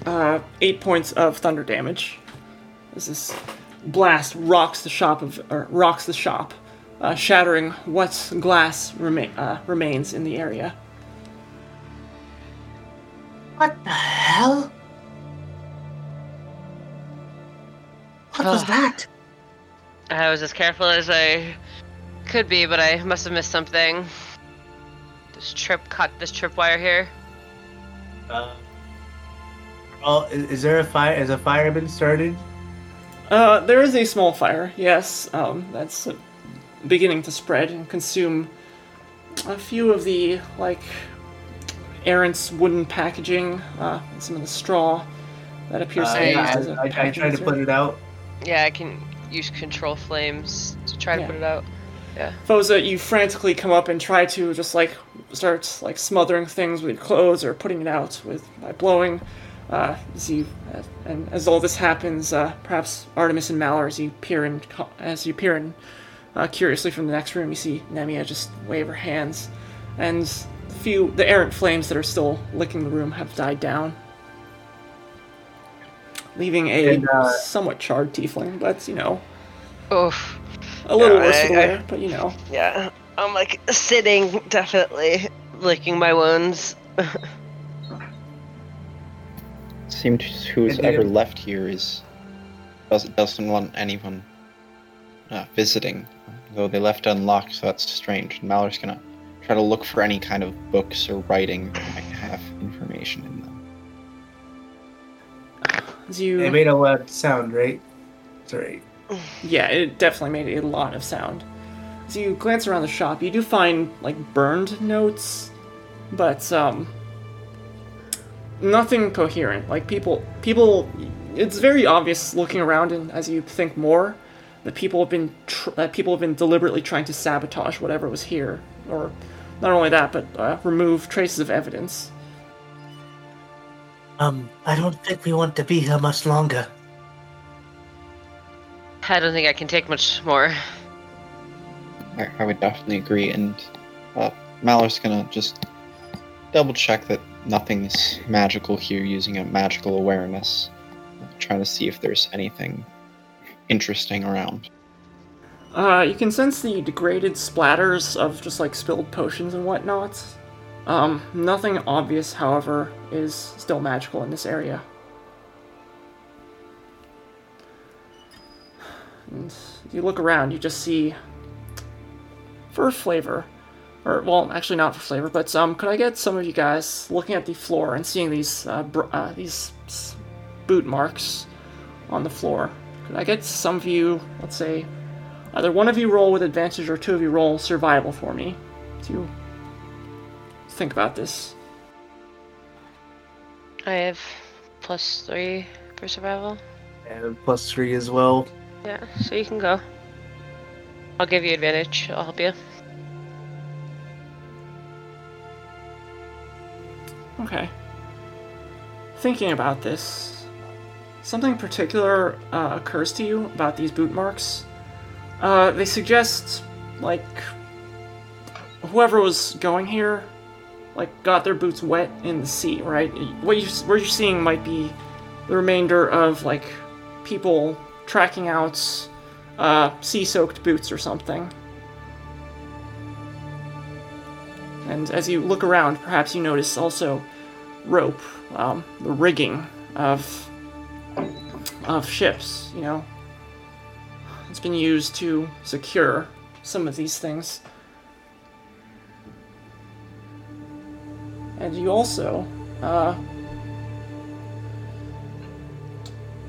uh, eight points of thunder damage. As this blast rocks the shop of, or rocks the shop, uh, shattering what glass rema- uh, remains in the area. What the hell? What was that? I was as careful as I could be, but I must have missed something. This trip cut this tripwire here. Uh, oh, is, is there a fire? Is a fire been started? Uh, there is a small fire, yes. Um, that's uh, beginning to spread and consume a few of the, like, errant's wooden packaging, uh, and some of the straw that appears Uh, to be yeah, used as a I, I, I packaging tried to put it out. Yeah, I can use control flames to try to Yeah. put it out. Yeah. Phoza, you frantically come up and try to just, like, start, like, smothering things with your clothes or putting it out with by blowing. Uh, as you, uh, and as all this happens, uh, perhaps Artemis and Malar, as you peer in, as you peer in uh, curiously from the next room, you see Nemia just wave her hands, and the few the errant flames that are still licking the room have died down, leaving a And, uh, somewhat charred tiefling, but you know Oof. a little Yeah, worse I- for wear, but you know. Yeah. I'm like sitting, definitely licking my wounds. Seems who's And they- ever left here is doesn't doesn't want anyone uh, visiting. Though they left unlocked, so that's strange. And Malar's gonna try to look for any kind of books or writing that might have information in them. As you It made a loud sound, right? Sorry. Yeah, it definitely made a lot of sound. As you glance around the shop, you do find like burned notes, but um, nothing coherent. Like people, people, it's very obvious looking around, and as you think more, that people have been tr- that people have been deliberately trying to sabotage whatever was here, or not only that, but uh, remove traces of evidence. Um, I don't think we want to be here much longer. I don't think I can take much more. I, I would definitely agree. And uh, Malar's gonna just double check that nothing's magical here using a magical awareness, trying to see if there's anything interesting around. Uh, you can sense the degraded splatters of just like spilled potions and whatnot. Um, nothing obvious, however, is still magical in this area. And you look around, you just see, for flavor, or well, actually not for flavor, but um, could I get some of you guys looking at the floor and seeing these uh, br- uh, these boot marks on the floor? Could I get some of you, let's say, Either one of you roll with advantage or two of you roll survival for me to think about this. I have plus three for survival. And plus three as well. Yeah, so you can go. I'll give you advantage. I'll help you. Okay. Thinking about this, something particular uh, occurs to you about these boot marks. Uh, they suggest, like, whoever was going here, like, got their boots wet in the sea, right? What you what you're seeing might be the remainder of like people tracking out uh, sea-soaked boots or something. And as you look around, perhaps you notice also rope, um, the rigging of of ships. You know, it's been used to secure some of these things. And you also uh,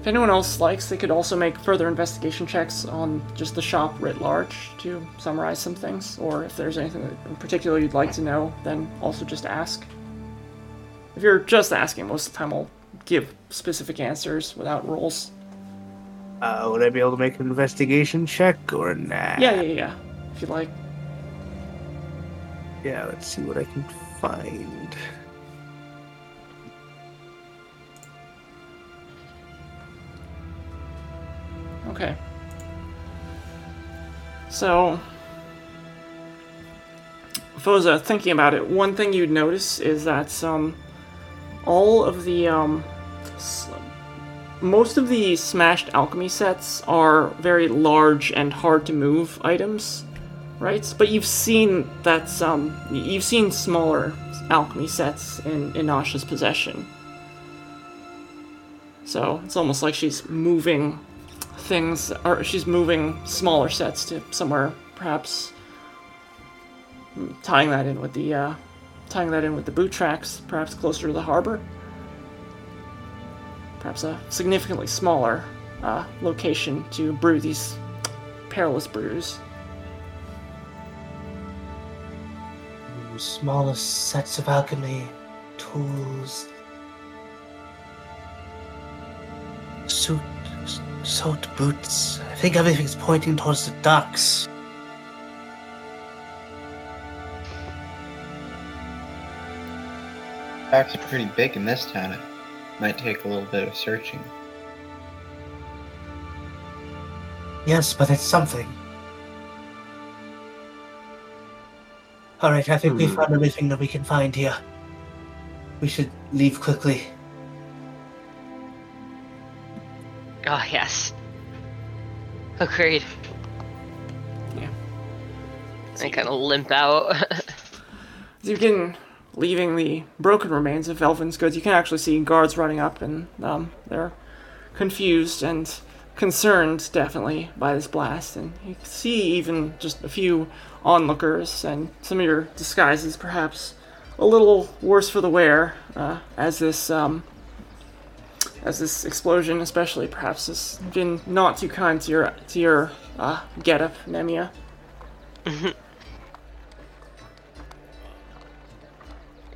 if anyone else likes, they could also make further investigation checks on just the shop writ large to summarize some things, or if there's anything in particular you'd like to know, then also just ask. If you're just asking, most of the time I'll give specific answers without rules. Uh, would I be able to make an investigation check or nah? Yeah, yeah, yeah. If you like. Yeah, let's see what I can find. Okay. So, Phoza, thinking about it, one thing you'd notice is that um, all of the um, most of the smashed alchemy sets are very large and hard to move items, right? But you've seen that um, you've seen smaller alchemy sets in in Inasha's possession. So it's almost like she's moving things, or she's moving smaller sets to somewhere, perhaps mm, tying that in with the uh, tying that in with the boot tracks, perhaps closer to the harbor. Perhaps a significantly smaller uh, location to brew these perilous brews. Smallest sets of alchemy, tools, suit, sewed boots. I think everything's pointing towards the docks. Docks are pretty big in this town. It might take a little bit of searching. Yes, but it's something. Alright, I think we Hmm. found everything that we can find here. We should leave quickly. Oh yes. Agreed. Yeah. I kind of limp out. As you begin leaving the broken remains of Elvin's goods, you can actually see guards running up, and um, they're confused and concerned, definitely, by this blast. And you can see even just a few onlookers, and some of your disguises, perhaps a little worse for the wear, uh, as this um, as this explosion, especially, perhaps, has been not too kind to your to your uh, getup, Nemia.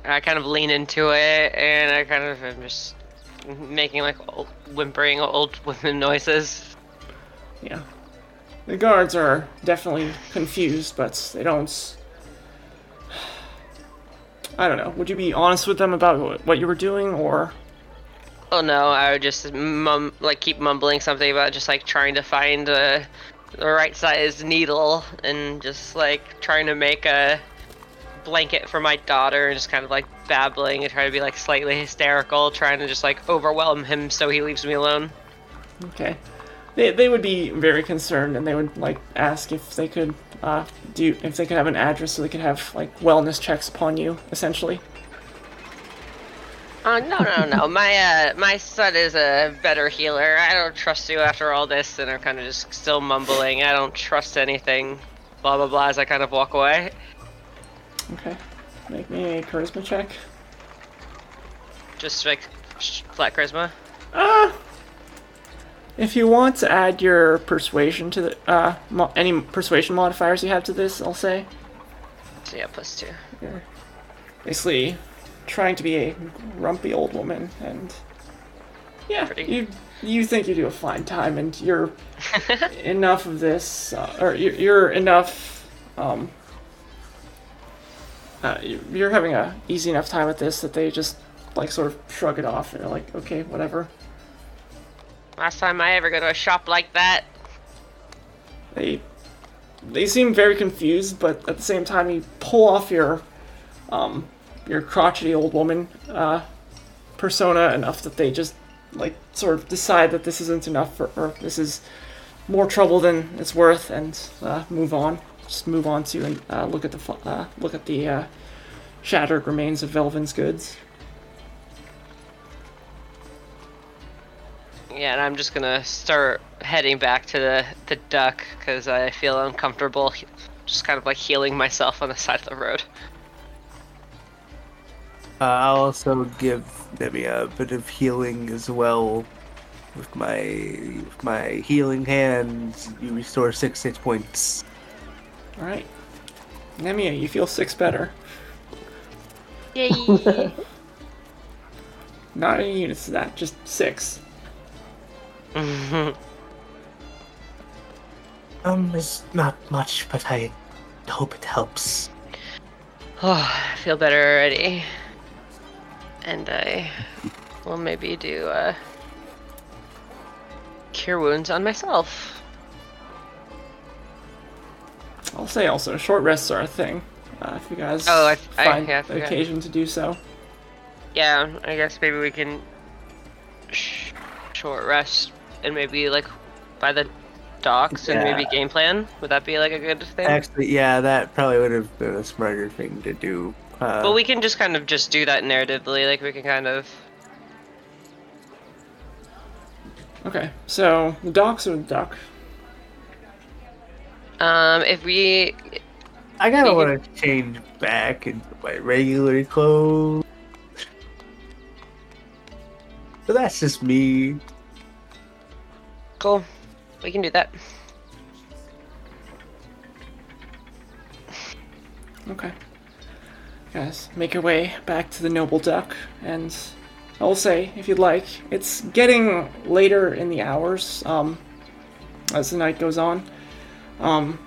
I kind of lean into it, and I kind of am just making like old, whimpering old women noises. Yeah. The guards are definitely confused, but they don't. I don't know. Would you be honest with them about what- what you were doing, or Oh no, I would just mum like keep mumbling something about just like trying to find a, the right size needle and just like trying to make a blanket for my daughter and just kind of like babbling and trying to be like slightly hysterical, trying to just like overwhelm him so he leaves me alone. okay? They they would be very concerned, and they would like ask if they could uh, do if they could have an address so they could have like wellness checks upon you, essentially. Uh, no, no, no. my uh, my son is a better healer. I don't trust you after all this, and I'm kind of just still mumbling. I don't trust anything. Blah blah blah. As I kind of walk away. Okay. Make me a charisma check. Just like flat charisma. Uh, if you want to add your persuasion to the uh mo- any persuasion modifiers you have to this, I'll say. So yeah, plus two. You're basically trying to be a grumpy old woman, and yeah, Pretty- you you think you do a fine time, and you're enough of this, uh, or you're, you're enough. Um, uh, you- you're having a easy enough time with this that they just like sort of shrug it off, and they're like, okay, whatever. Last time I ever go to a shop like that. They they seem very confused, but at the same time, you pull off your um your crotchety old woman uh, persona enough that they just like sort of decide that this isn't enough for or this is more trouble than it's worth, and uh, move on. Just move on to and uh, look at the uh, look at the uh, shattered remains of Velvin's goods. Yeah, and I'm just gonna start heading back to the the duck because I feel uncomfortable. Just kind of like healing myself on the side of the road. Uh, I'll also give Nemi a bit of healing as well. with my with my healing hands, you restore six hit points. All right. Nemia, you feel six better. Yay! Not any units to that, just six. Um, it's not much, but I hope it helps. oh, I feel better already. And I will maybe do uh, cure wounds on myself. I'll say also, short rests are a thing. Uh, if you guys Oh, I- I- find yeah, I the occasion to do so. Yeah, I guess maybe we can sh- short rest and maybe like by the docks and maybe game plan. Would that be like a good thing? Actually, yeah, that probably would have been a smarter thing to do. Uh, But we can just kind of just do that narratively. Like we can kind of. Okay, so the docks or the duck? Um, if we I kind of want to change back into my regular clothes. But that's just me. Cool. We can do that. Okay. Guys, make your way back to the Noble Duck, and I will say, if you'd like, it's getting later in the hours, um, as the night goes on. Um,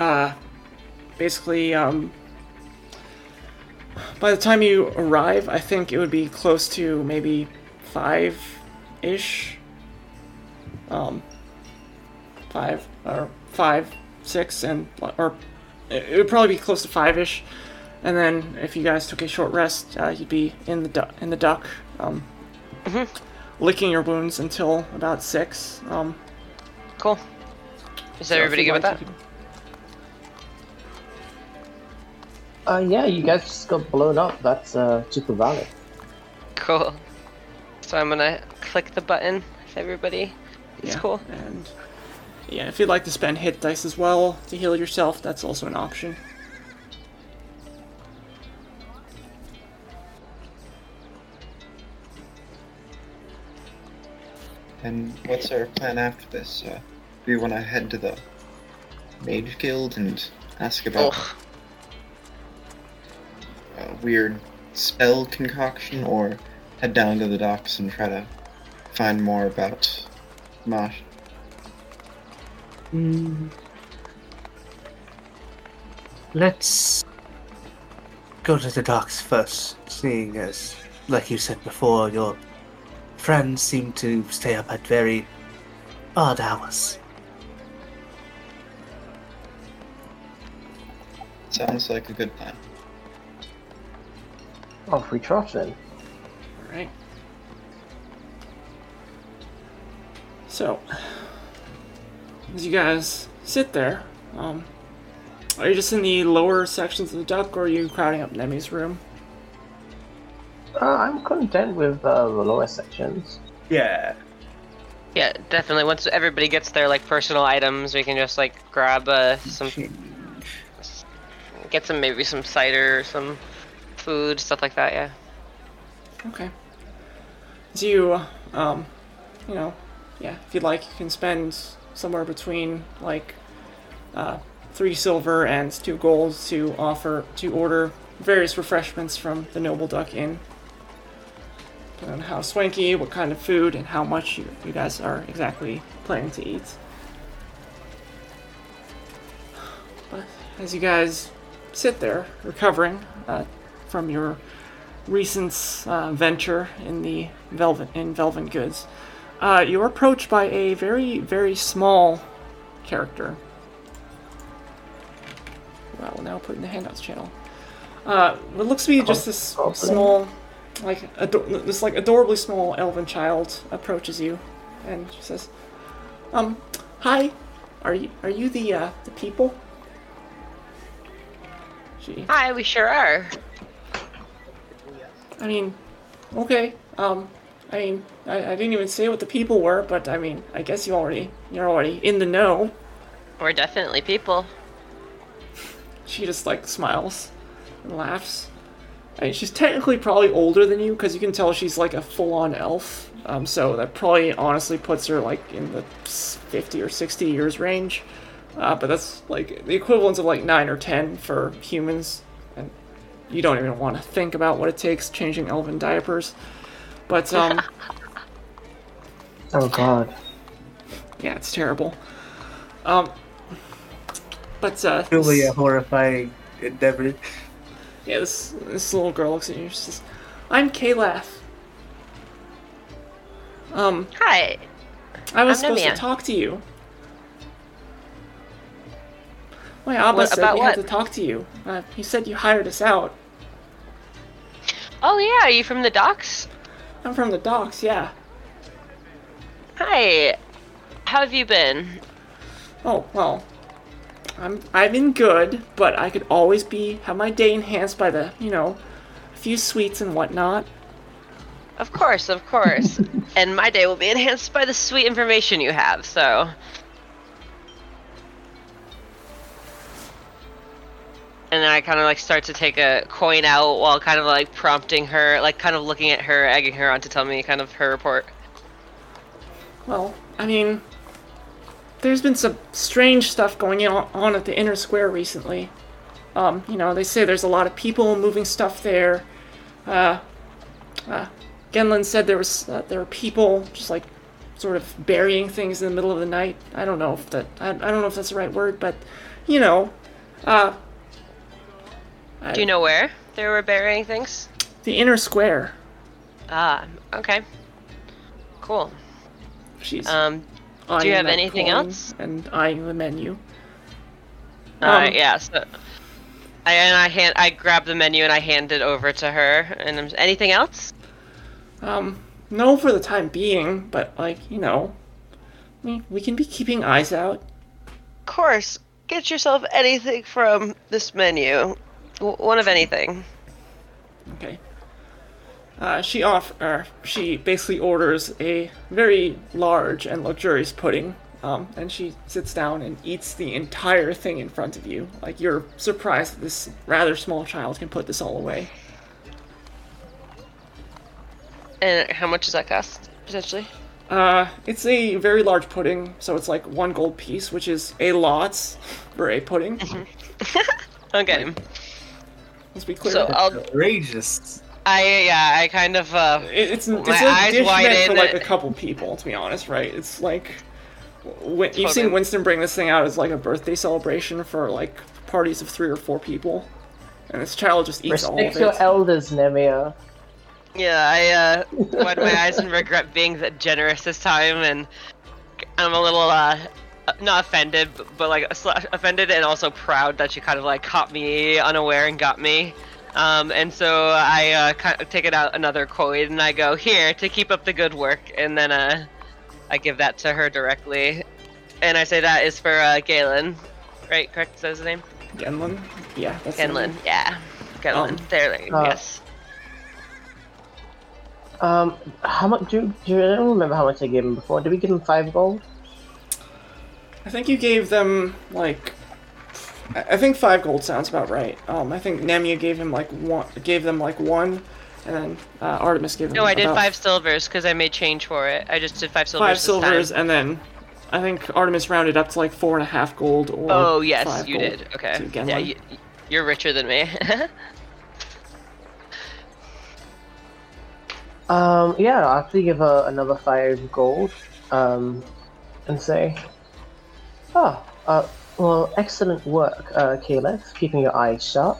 uh, basically, um, by the time you arrive, I think it would be close to maybe five-ish. Um, five or five, six, and or it would probably be close to five-ish. And then if you guys took a short rest, uh, you'd be in the du- in the duck, um, licking your wounds until about six. Um, Cool. Is so everybody good with that? you Uh, yeah, you guys just got blown up. That's uh, super valid. Cool. So I'm gonna click the button. If everybody is yeah, cool. And yeah, if you'd like to spend hit dice as well to heal yourself, that's also an option. And what's our plan after this? Uh, do we want to head to the Mage Guild and ask about Ugh. a weird spell concoction, or head down to the docks and try to find more about Mosh? Mm. Let's go to the docks first, seeing as, like you said before, your friends seem to stay up at very odd hours. Sounds like a good plan. Off we trot then. Alright. So, as you guys sit there, um, are you just in the lower sections of the duck, or are you crowding up Nemi's room? Uh, I'm content with uh, the lower sections. Yeah. Yeah, definitely. Once everybody gets their like personal items, we can just like grab uh, some, get some maybe some cider, some food, stuff like that. Yeah. Okay. So you, um, you know, yeah, if you'd like, you can spend somewhere between like uh, three silver and two gold to offer to order various refreshments from the Noble Duck Inn. How swanky, what kind of food, and how much you, you guys are exactly planning to eat. But as you guys sit there, recovering uh, from your recent uh, venture in the velvet in Velvet Goods, uh, you're approached by a very very small character. Who I will now put in the handouts channel. Uh, what looks to be just this Goblin. small, like ado- this like adorably small elven child approaches you, and she says, "Um, hi, are you are you the uh, the people?" She Hi, we sure are. I mean, okay. Um, I mean, I, I didn't even say what the people were, but I mean, I guess you already you're already in the know. We're definitely people. She just like smiles and laughs, I mean, she's technically probably older than you because you can tell she's like a full-on elf. Um, so that probably honestly puts her like in the 50 or 60 years range. Uh, but that's like the equivalent of like 9 or 10 for humans. And you don't even want to think about what it takes changing elven diapers. But, um, Oh god. yeah, it's terrible. Um, but, uh, Truly a horrifying endeavor. yeah, this, this little girl looks at you and she says, I'm Kaleth. Um, Hi. I was I'm supposed Nemia. to talk to you. My Abba What- said about we had to talk to you. Uh, he said you hired us out. Oh yeah, are you from the docks? I'm from the docks, yeah. Hi. How have you been? Oh well, I'm I've been good, but I could always be have my day enhanced by the you know, a few sweets and whatnot. Of course, of course. and my day will be enhanced by the sweet information you have, so. And then I kind of like start to take a coin out while kind of like prompting her, like kind of looking at her, egging her on to tell me kind of her report. Well, I mean, there's been some strange stuff going on at the inner square recently. Um, you know, they say there's a lot of people moving stuff there. Uh, uh, Genlin said there was uh, there were people just like sort of burying things in the middle of the night. I don't know if that I, I don't know if that's the right word, but you know, uh, I- Do you know where they were burying things? the inner square. Ah, okay. Cool. She's Um, eyeing you have anything else? And eyeing the menu. uh, Um, yeah, so. I, and I hand, I grab the menu and I hand it over to her. And I'm, anything else? Um, no for the time being, but like, you know, we, we can be keeping eyes out. Of course. Get yourself anything from this menu. W- one of anything. Okay. Uh, she off, er, she basically orders a very large and luxurious pudding. Um, and she sits down and eats the entire thing in front of you. Like you're surprised that this rather small child can put this all away. And how much does that cost, potentially? Uh, it's a very large pudding, so it's like one gold piece, which is a lot for a pudding. Okay. Let's be clear. So I'll, Outrageous. I, yeah, I kind of, uh, It- it's it's My a eyes dish meant for like a couple people, to be honest, right? It's like when, you've seen Winston bring this thing out as like a birthday celebration for like parties of three or four people, and this child just eats all of Respect of your elders, Nemia. yeah, I, uh, wide my eyes and regret being that generous this time, and I'm a little, uh, not offended, but, but like offended and also proud that she kind of like caught me unaware and got me. Um, and so I uh, kind of take it out another coin and I go here to keep up the good work, and then uh, I give that to her directly, and I say that is for uh, Galen, right? Correct? Is that his name? Genlin, yeah, that's Genlin, name. yeah. Genlin. Um, there, uh, yes. Um, how much do, do you I don't remember how much I gave him before? Did we give him five gold? I think you gave them like. I I think five gold sounds about right. Um, I think Nemia gave him like one, gave them like one, and then uh, Artemis gave him. No, I did about five silvers because I made change for it. I just did five silvers. five this silvers, time. and then I think Artemis rounded up to like four and a half gold. Or Oh yes, five you gold did. Okay. to Yeah, Genlin. you, you're richer than me. Um, yeah, I'll actually give her another five gold, um, and say, oh, uh, well, excellent work, uh, Caleb, keeping your eyes sharp.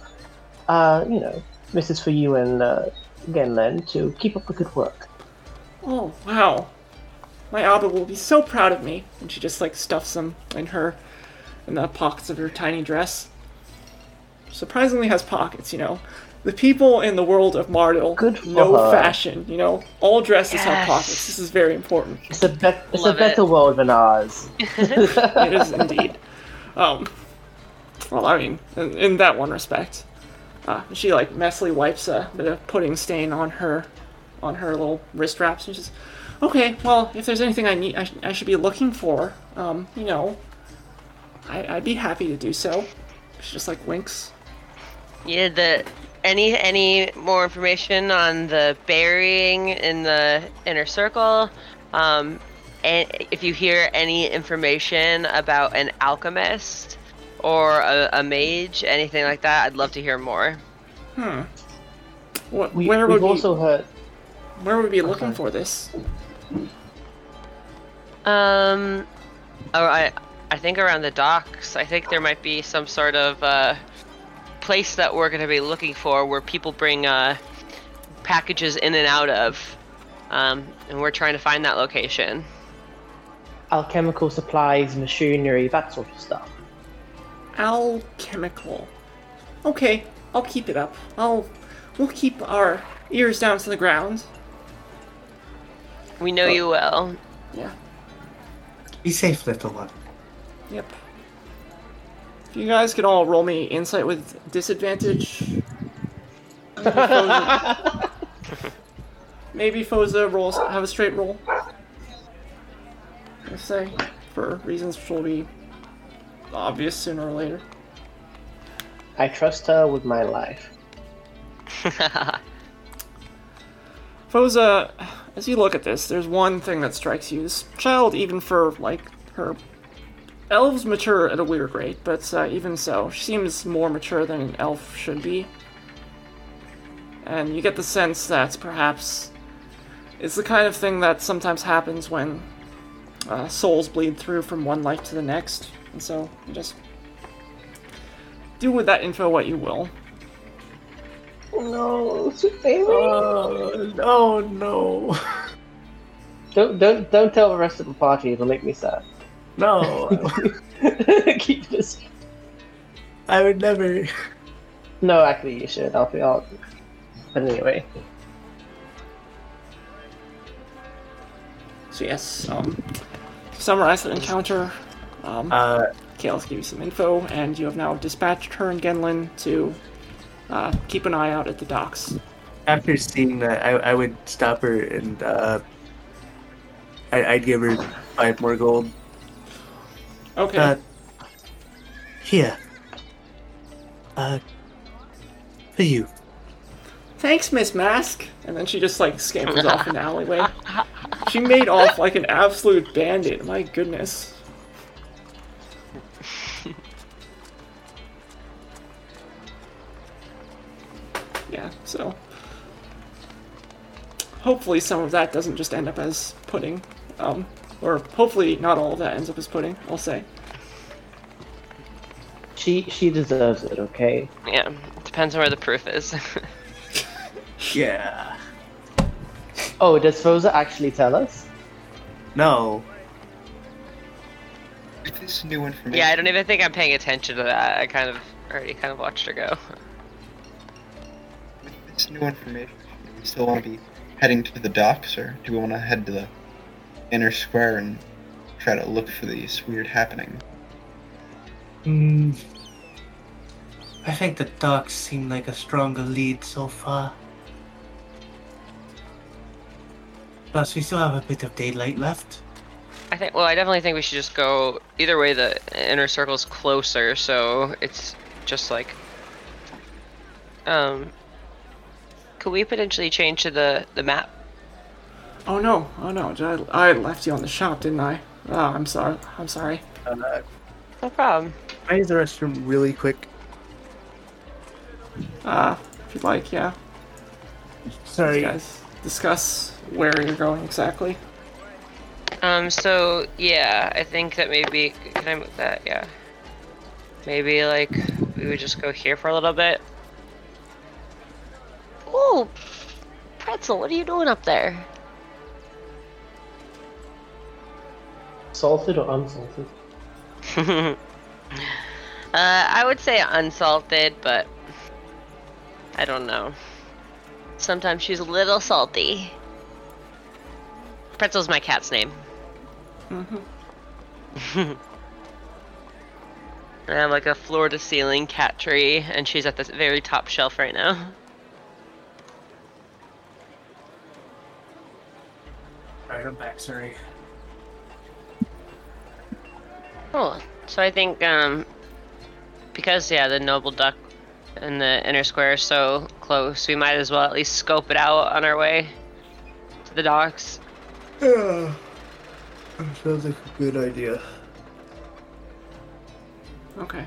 Uh, you know, this is for you and, uh, Genlin to keep up the good work. Oh, wow. My Abba will be so proud of me. And she just like stuffs them in her in the pockets of her tiny dress. Surprisingly has pockets, you know. The people in the world of Mardil Good know her. fashion, you know. All dresses have pockets. This is very important. It's a, be- it's Love a better it. world than ours. it is indeed. Um, well, I mean, in, in that one respect, uh, she like messily wipes a bit of pudding stain on her, on her little wrist wraps, and she says, "Okay, well, if there's anything I need, I, sh- I should be looking for, um, you know, I, I'd be happy to do so." She just like winks. yeah, the any any more information on the burying in the inner circle? Um, if you hear any information about an alchemist or a, a mage, anything like that, I'd love to hear more. Hmm. What, We, where we've would we, also heard. where would we be looking Okay. for this? Um, oh, I I think around the docks. I think there might be some sort of uh, place that we're gonna be looking for where people bring uh, packages in and out of, um, and we're trying to find that location. Alchemical supplies, machinery, that sort of stuff. Alchemical. Okay, I'll keep it up. I'll. We'll keep our ears down to the ground. We know you well. Yeah. Be safe, little one. Yep. If you guys could all roll me insight with disadvantage. Maybe Phoza, maybe Phoza rolls have a straight roll. I say, for reasons which will be obvious sooner or later. I trust her with my life. Phoza, as you look at this, there's one thing that strikes you. This child, even for like her elves mature at a weird rate, but uh, even so, she seems more mature than an elf should be. And you get the sense that perhaps it's the kind of thing that sometimes happens when uh, souls bleed through from one life to the next. And so you just do with that info what you will. No, sweet baby. Oh, oh no. Don't don't don't tell the rest of the party. It'll make me sad. No. Keep this. I would never. No, actually, you should. I'll be out. But anyway, So yes, um, to summarize that encounter, um, Uh, Kalis gave you some info, and you have now dispatched her and Genlin to uh, keep an eye out at the docks. after seeing that, I, I would stop her and uh, I, I'd give her five more gold. Okay. Uh, here. Uh, for you. Thanks, Miss Mask. And then she just like scampers off in the alleyway. She made off like an absolute bandit. My goodness. yeah. So hopefully some of that doesn't just end up as pudding. Um, or hopefully not all of that ends up as pudding. I'll say. she she deserves it. Okay. Yeah, depends on where the proof is. Yeah. Oh, does Phoza actually tell us? No. With this new information, yeah, I don't even think I'm paying attention to that. I kind of already kind of watched her go. with this new information, do we still want to be heading to the docks, or do we want to head to the inner square and try to look for these weird happenings? Hmm. I think the docks seem like a stronger lead so far. Plus, we still have a bit of daylight left. I think. Well, I definitely think we should just go. Either way, the inner circle's closer, so it's just like. Um. Could we potentially change to the the map? Oh no! Oh no! Did I, I left you on the shop, didn't I? Oh, I'm sorry. I'm sorry. Uh, No problem. I use the restroom really quick. Uh, if you'd like, yeah. Sorry. You guys discuss where you're going exactly. Um. So yeah, I think that maybe can I move that? Yeah. Maybe like we would just go here for a little bit. Ooh, pretzel! What are you doing up there? Salted or unsalted? uh, I would say unsalted, but I don't know. Sometimes she's a little salty. Pretzel's my cat's name. Mm-hmm. I have like a floor to ceiling cat tree, and she's at the very top shelf right now. Alright, I'm back. Sorry. Cool. So I think, um, because yeah, the noble duck and the inner square are so close. We might as well at least scope it out on our way to the docks. Yeah. Sounds like a good idea. Okay.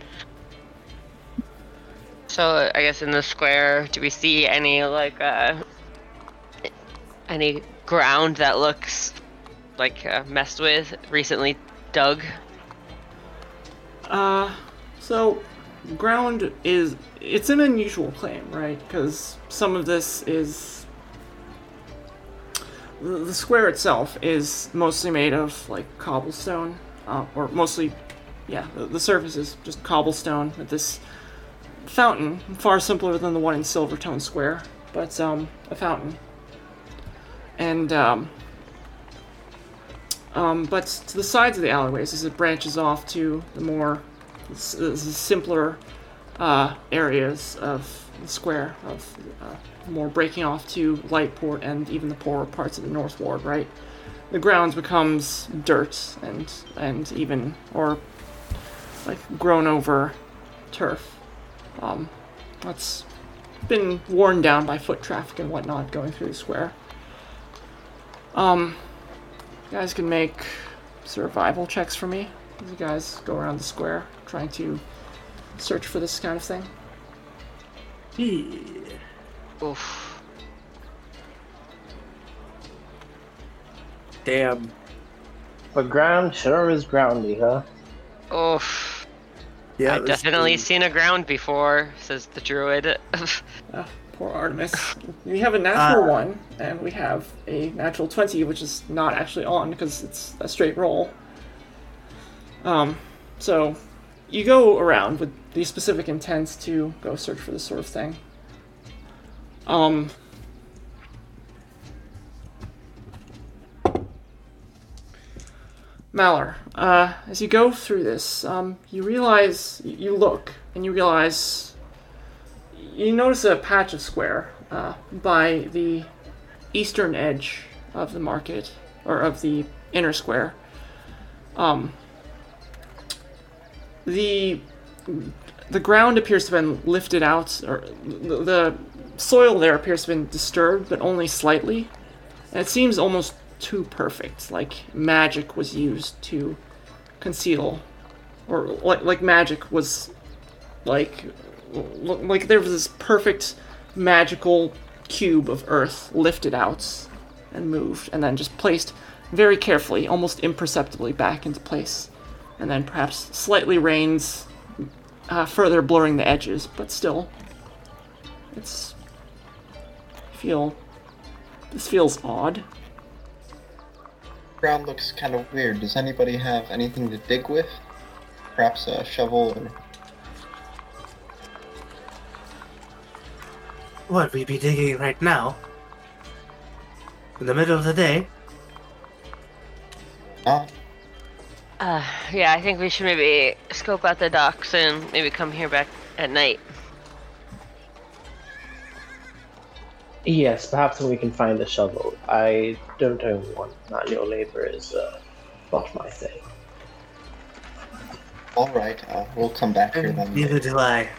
So I guess in the square, do we see any like uh any ground that looks like uh, messed with, recently dug? Uh, so ground is it's an unusual claim, right? Because some of this is the the square itself is mostly made of like cobblestone, uh, or mostly, yeah, the, the surface is just cobblestone with this fountain, far simpler than the one in Silvertone Square, but um, a fountain. And um, um, but to the sides of the alleyways, as it branches off to the more s- simpler uh, areas of the square, of uh, more breaking off to Lightport and even the poorer parts of the North Ward, right? The grounds becomes dirt and and even or like grown over turf. Um, that's been worn down by foot traffic and whatnot going through the square. Um, guys can make survival checks for me you guys go around the square trying to search for this kind of thing. Oof. Damn. But ground sure is groundy, huh? Oof. Yeah. I've definitely thing- seen a ground before, says the druid. Ah, poor Artemis. we have a natural Uh. one, and we have a natural 20, which is not actually on because it's a straight roll. Um, so you go around with the specific intent to go search for this sort of thing. Um, Malar, uh, as you go through this, um, you realize, you look, and you realize you notice a patch of square uh, by the eastern edge of the market, or of the inner square. Um, the the ground appears to have been lifted out, or the, the soil there appears to have been disturbed, but only slightly. And it seems almost too perfect, like magic was used to conceal, or like like magic was like like there was this perfect magical cube of earth lifted out and moved and then just placed very carefully almost imperceptibly back into place and then perhaps slightly rains uh, further blurring the edges but still it's feel this feels odd Ground looks kind of weird. Does anybody have anything to dig with? Perhaps a shovel or What, we be digging right now? In the middle of the day? not? uh, yeah, I think we should maybe scope out the docks and maybe come here back at night. Yes, perhaps when we can find a shovel. I don't own one. Manual labor is uh, not my thing. All right, uh, we'll come back here then. Neither do I.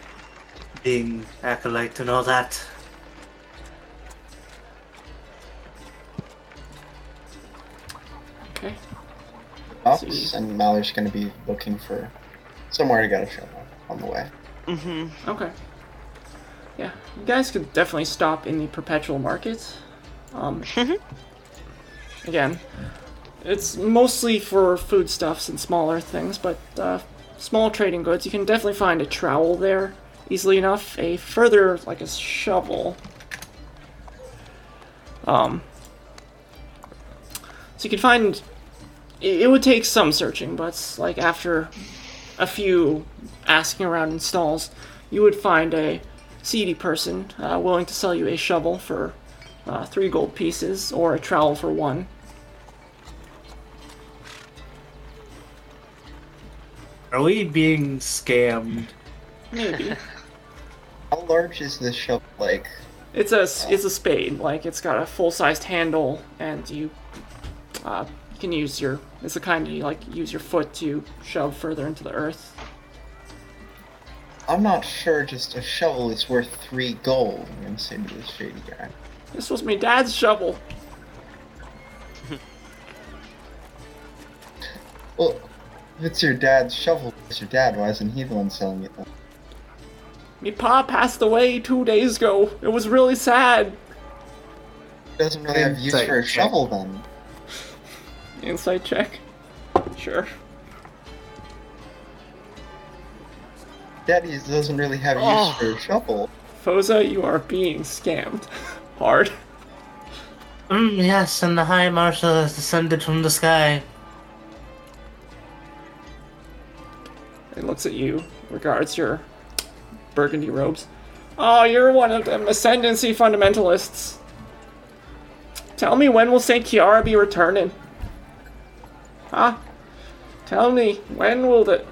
Being acolyte and all that. okay Ops, and Mallory's going to be looking for somewhere to get a shovel on the way. Mm-hmm. Okay. Yeah, you guys could definitely stop in the perpetual market. Um, again, it's mostly for foodstuffs and smaller things, but uh, small trading goods. You can definitely find a trowel there easily enough. A further, like a shovel. Um, so you can find. It, it would take some searching, but like after a few asking around in stalls, you would find a seedy person uh, willing to sell you a shovel for uh, three gold pieces or a trowel for one. Are we being scammed? Maybe How large is this shovel? Like, it's a it's a spade. Like it's got a full sized handle, and you uh, you can use your it's the kind you like use your foot to shove further into the earth. I'm not sure just a shovel is worth three gold. I'm gonna say to this shady guy. This was my dad's shovel. Well, if it's your dad's shovel, it's your dad. Why isn't he the one selling it then? Me pa passed away two days ago. It was really sad. He doesn't really have use Insight for a check. shovel then. Insight check. Sure. Daddy doesn't really have use Oh. for a shovel. Phoza, you are being scammed. Hard. Mm, yes, and the High Marshal has descended from the sky. He looks at you, regards your burgundy robes. Oh, you're one of them ascendancy fundamentalists. Tell me when will St. Chiara be returning? Huh? Tell me, when will the.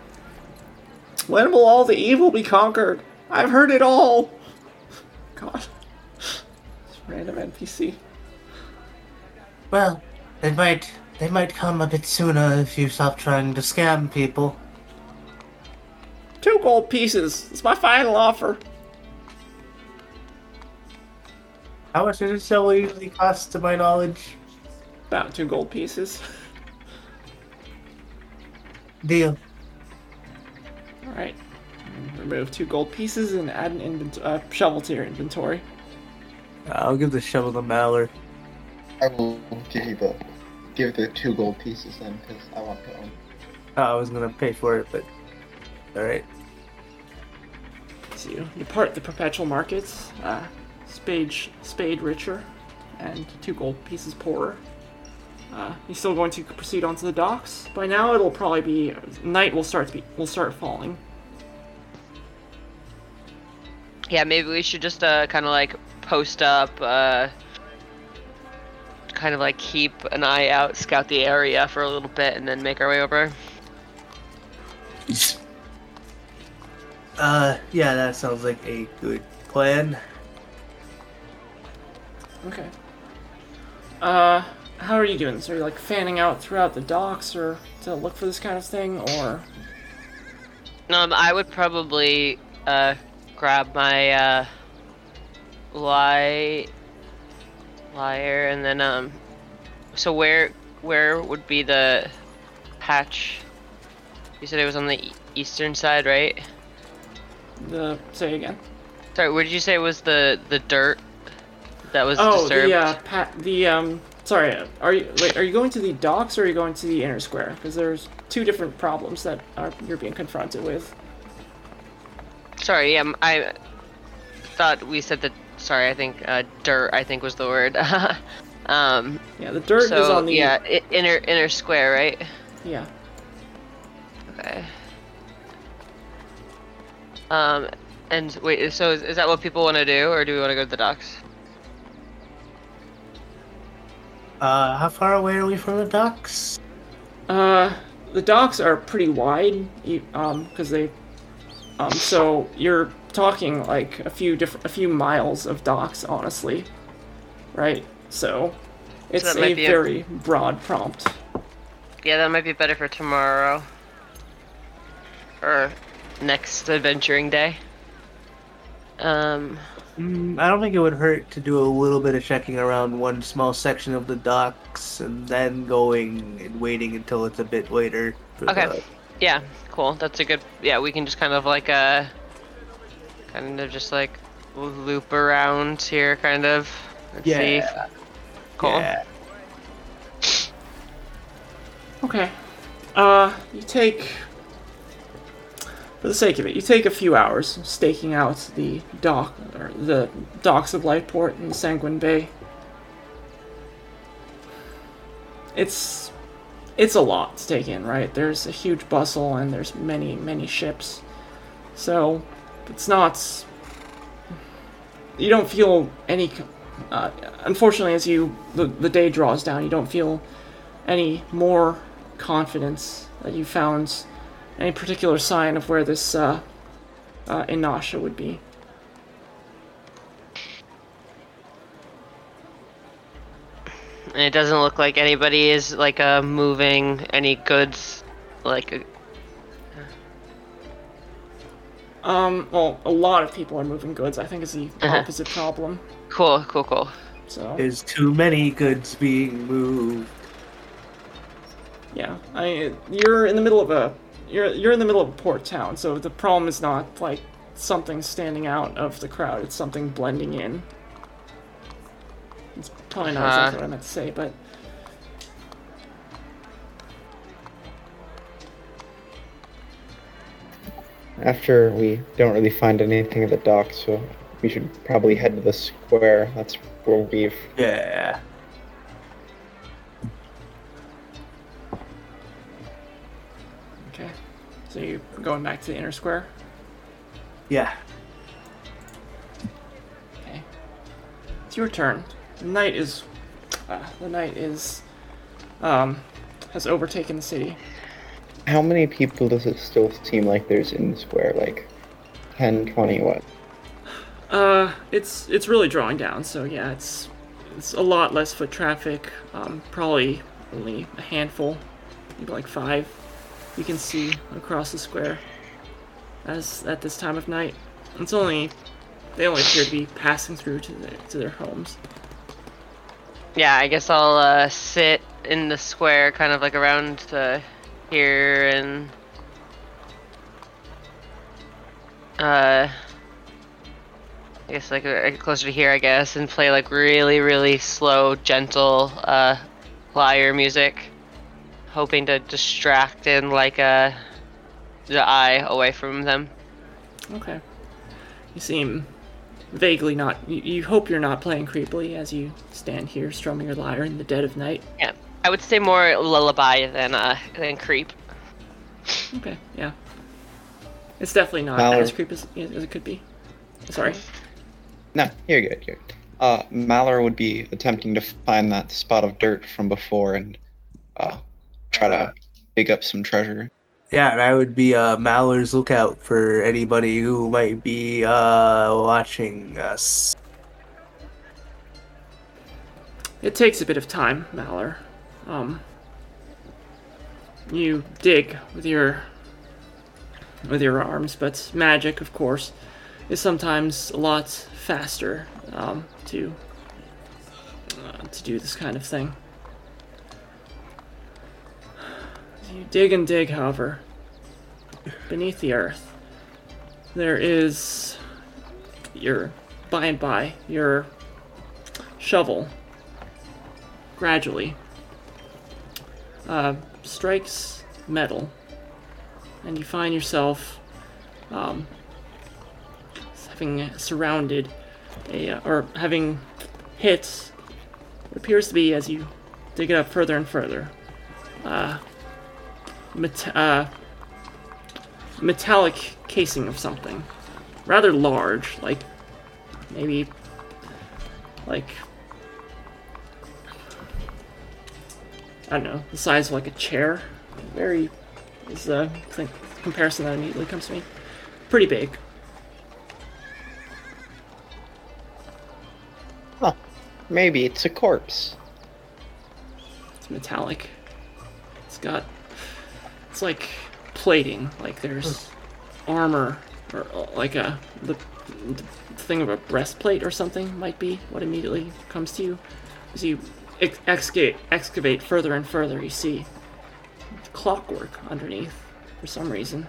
When will all the evil be conquered? I've heard it all! God. This random NPC. Well, they might they might come a bit sooner if you stop trying to scam people. Two gold pieces. It's my final offer. How much does it so usually cost, to my knowledge? About two gold pieces. Deal. Alright. Remove two gold pieces and add an invent- uh, shovel to your inventory. I'll give the shovel to Malar. I will give you the give the two gold pieces then, because I want to own. Oh, I was gonna pay for it, but alright. So you depart the perpetual markets, uh, spade, spade richer, and two gold pieces poorer. Uh, he's still going to proceed onto the docks. By now, it'll probably be night. Will start to be will start falling. Yeah, maybe we should just uh, kind of like post up, uh, kind of like keep an eye out, scout the area for a little bit, and then make our way over. Uh, yeah, that sounds like a good plan. Okay. Uh, how are you doing? So are you like fanning out throughout the docks, or to look for this kind of thing, or Um, I would probably uh, grab my uh, lie lyre, and then um, so where where would be the patch? You said it was on the e- eastern side, right? the say again? Sorry, where did you say was the the dirt that was Oh, disturbed? the uh, pa- the um. Sorry, are you wait? Are you going to the docks or are you going to the inner square? Because there's two different problems that are you're being confronted with. Sorry, um, I thought we said that. Sorry, I think uh, dirt. I think was the word. um, Yeah, the dirt so is on the yeah, i- inner inner square, right? yeah. Okay. Um, and wait, so is, is that what people want to do, or do we want to go to the docks? Uh, how far away are we from the docks? Uh, the docks are pretty wide, um, because they, um, so you're talking like a few different, a few miles of docks, honestly, right? So, it's that might a be a- very broad prompt. Yeah, that might be better for tomorrow. Or next adventuring day. Um, Mm, I don't think it would hurt to do a little bit of checking around one small section of the docks and then going and waiting until it's a bit later. Okay. the- yeah, cool. That's a good. Yeah, we can just kind of like uh, kind of just like loop around here, kind of. and see. Yeah. Cool. Yeah. Okay. Uh, you take, for the sake of it, you take a few hours staking out the dock, or the docks of Lightport and Sanguine Bay. It's, it's a lot to take in, right? There's a huge bustle and there's many, many ships. So, it's not, you don't feel any, uh, unfortunately as you, the, the day draws down, you don't feel any more confidence that you found any particular sign of where this uh, uh, Inasha would be. It doesn't look like anybody is like uh moving any goods, like. Uh, Um, well, a lot of people are moving goods. I think is the Uh-huh. opposite problem. Cool, cool, cool. So There's too many goods being moved. yeah, I you're in the middle of a you're you're in the middle of a port town. So the problem is not like something standing out of the crowd. It's something blending in. It's probably not Uh-huh. exactly what I meant to say, but After we don't really find anything at the dock, so we should probably head to the square. That's where we've Yeah. So you going back to the inner square? Yeah. Okay. It's your turn. The night is, uh, the night is, um, has overtaken the city. How many people does it still seem like there's in the square? Like 10, 20, what? Uh, it's it's really drawing down. So yeah, it's it's a lot less foot traffic. Um, probably only a handful, maybe like five. You can see across the square. As at this time of night, it's only they only appear to be passing through to their to their homes. Yeah, I guess I'll uh, sit in the square, kind of like around here, and uh, I guess like uh, closer to here, I guess, and play like really, really slow, gentle uh, lyre music, hoping to distract and like uh, the eye away from them. Okay. You seem vaguely not. You, you hope you're not playing creepily as you stand here strumming your lyre in the dead of night. Yeah, I would say more lullaby than uh, than creep. Okay, yeah. It's definitely not Mallory- as creepy as, as it could be. Sorry. No, you're good. You're good. Uh, Malar would be attempting to find that spot of dirt from before and uh, try to pick up some treasure. Yeah, and I would be uh, Malar's lookout for anybody who might be uh, watching us. It takes a bit of time, Malor. Um, you dig with your with your arms, but magic, of course, is sometimes a lot faster um, to uh, to do this kind of thing. You dig and dig, however, beneath the earth, there is your by and by your shovel gradually uh, strikes metal, and you find yourself um, having surrounded a uh, or having hit what appears to be as you dig it up further and further. Uh, met- uh, metallic casing of something, rather large, like maybe like I don't know, the size of like a chair. Very is the thing, comparison that immediately comes to me. Pretty big. Maybe it's a corpse. It's metallic. It's got it's like plating, like there's armor or uh, like a the, the thing of a breastplate or something might be what immediately comes to you as you ex- excavate excavate further and further. You see clockwork underneath for some reason.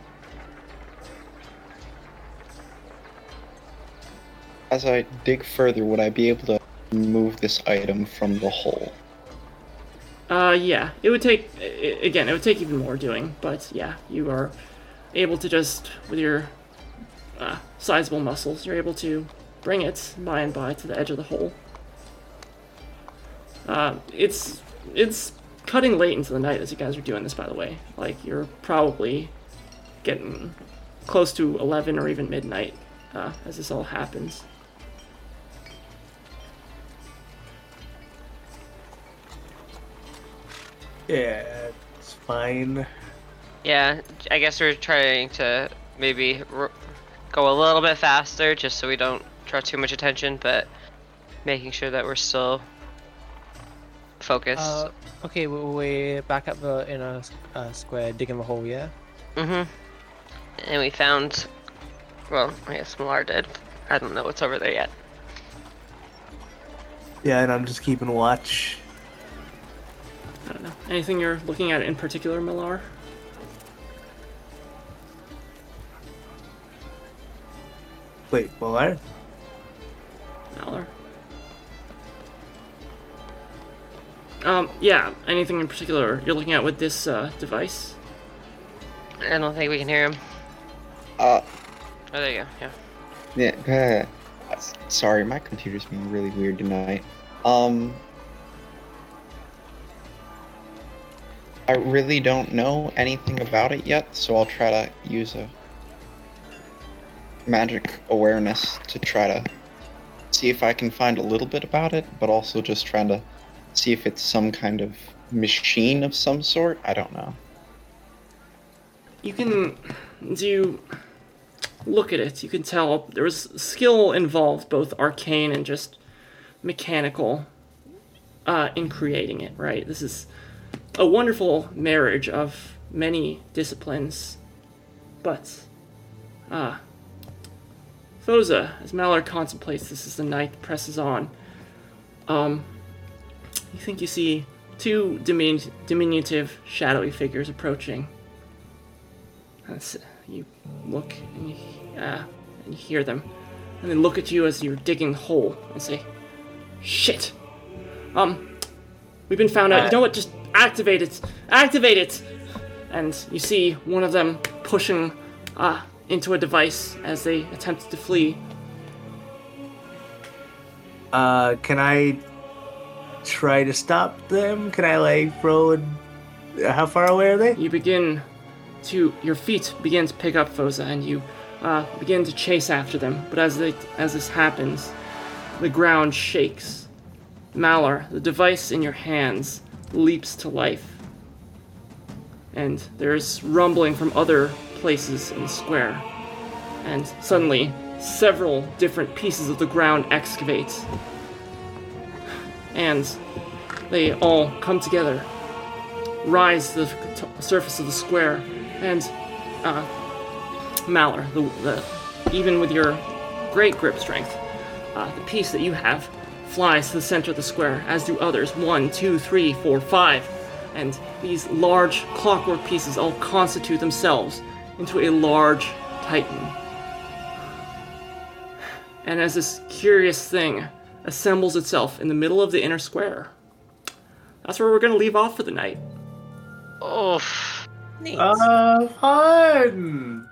As I dig further, would I be able to move this item from the hole? Uh, yeah, it would take again. It would take even more doing, but yeah, you are able to just with your uh, sizable muscles, you're able to bring it by and by to the edge of the hole. Uh, it's it's cutting late into the night as you guys are doing this. By the way, like you're probably getting close to eleven or even midnight uh, as this all happens. Yeah, it's fine. Yeah, I guess we're trying to maybe r- go a little bit faster just so we don't draw too much attention, but making sure that we're still focused. Uh, okay, we- we're back at the inner uh, square, digging the hole, yeah? mm-hmm. And we found Well, I guess Malar did. I don't know what's over there yet. Yeah, and I'm just keeping watch. I don't know. Anything you're looking at in particular, Millar? Wait, Millar? Millar. Um, yeah, anything in particular you're looking at with this uh, device? I don't think we can hear him. Uh, Oh, there you go. Yeah. yeah. Uh, Sorry, my computer's being really weird tonight. Um, I really don't know anything about it yet, so I'll try to use a magic awareness to try to see if I can find a little bit about it, but also just trying to see if it's some kind of machine of some sort. I don't know. You can do look at it. You can tell there was skill involved, both arcane and just mechanical, uh, in creating it. Right. This is a wonderful marriage of many disciplines, but ah. Phoza, as Malar contemplates this as the night presses on, um, you think you see two dimin- diminutive, shadowy figures approaching. That's, you look and you, uh, and you hear them, and they look at you as you're digging the hole and say, "Shit, um, we've been found out. You know what? Just activate it. Activate it." And you see one of them pushing uh, into a device as they attempt to flee. Uh, can I try to stop them? Can I like throw? A, how far away are they? You begin to your feet begin to pick up Phoza, and you uh, begin to chase after them. But as they, as this happens, the ground shakes. Malar, the device in your hands, leaps to life, and there's rumbling from other places in the square. And suddenly, several different pieces of the ground excavate, and they all come together rise to the t- surface of the square, and uh, Malar, the, the even with your great grip strength, uh, the piece that you have flies to the center of the square, as do others. One, two, three, four, five, and these large clockwork pieces all constitute themselves into a large titan. And as this curious thing assembles itself in the middle of the inner square, that's where we're going to leave off for the night. Oh, Neat. Uh, fun.